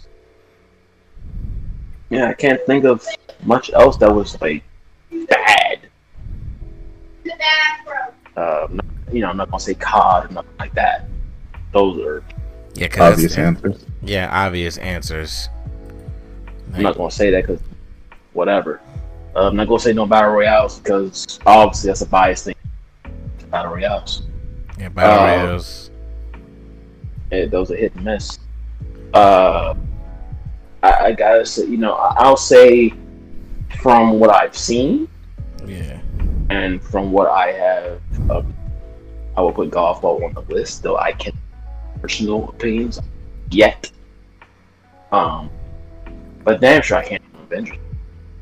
Yeah, I can't think of much else that was like bad. The Uh, not- you know, I'm not gonna say COD or nothing like that. Those are. Yeah, cause Obvious answers. yeah, obvious answers. I'm not gonna say that because whatever. Uh, I'm not gonna say no battle royales because obviously that's a biased thing. Battle royales. Yeah, battle Uh, royales. it, those are hit and miss. Uh, I, I gotta say, you know, I- I'll say from what I've seen Yeah. and from what I have, uh, I will put Godfall on the list. Though I can personal opinions yet. Um, but damn sure I can't Avengers.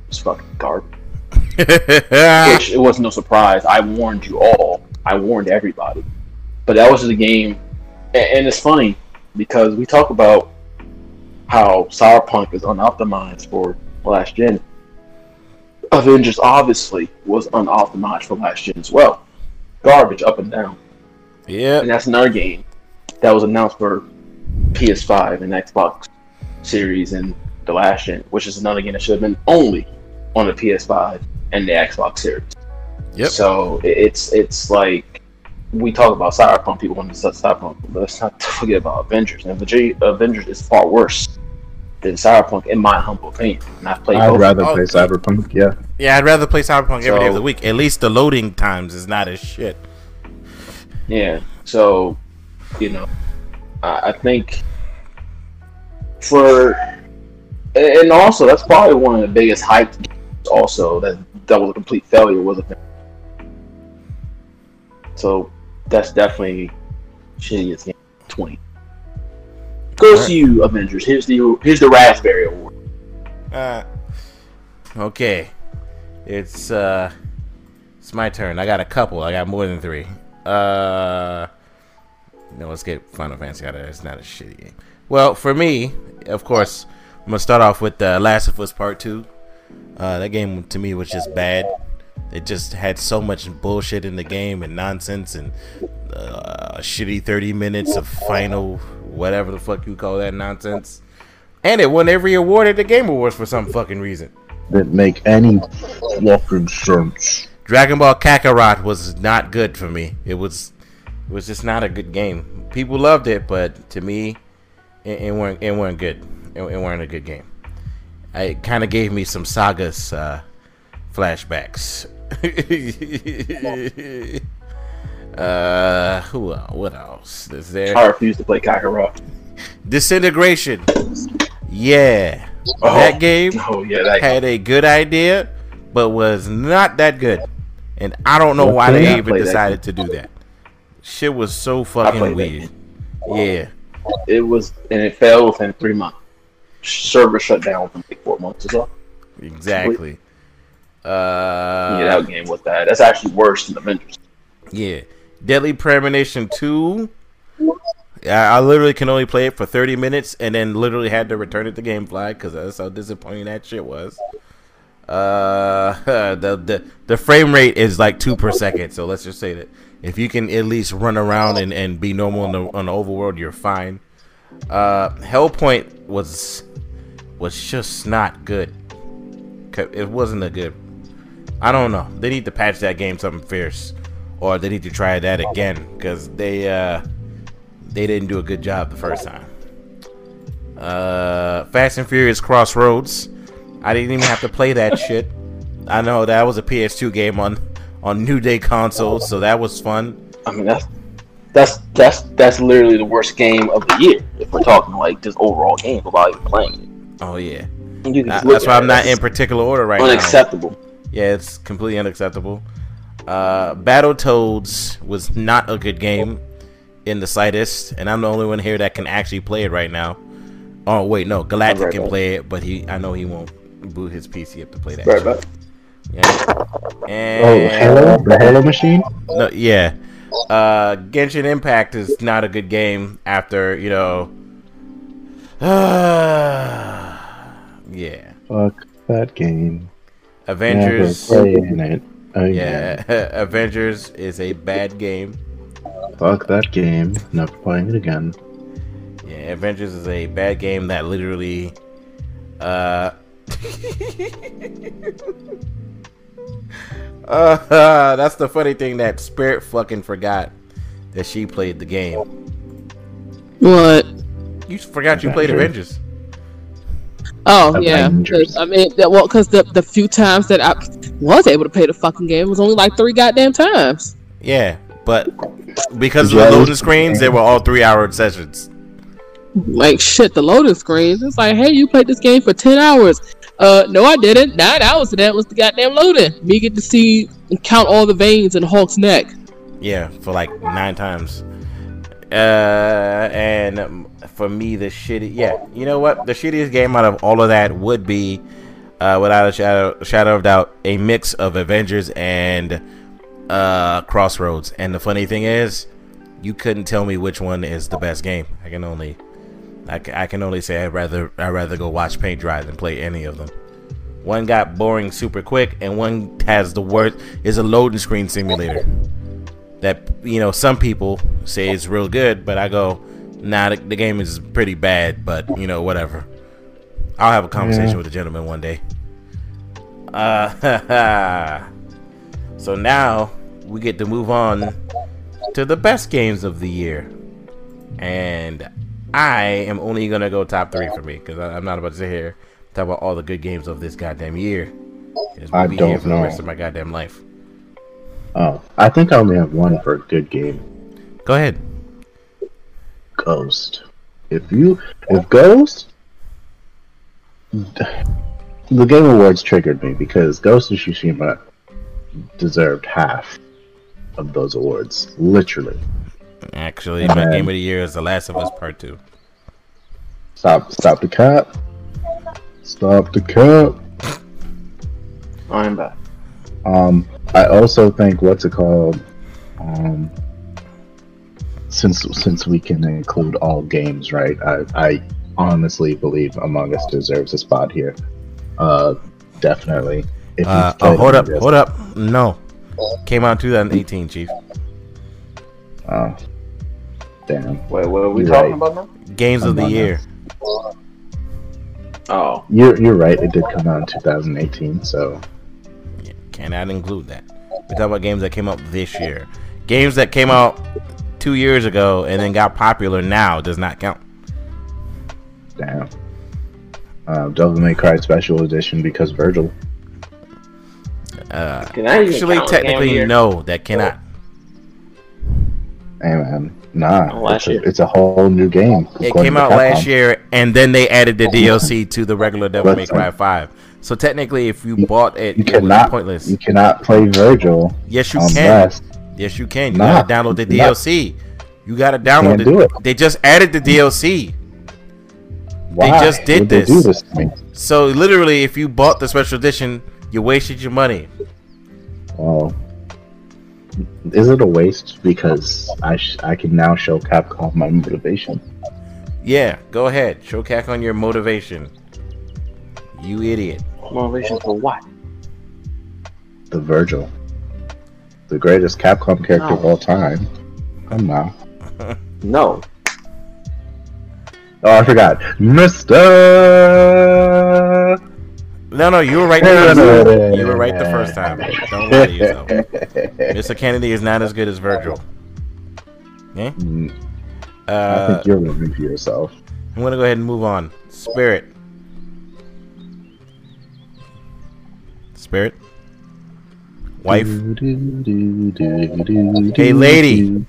It's fucking garbage. Which it was no surprise. I warned you all. I warned everybody. But that was the game, and, and it's funny because we talk about how Cyberpunk is unoptimized for last gen. Avengers obviously was unoptimized for last gen as well. Garbage up and down. Yep. And that's another game that was announced for PS5 and Xbox Series and the last gen, which is another game that should have been only on the PS5 and the Xbox Series. Yep. So it's it's like we talk about Cyberpunk, people want to say Cyberpunk, but let's not forget about Avengers. And Avengers Avengers is far worse than Cyberpunk, in my humble opinion. And I've played I'd both. rather Oh, play yeah. Cyberpunk. Yeah. Yeah, I'd rather play Cyberpunk every day of the week. At least the loading times is not as shit. Yeah. So, you know, I, I think for, and also that's probably one of the biggest hyped games. Also, that that was a complete failure was a. So that's definitely shittiest game twenty. Go Alright. to you, Avengers. Here's the here's the Raspberry Award. Uh, okay, it's uh, it's my turn. I got a couple. I got more than three. Uh, no, let's get Final Fantasy out of there. It's not a shitty game. Well, for me, of course, I'm gonna start off with uh, Last of Us Part Two. Uh, that game to me was just bad. It just had so much bullshit in the game and nonsense and uh, shitty 30 minutes of final whatever the fuck you call that nonsense. And it won every award at the Game Awards for some fucking reason. Didn't make any fucking sense. Dragon Ball Kakarot was not good for me. It was it was just not a good game. People loved it, but to me, it, it weren't it weren't good. It, it weren't a good game. It kind of gave me some sagas uh, flashbacks. uh, who? What else is there? I refuse to play Kakarot. Disintegration. Yeah, Oh. that game Oh yeah, that had a good idea, but was not that good. And I don't know why they even decided to do that. Shit was so fucking that weird. Yeah. it was, and it fell within three months. Server shut down within like four months or so. Exactly. Uh, yeah, that game was bad. That's actually worse than Avengers. yeah. Deadly Premonition 2. Yeah, I literally can only play it for 30 minutes and then literally had to return it to GameFly because that's how disappointing that shit was. Uh, the, the the frame rate is like two per second, so let's just say that if you can at least run around and, and be normal in the, on the overworld, you're fine. Uh, Hellpoint was was just not good. It wasn't a good. I don't know. They need to patch that game something fierce, or they need to try that again because they uh they didn't do a good job the first time. Uh, Fast and Furious Crossroads. I didn't even have to play that shit. I know that was a PS2 game on on New Day consoles, so that was fun. I mean, that's that's that's that's literally the worst game of the year if we're talking like just overall game without even playing it. Oh yeah, You can That- that's why I'm not in particular order right now. unacceptable. Yeah, it's completely unacceptable. Uh, Battletoads was not a good game in the slightest, and I'm the only one here that can actually play it right now. Oh wait, no, Galactic Right can play it, but he I know he won't boot his PC up to play that. Right back. Yeah. Oh, And Halo, the Halo machine. no, yeah. Uh, Genshin Impact is not a good game after you know. yeah. Fuck that game. Avengers. Again. Yeah, Avengers is a bad game. Fuck that game. Never playing it again. Yeah, Avengers is a bad game that literally, uh, uh, that's the funny thing that Spirit fucking forgot that she played the game. What? You forgot you played Avengers. Avengers. Oh yeah, I mean, well, because the the few times that I was able to play the fucking game was only like three goddamn times. Yeah, but because of the loading screens, they were all three hour sessions. Like shit, the loading screens. It's like, hey, you played this game for ten hours. Uh, no, I didn't. Nine hours that was the goddamn loading. Me get to see and count all the veins in Hulk's neck. Yeah, for like nine times. Uh, and for me, the shitty, yeah, you know what? The shittiest game out of all of that would be, uh, without a shadow, shadow of doubt, a mix of Avengers and uh, Crossroads. And the funny thing is, you couldn't tell me which one is the best game. I can only, I can, I can only say I'd rather, I'd rather go watch paint dry than play any of them. One got boring super quick, and one has the worst. Is a loading screen simulator that you know some people say is real good, but I go, nah, the, the game is pretty bad. But you know, whatever. I'll have a conversation Yeah. with the gentleman one day. Uh, so now we get to move on to the best games of the year, and I am only gonna go top three for me because I'm not about to sit here talk about all the good games of this goddamn year. we'll I be don't for the know. rest of my goddamn life. Oh, I think I only have one for a good game. Go ahead. Ghost. If you, if Ghost, the Game Awards triggered me because Ghost of Tsushima deserved half of those awards, literally. Actually, my game of the year is The Last of Us Part Two. Stop, stop the cap. Stop the cap. I'm back. Um, I also think what's it called? Um, since since we can include all games, right? I I honestly believe Among Us deserves a spot here. Uh, definitely. If Uh, oh, hold up, Among hold up. No, came out in 2018, Chief. Oh, damn. Wait, what are we You're talking right. about now? Games of the year. Us. Oh, You're you're right. It did come out in 2018. So Yeah, cannot include that. We're talking about games that came out this year. Games that came out two years ago and then got popular now does not count. damn. Uh, Devil May Cry Special Edition because Virgil. Uh, can I actually, count a game technically, no, that cannot. Hey man, nah. Oh, it's, a, it's a whole new game. It came out Capcom. last year, and then they added the DLC to the regular Devil May Cry 5. So technically, if you You- bought it, You it cannot. pointless. You cannot play Virgil yes, you can. Yes, you can. You Nah, gotta download the. DLC. You gotta download Can't it. They just added the DLC. why They just did would this. this? So literally, if you bought the special edition, you wasted your money. Well, is it a waste because I sh- I can now show Capcom my motivation? Yeah, go ahead. Show Capcom your motivation. You idiot. motivation for what? The Virgil, the greatest Capcom character of all time. Come now. No. Oh, I forgot, Mister. No, no, you were right the first time. You were right the first time. Don't lie to yourself. Mr. Kennedy is not as good as Virgil. Okay? Mm, I Uh, think you're living for yourself. I'm gonna go ahead and move on. Spirit. Spirit. Wife. Hey, lady.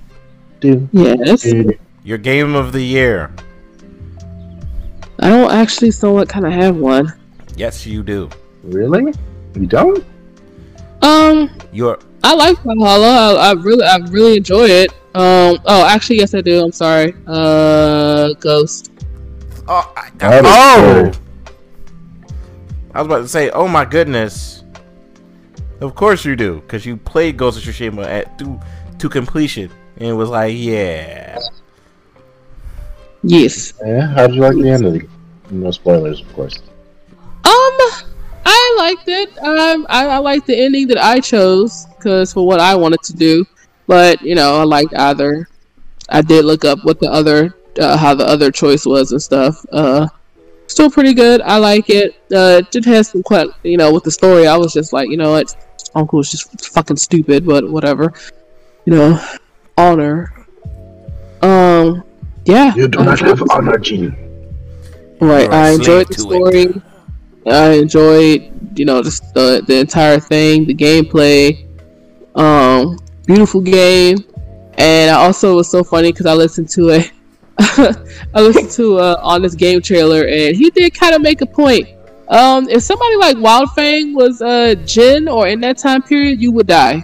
Yes, Your game of the year. I don't actually somewhat kind of have one. Yes, you do. Really? You don't? Um, Your I like Valhalla. I, I really, I really enjoy it. Um. Oh, actually, yes, I do. I'm sorry. Uh, Ghost. Oh, I, That is oh! good. I was about to say, oh my goodness. Of course you do, because you played Ghost of Tsushima at to, to completion, and it was like, yeah. Yes. Yeah, how did you like the end of the? No spoilers, of course. Um, I liked it. Um, I, I liked the ending that I chose because for what I wanted to do. But you know, I liked either. I did look up what the other, uh, how the other choice was and stuff. Uh, still pretty good. I like it. Uh, it did have some quite, you know, with the story. I was just like, you know what, Uncle was just fucking stupid, but whatever. You know, honor. Um, yeah. You do not have honor, Gene. Right. You're a I enjoyed the story. it. I enjoyed, you know, just the the entire thing, the gameplay. Um, beautiful game, and I also was so funny because I listened to it. I listened to uh, on this game trailer, and he did kind of make a point. Um, if somebody like Wildfang was uh Jin or in that time period, you would die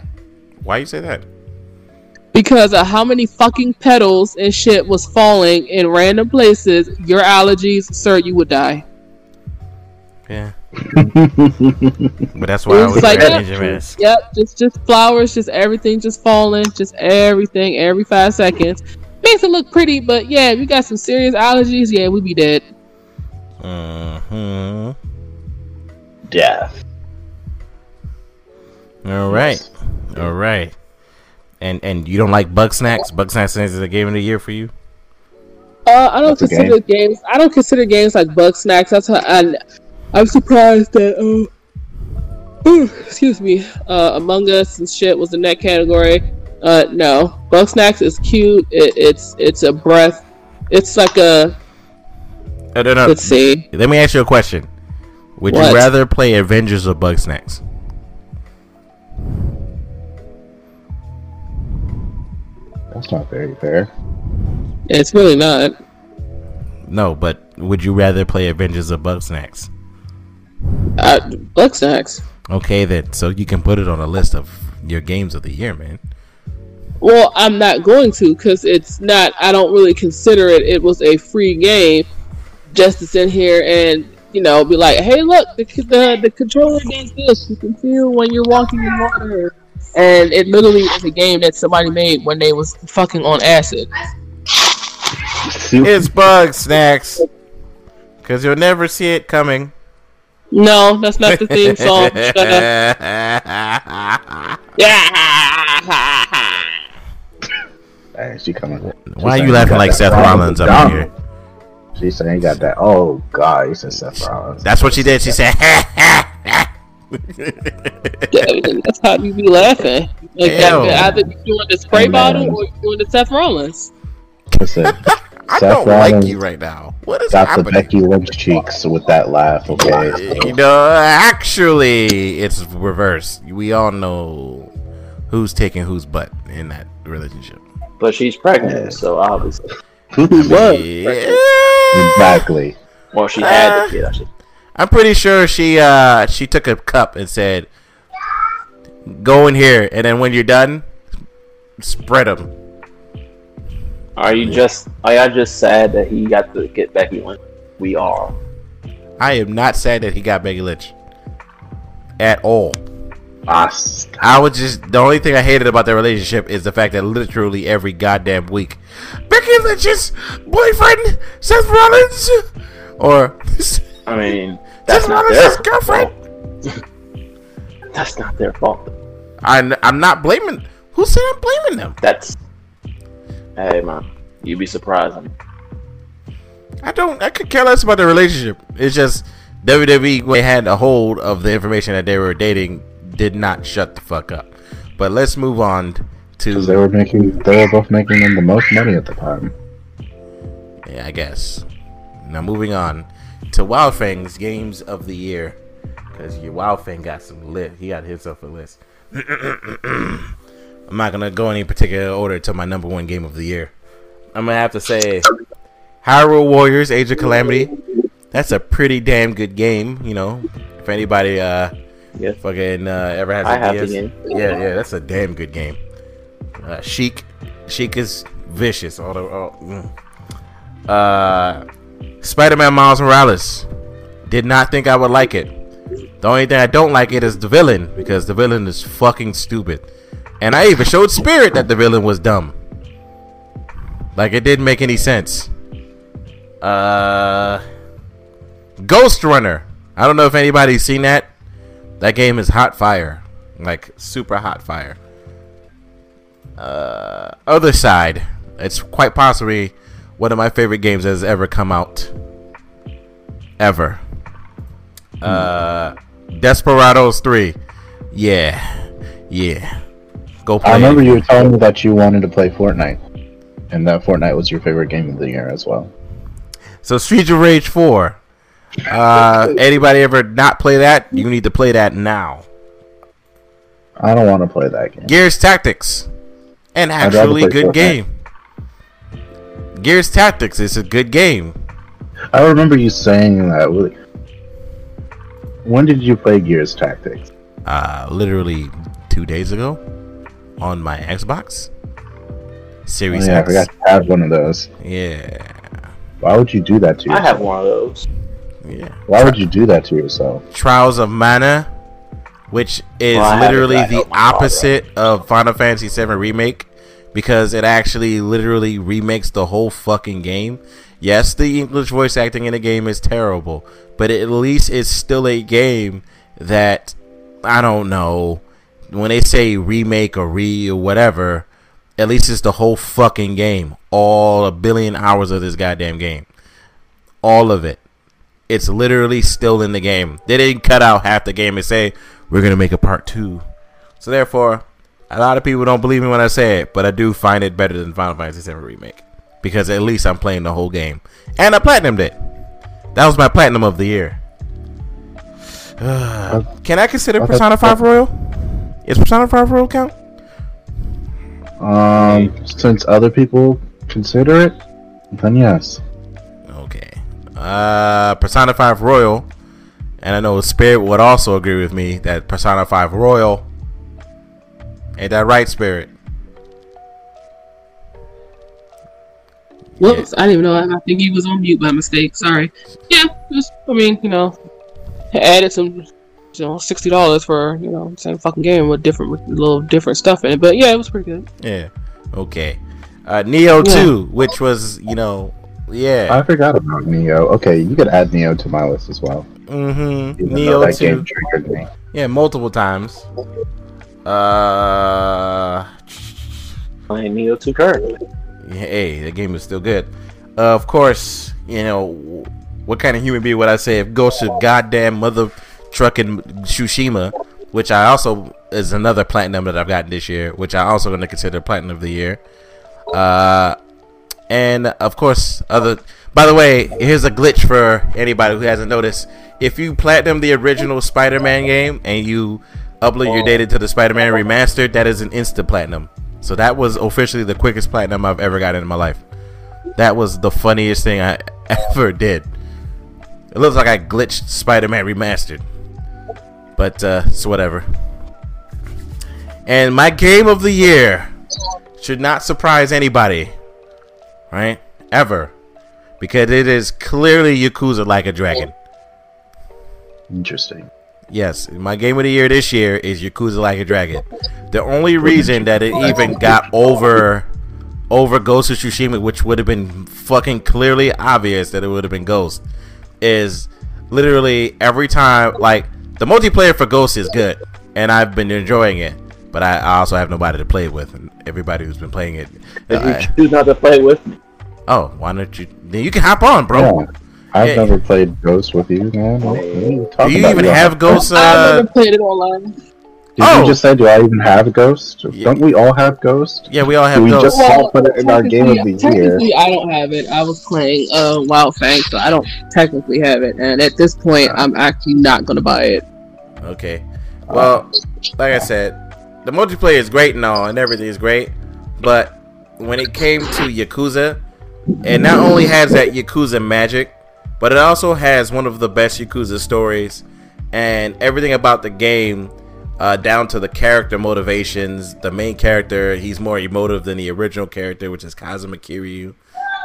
Why you say that? because of how many fucking petals and shit was falling in random places. Your allergies, sir, you would die. Yeah. but that's why I was like like, that. Ninja Yep, just just flowers, just everything just falling, just everything every five seconds. Makes it look pretty, but yeah, if you got some serious allergies, yeah, we'd be dead. hmm Death. All right. All right. And and you don't like Bugsnax? Bug Snacks is a game of the year for you? Uh, I don't That's a consider games. I don't consider games like Bugsnax. That's how, and I'm surprised that. Uh, ooh, excuse me. Uh, Among Us and shit was in that category. Uh, no, Bugsnax is cute. It, it's it's a breath. It's like a. No, no. Let's see. Let me ask you a question. Would What? you rather play Avengers or Bugsnax? That's not very fair. It's really not. No, but would you rather play Avengers or Bugsnax? Uh, Bugsnax. Okay, then. So you can put it on a list of your games of the year, man. Well, I'm not going to because it's not. I don't really consider it. It was a free game, just to sit here and you know be like, "Hey, look, the the, the controller does this. You can feel when you're walking in water." And it literally is a game that somebody made when they was fucking on acid. It's Bugsnax. Because you'll never see it coming. No, that's not the theme song. Yeah. Hey, she coming. Why are you laughing like Seth Rollins up McDonald. here? She's saying he got that. Oh God, he said Seth Rollins. That's what she did. She said, Yeah, that's how you be laughing. Like that, either you doing the spray Hey, bottle or you doing the Seth Rollins. Listen, I Seth don't like you right now. What is got the? Becky Lynch cheeks with that laugh. Okay, You know, actually, it's reverse. We all know who's taking whose butt in that relationship. But she's pregnant, so obviously. Yeah. exactly. Well, she had the kid. I should. I'm pretty sure she uh she took a cup and said, "Go in here, and then when you're done, spread them." Are you just? Are y'all just sad that he got to get Becky Lynch? We are. I am not sad that he got Becky Lynch at all. Ah, I, s- I was just the only thing I hated about their relationship is the fact that literally every goddamn week, Becky Lynch's boyfriend Seth Rollins, or I mean, that's Seth not Rollins' their girlfriend. fault. That's not their fault. I'm I'm not blaming. Who said I'm blaming them? That's. Hey man, you'd be surprised. I don't. I could care less about the relationship. It's just WWE when they had a hold of the information that they were dating did not shut the fuck up. But let's move on to they were making, they were both making them the most money at the time. yeah, I guess. Now moving on to Wildfang's games of the year because your Wildfang got some lit. He got himself a list. I'm not gonna go in any particular order to my number one game of the year. I'm gonna have to say Hyrule Warriors: Age of Calamity. That's a pretty damn good game. You know, if anybody uh Yeah. Fucking uh, ever has I a have the game. Yeah, yeah, that's a damn good game. Uh, Sheik, Sheik is vicious. All the, all, mm. uh, Spider-Man Miles Morales. Did not think I would like it. The only thing I don't like it is the villain because the villain is fucking stupid. And I even showed Spirit that the villain was dumb. Like it didn't make any sense. Uh, Ghostrunner. I don't know if anybody's seen that. That game is hot fire, like super hot fire. Uh, other side, it's quite possibly one of my favorite games that has ever come out. Ever. Uh, Desperados Three. Yeah, yeah. Go play. I remember you were telling me that you wanted to play Fortnite, and that Fortnite was your favorite game of the year as well. So Streets of Rage 4. Uh, anybody ever not play that? You need to play that now. I don't want to play that game. Gears Tactics. An actually good Fortnite. game. Gears Tactics is a good game. I remember you saying that. When did you play Gears Tactics? Uh, literally two days ago on my Xbox. Oh, Series yeah, I X. forgot to have one of those. Yeah. Why would you do that to yourself? I have one of those. Yeah. Why would you do that to yourself? Trials of Mana, which is Well, literally the out my opposite of Final Fantasy VII Remake because it actually literally remakes the whole fucking game. Yes, the English voice acting in the game is terrible, but at least it's still a game that I don't know. When they say remake or re or whatever, at least it's the whole fucking game. All a billion hours of this goddamn game. All of it it's literally still in the game. They didn't cut out half the game and say we're gonna make a part two. So therefore, a lot of people don't believe me when I say it, but I do find it better than Final Fantasy VII Remake because at least I'm playing the whole game and I platinumed it. That was my platinum of the year. Can I consider Persona 5 Royal? Is Persona 5 Royal count? Um, since other people consider it, then yes. Okay. Uh, Persona 5 Royal. And I know Spirit would also agree with me that Persona 5 Royal. Ain't that right, Spirit? Whoops, I didn't even know. I think he was on mute by mistake. Sorry. Yeah, just I mean, you know, added some, you know, sixty dollars for you know same fucking game with different with little different stuff in it. But yeah, it was pretty good. Yeah. Okay. Uh, Nioh Yeah. 2, which was, you know, yeah. I forgot about Nioh. Okay, you could add Nioh to my list as well. Mm-hmm. Even Nioh that 2. game. Yeah, multiple times. Uh, Playing Nioh 2 currently. hey, the game is still good. Uh, of course, you know, what kind of human being would I say if Ghost of goddamn mother trucking Tsushima, which I also is another platinum that I've gotten this year, which I also going to consider platinum of the year. Uh, and of course, other. By the way, here's a glitch for anybody who hasn't noticed. If you platinum the original Spider-Man game and you upload your data to the Spider-Man remastered, that is an instant platinum. So that was officially the quickest platinum I've ever gotten in my life. That was the funniest thing I ever did. It looks like I glitched Spider-Man remastered, but uh, it's whatever. And my game of the year should not surprise anybody, right? Ever, because it is clearly Yakuza Like a Dragon. Interesting. Yes, my game of the year this year is Yakuza Like a Dragon. The only reason that it even got over over Ghost of Tsushima, which would have been fucking clearly obvious that it would have been Ghost, is literally every time like the multiplayer for Ghost is good, and I've been enjoying it. But I, I also have nobody to play with, and everybody who's been playing it. If uh, you choose not to play with me, oh, why don't you? Then you can hop on, bro. Yeah. I've Yeah. never played Ghost with you, man. What are you Do you about? even don't have Ghost? I've never played it online. Did Oh. you just say, do I even have Ghost? Yeah. Don't we all have Ghost? yeah, we all have Do we Ghost. just all put it in our game of the technically- year? technically, I don't have it. I was playing uh, Wild Fang, so I don't technically have it. And at this point, I'm actually not gonna buy it. Okay. Well, like I said, the multiplayer is great and all, and everything is great. But when it came to Yakuza, it not only has that Yakuza magic, but it also has one of the best Yakuza stories and everything about the game, uh, down to the character motivations. The main character, he's more emotive than the original character, which is Kazuma Kiryu,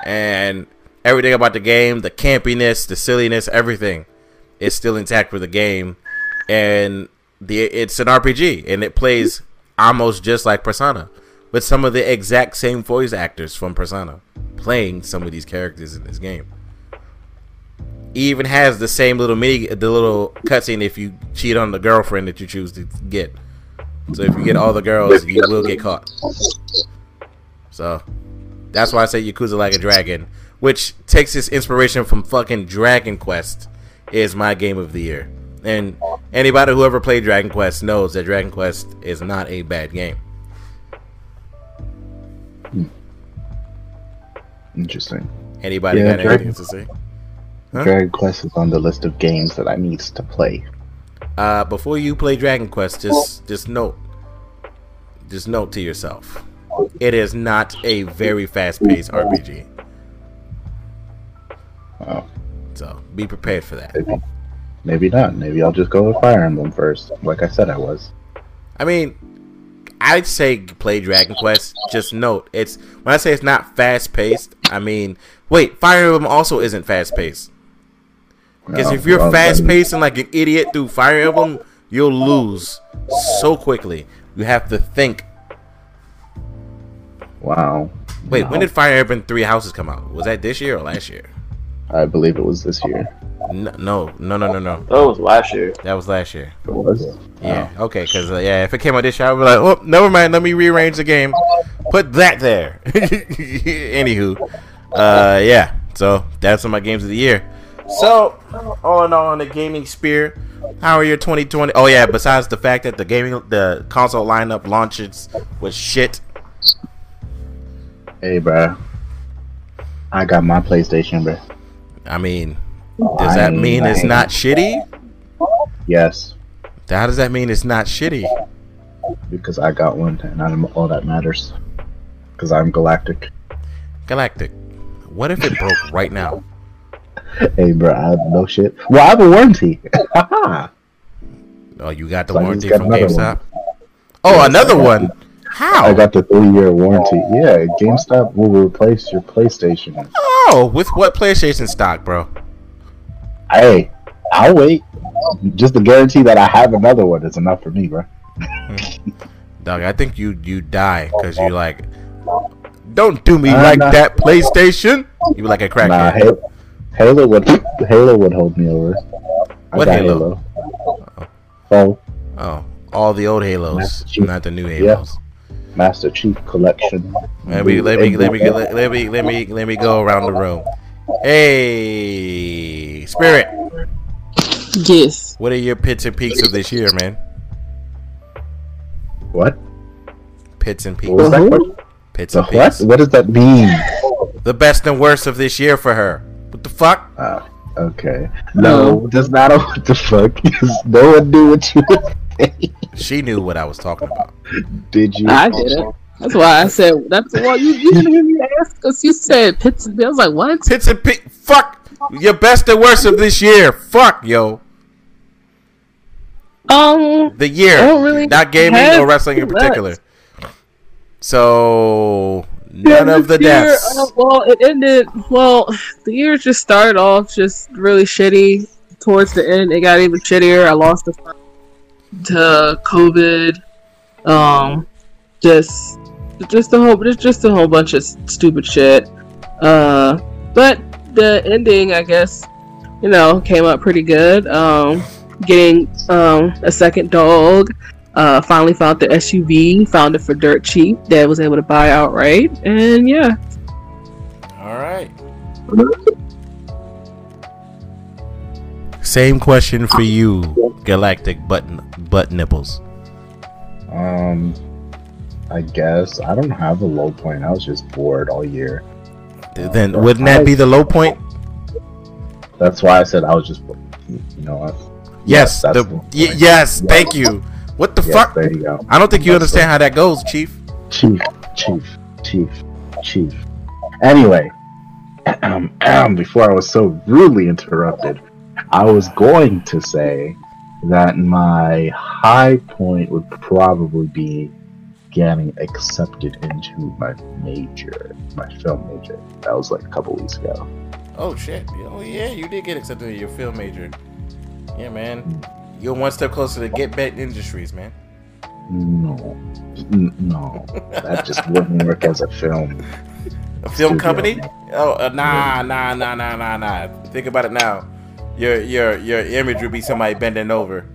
and everything about the game, the campiness, the silliness, everything is still intact for the game, and the it's an RPG and it plays almost just like Persona, with some of the exact same voice actors from Persona playing some of these characters in this game. He even has the same little mini, the little cutscene if you cheat on the girlfriend that you choose to get. So if you get all the girls, you will get caught. So that's why I say Yakuza Like a Dragon, which takes its inspiration from fucking Dragon Quest, is my game of the year. And anybody who ever played Dragon Quest knows that Dragon Quest is not a bad game. Hmm. Interesting. Anybody Yeah, got Dragon- anything to say? Huh? Dragon Quest is on the list of games that I need to play. Uh, before you play Dragon Quest, just just note, just note to yourself, it is not a very fast-paced RPG. Oh, So be prepared for that. maybe, maybe not. Maybe I'll just go with Fire Emblem first, like I said I was. I mean, I'd say play Dragon Quest. Just note, it's when I say it's not fast-paced, I mean, wait, Fire Emblem also isn't fast-paced. Because No, if you're fast then- paced and like an idiot through Fire Emblem, you'll lose so quickly. You have to think. Wow. Wait, No. when did Fire Emblem Three Houses come out? Was that this year or last year? I believe it was this year. No, no, no, no, no. no. That was last year. That was last year. It was. Yeah, okay, because uh, yeah, if it came out this year, I'd be like, oh, never mind. Let me rearrange the game. Put that there. Anywho, uh, yeah. So that's some of my games of the year. So all in all, on the gaming sphere, how are your 2020? Oh yeah, besides the fact that the gaming, the console lineup launches was shit. Hey, bro. I got my PlayStation, bro. I mean, does that mean it's not shitty? Yes, How does that mean it's not shitty? because I got one, and I'm all that matters. Because I'm galactic. Galactic. What if it broke right now? Hey, bro, I have no shit. Well, I have a warranty. Oh, you got the So warranty got from GameStop. Oh, another one. How? I got the three-year warranty. Yeah, GameStop will replace your PlayStation. Oh, with what PlayStation stock, bro? Hey, I'll wait. Just the guarantee that I have another one is enough for me, bro. Dog, I think you you die because you like, don't do me Uh, like nah. that, PlayStation. You like a crackhead. Nah, Halo, Halo would Halo would hold me over. I What got Halo? Oh, Oh, all the old Halos, not the new Halos. Master Chief Collection. Let me let me let me let, let me let me let me go around the room. Hey, Spirit, Yes. what are your pits and peaks of this year, man? What? Pits and peaks. What was that? Pits The and what? peaks. What does that mean? The best and worst of this year for her. What the fuck? Oh, okay. No, that's not a what the fuck. no one knew what you were saying. She knew what I was talking about. Did you? I did it. That's why I said that's why you, you didn't hear me ask because you said pits and I was like, what? Pits and peaks. Fuck. Your best and worst of this year. Fuck, yo. Um, The year. I don't really Not gaming or wrestling in particular. much. So, none of the year, deaths. uh, well, it ended. Well, the year just started off just really shitty. Towards the end, it got even shittier. I lost the to COVID. Um, just, just a whole, just just a whole bunch of stupid shit. Uh, but the ending, I guess, you know, came out pretty good. Um, getting um a second dog. Uh, finally found the SUV, found it for dirt cheap that I was able to buy outright, and yeah, All right. Same question for you, Galactic Butt Butt Nipples. Um, I guess I don't have a low point. I was just bored all year. Then wouldn't that be the low point? That's why I said I was just, you know. I, Yes. that's the, the y- yes. Yes. Thank you. What the yes, fuck? there you go. I don't think you That's understand how that goes, Chief. Chief, chief, chief, chief. Anyway, um, before I was so rudely interrupted, I was going to say that my high point would probably be getting accepted into my major, my film major. That was like a couple weeks ago. Oh shit! Oh yeah, you did get accepted to your film major. Yeah, man. You're one step closer to Get Bet Industries, man. No, no, that just wouldn't work as a film. A film Studio. company? Oh, uh, nah, nah, nah, nah, nah, nah. Think about it now. Your your your image would be somebody bending over.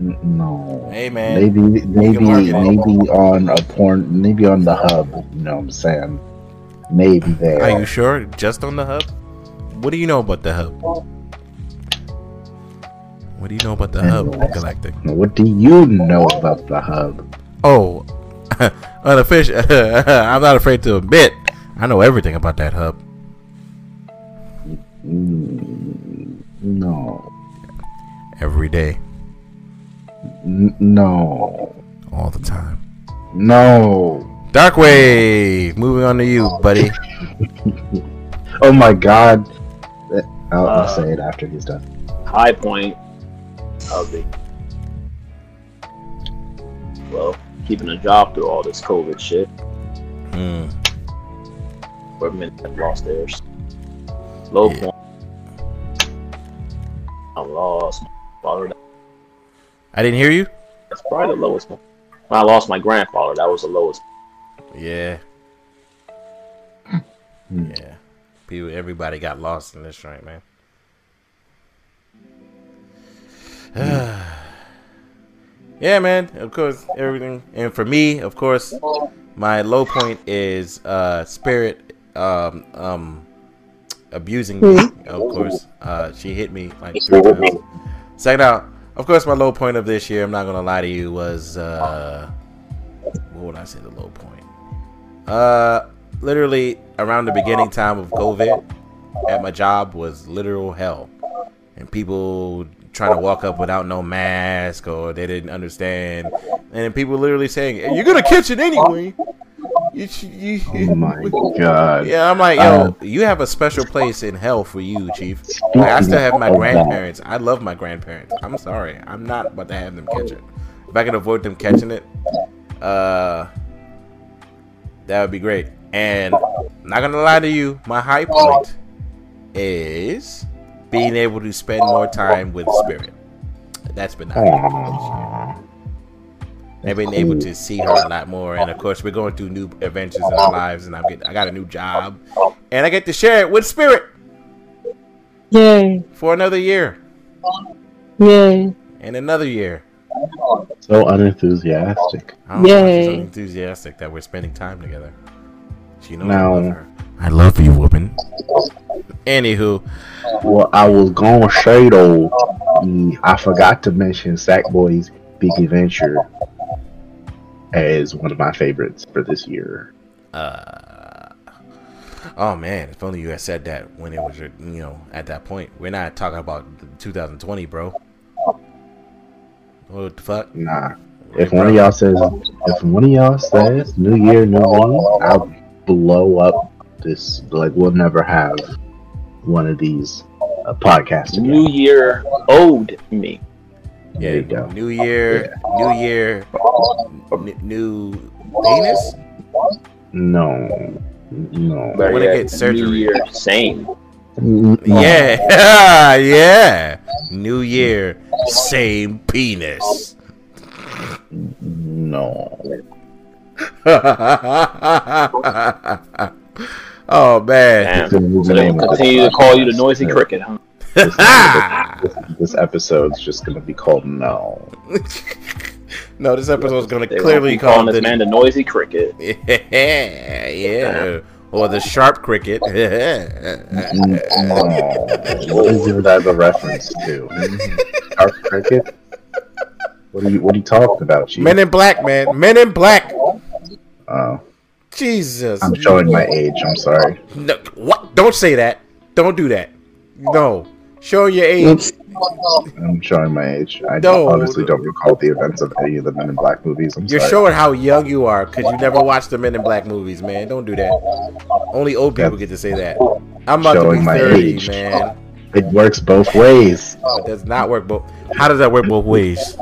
No. Hey, man. Maybe, maybe, maybe on a porn, maybe on the hub. You know what I'm saying? Maybe there. Are you sure? Just on the hub? What do you know about the hub? What do you know about the hub, Galactic? What do you know about the hub? Oh, unofficial. I'm not afraid to admit. I know everything about that hub. Mm, No, Every day, N- no, all the time. no. Darkwave. Moving on to you, buddy. Oh my god. I'll, I'll Uh, say it after he's done. high point the well, keeping a job through all this COVID shit. Hmm. Where men have lost theirs. Low Yeah. point. I lost my father. I didn't hear you. That's probably the lowest one. When I lost my grandfather, that was the lowest. Yeah. Hmm. Yeah. People, everybody got lost in this right, man. yeah, man. Of course, everything. And for me, of course, my low point is uh spirit um um abusing me. Of course, uh, she hit me like three times. Second out, of course, my low point of this year. I'm not gonna lie to you. Was uh, what would I say? The low point. Uh, literally around the beginning time of COVID, at my job was literal hell, and people trying to walk up without no mask or they didn't understand, and people literally saying, "Hey, "You're gonna catch it anyway." You, you, Oh my god. yeah, I'm like, yo, Uh, you have a special place in hell for you, Chief. Like, I still have my grandparents. I love my grandparents. I'm sorry, I'm not about to have them catch it. If I can avoid them catching it, uh, that would be great. And not gonna lie to you, my high point is being able to spend more time with Spirit. That's been nice. high point of this year. I've been able to see her a lot more, and of course, we're going through new adventures in our lives, and I'm getting, I got a new job, and I get to share it with Spirit Yay. for another year Yay. and another year. So unenthusiastic. I don't know why she's Yay. so enthusiastic that we're spending time together. She knows Now- I love her. I love you, woman. Anywho, Well, I was gonna say though, mm, I forgot to mention Sackboy's Big Adventure as one of my favorites for this year. uh, oh man, if only you had said that when it was your, you know, at that point. We're not talking about 2020, bro. What the fuck? Nah. If one of y'all says, if one of y'all says New Year, New Me, I'll blow up this. Like we'll never have one of these uh, podcasts again. New Year owed me. Yeah, There you go. New Year, New Year, n- new penis. No, no. But wanna yeah, get surgery. New Year, same. No. Yeah, yeah. New Year, same penis. No. oh man. Damn. gonna So they will continue to call you the noisy Yeah. cricket, huh? This, this episode's just gonna be called No. no, this episode's gonna They clearly call calling this the man the noisy cricket. yeah, yeah, or the sharp cricket. No. Mm-hmm. What is it that a reference to? Shark cricket? What are you What are you talking about, Chief? Men in Black, man. Men in Black. Oh, Jesus. I'm showing my age. I'm sorry. No, what? Don't say that. Don't do that. No. Show your age. I'm showing my age. I No. honestly don't recall the events of any of the Men in Black movies. I'm You're sorry. showing how young you are because you never watched the Men in Black movies, man. Don't do that. Only old people That's get to say that. I'm about to showing be my 30, age. man. It works both ways. It does not work both. How does that work both ways?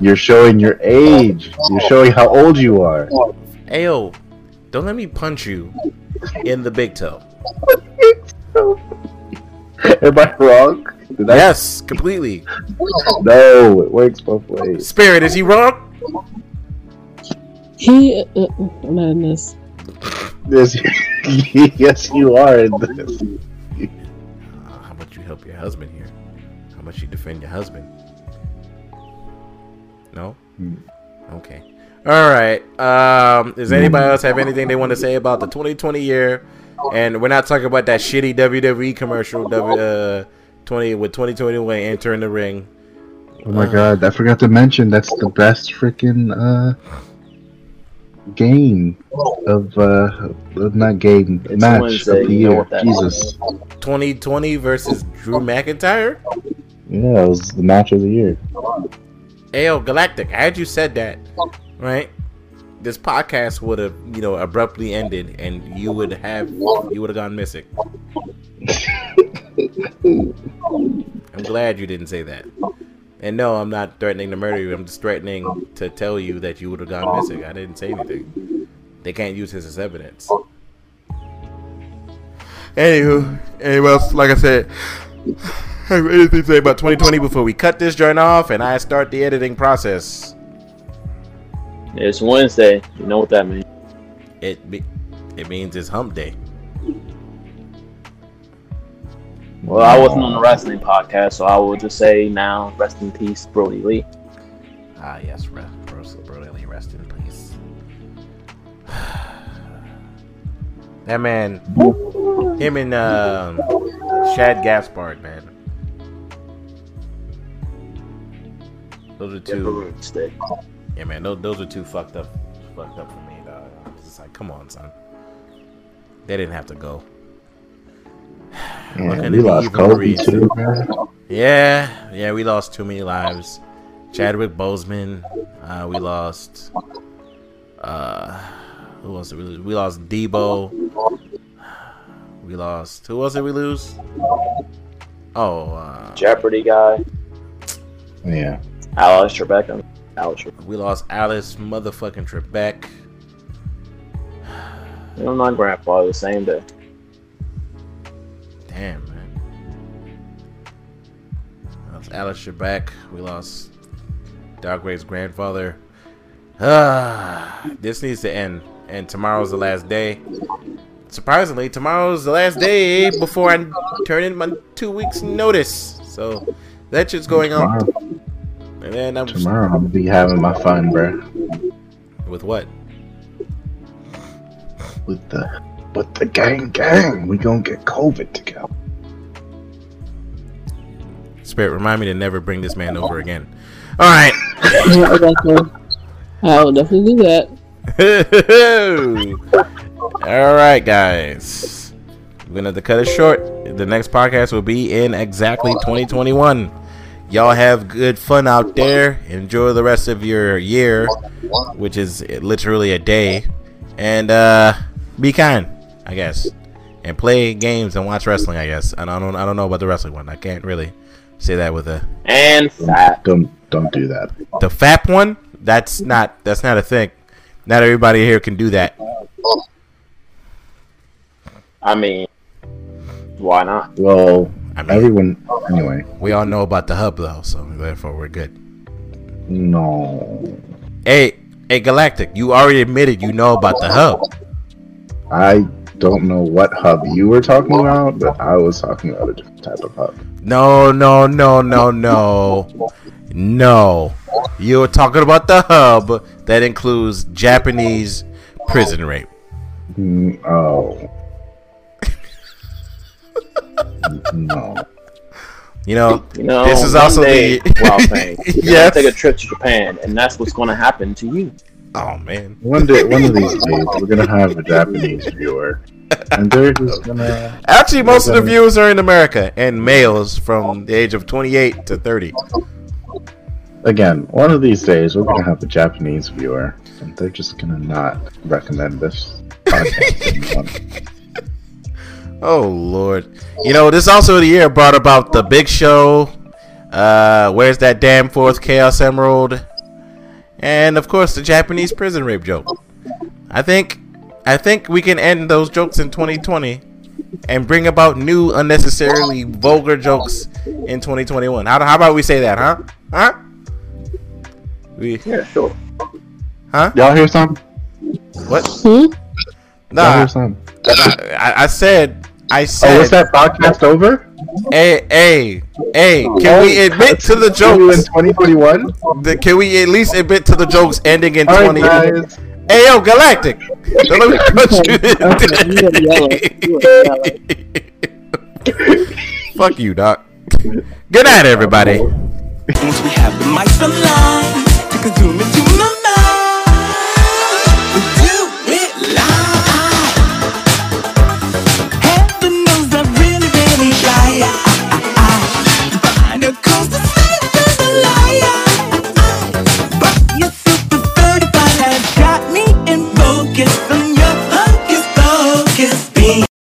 You're showing your age. You're showing how old you are. Ayo, don't let me punch you in the big toe. Am I wrong? Did I- Yes, completely. No, it works both ways. Spirit, is he wrong? He, uh, uh, madness. Yes, yes, you are in this. Uh, how much you help your husband here? How much you defend your husband? No? Hmm. Okay. All right. Um, does anybody else have anything they want to say about the 2020 year? And we're not talking about that shitty WWE commercial, W uh, 20 with 2021 entering the ring. Oh my god, I forgot to mention that's the best freaking uh game of uh of- not game It's match Wednesday, of the year. Jesus. 2020 versus Drew McIntyre. Yeah, it was the match of the year. Ayo, Galactic, had you said that, right? This podcast would have, you know, abruptly ended, and you would have, you would have gone missing. I'm glad you didn't say that. And no, I'm not threatening to murder you. I'm just threatening to tell you that you would have gone missing. I didn't say anything. They can't use this as evidence. Anywho, anyway, like I said, have anything to say about 2020 before we cut this joint off and I start the editing process? It's Wednesday. You know what that means. It be, it means it's hump day. Well, I wasn't on the wrestling podcast, so I will just say now, rest in peace, Brodie Lee. Ah, yes, rest, Bruce, brilliantly rest in peace. that man, him and um, Shad Gaspard, man. Those are two. Different stick. Yeah, man, those, those are two fucked up, fucked up for me, dog. It's like, come on, son. They didn't have to go. Yeah, Looking we lost Eva Kobe too, man. Yeah, yeah, we lost too many lives. Chadwick Boseman, uh, we lost. Uh, who else did we lose? We lost Deebo. We lost. Who else did we lose? Oh, uh, Jeopardy guy, Yeah. Alex Trebek. Trebek. we lost Alice motherfucking Trebek. You know, my grandfather, the same day. Damn, man. We lost Alice Trebek. We lost Darkwave's grandfather. Ah, this needs to end. And tomorrow's the last day. Surprisingly, tomorrow's the last day before I turn in my two weeks notice. So that shit's going on. Tomorrow, And then I'm tomorrow I'm gonna be having my fun, bro. with what? With the with the gang gang. We gonna get COVID together. Spirit, remind me to never bring this man over again. All right. I will definitely do that. All right, guys. We're gonna have to cut it short. The next podcast will be in exactly 2021. Y'all have good fun out there. Enjoy the rest of your year, which is literally a day, and uh, be kind, I guess, and play games and watch wrestling. I guess. I don't. I don't know about the wrestling one. I can't really say that with a And fat. Don't don't do that. the FAP one. That's not. That's not a thing. Not everybody here can do that. I mean, why not? Well, I mean, everyone. Anyway, we all know about the hub though, so therefore we're good. no. Hey, hey, Galactic, you already admitted you know about the hub. I don't know what hub you were talking about, but I was talking about a different type of hub. No, no, no, no, no, no. You were talking about the hub that includes Japanese prison rape. Mm, oh. No. You know, You know, This is also day, the- well, thing. You're Yes. take a trip to Japan, and that's what's going to happen to you. oh man, One day, one of these days, we're gonna have a Japanese viewer, and they're just gonna. actually, most of the viewers are in America and males from the age of 28 to 30. Again, one of these days, we're gonna have a Japanese viewer, and they're just gonna not recommend this podcast to anyone. Oh Lord. You know, this also the year brought about the big show. Uh where's that damn fourth Chaos Emerald? And of course the Japanese prison rape joke. I think I think we can end those jokes in 2020 and bring about new unnecessarily vulgar jokes in 2021. How, how about we say that, huh? Huh? We Yeah, sure. Huh? Y'all hear something? what? Hmm? Y'all Nah, hear something? I, I said I oh, said. Oh, said was that podcast over? Hey, hey, hey, can we oh, admit to the jokes in 2021? Can we at least admit to the jokes ending in 20? guys. Hey, yo, Galactic. Don't let me punch you. Fuck you, Doc. Good night, everybody. Once we have the mics aligned, you can zoom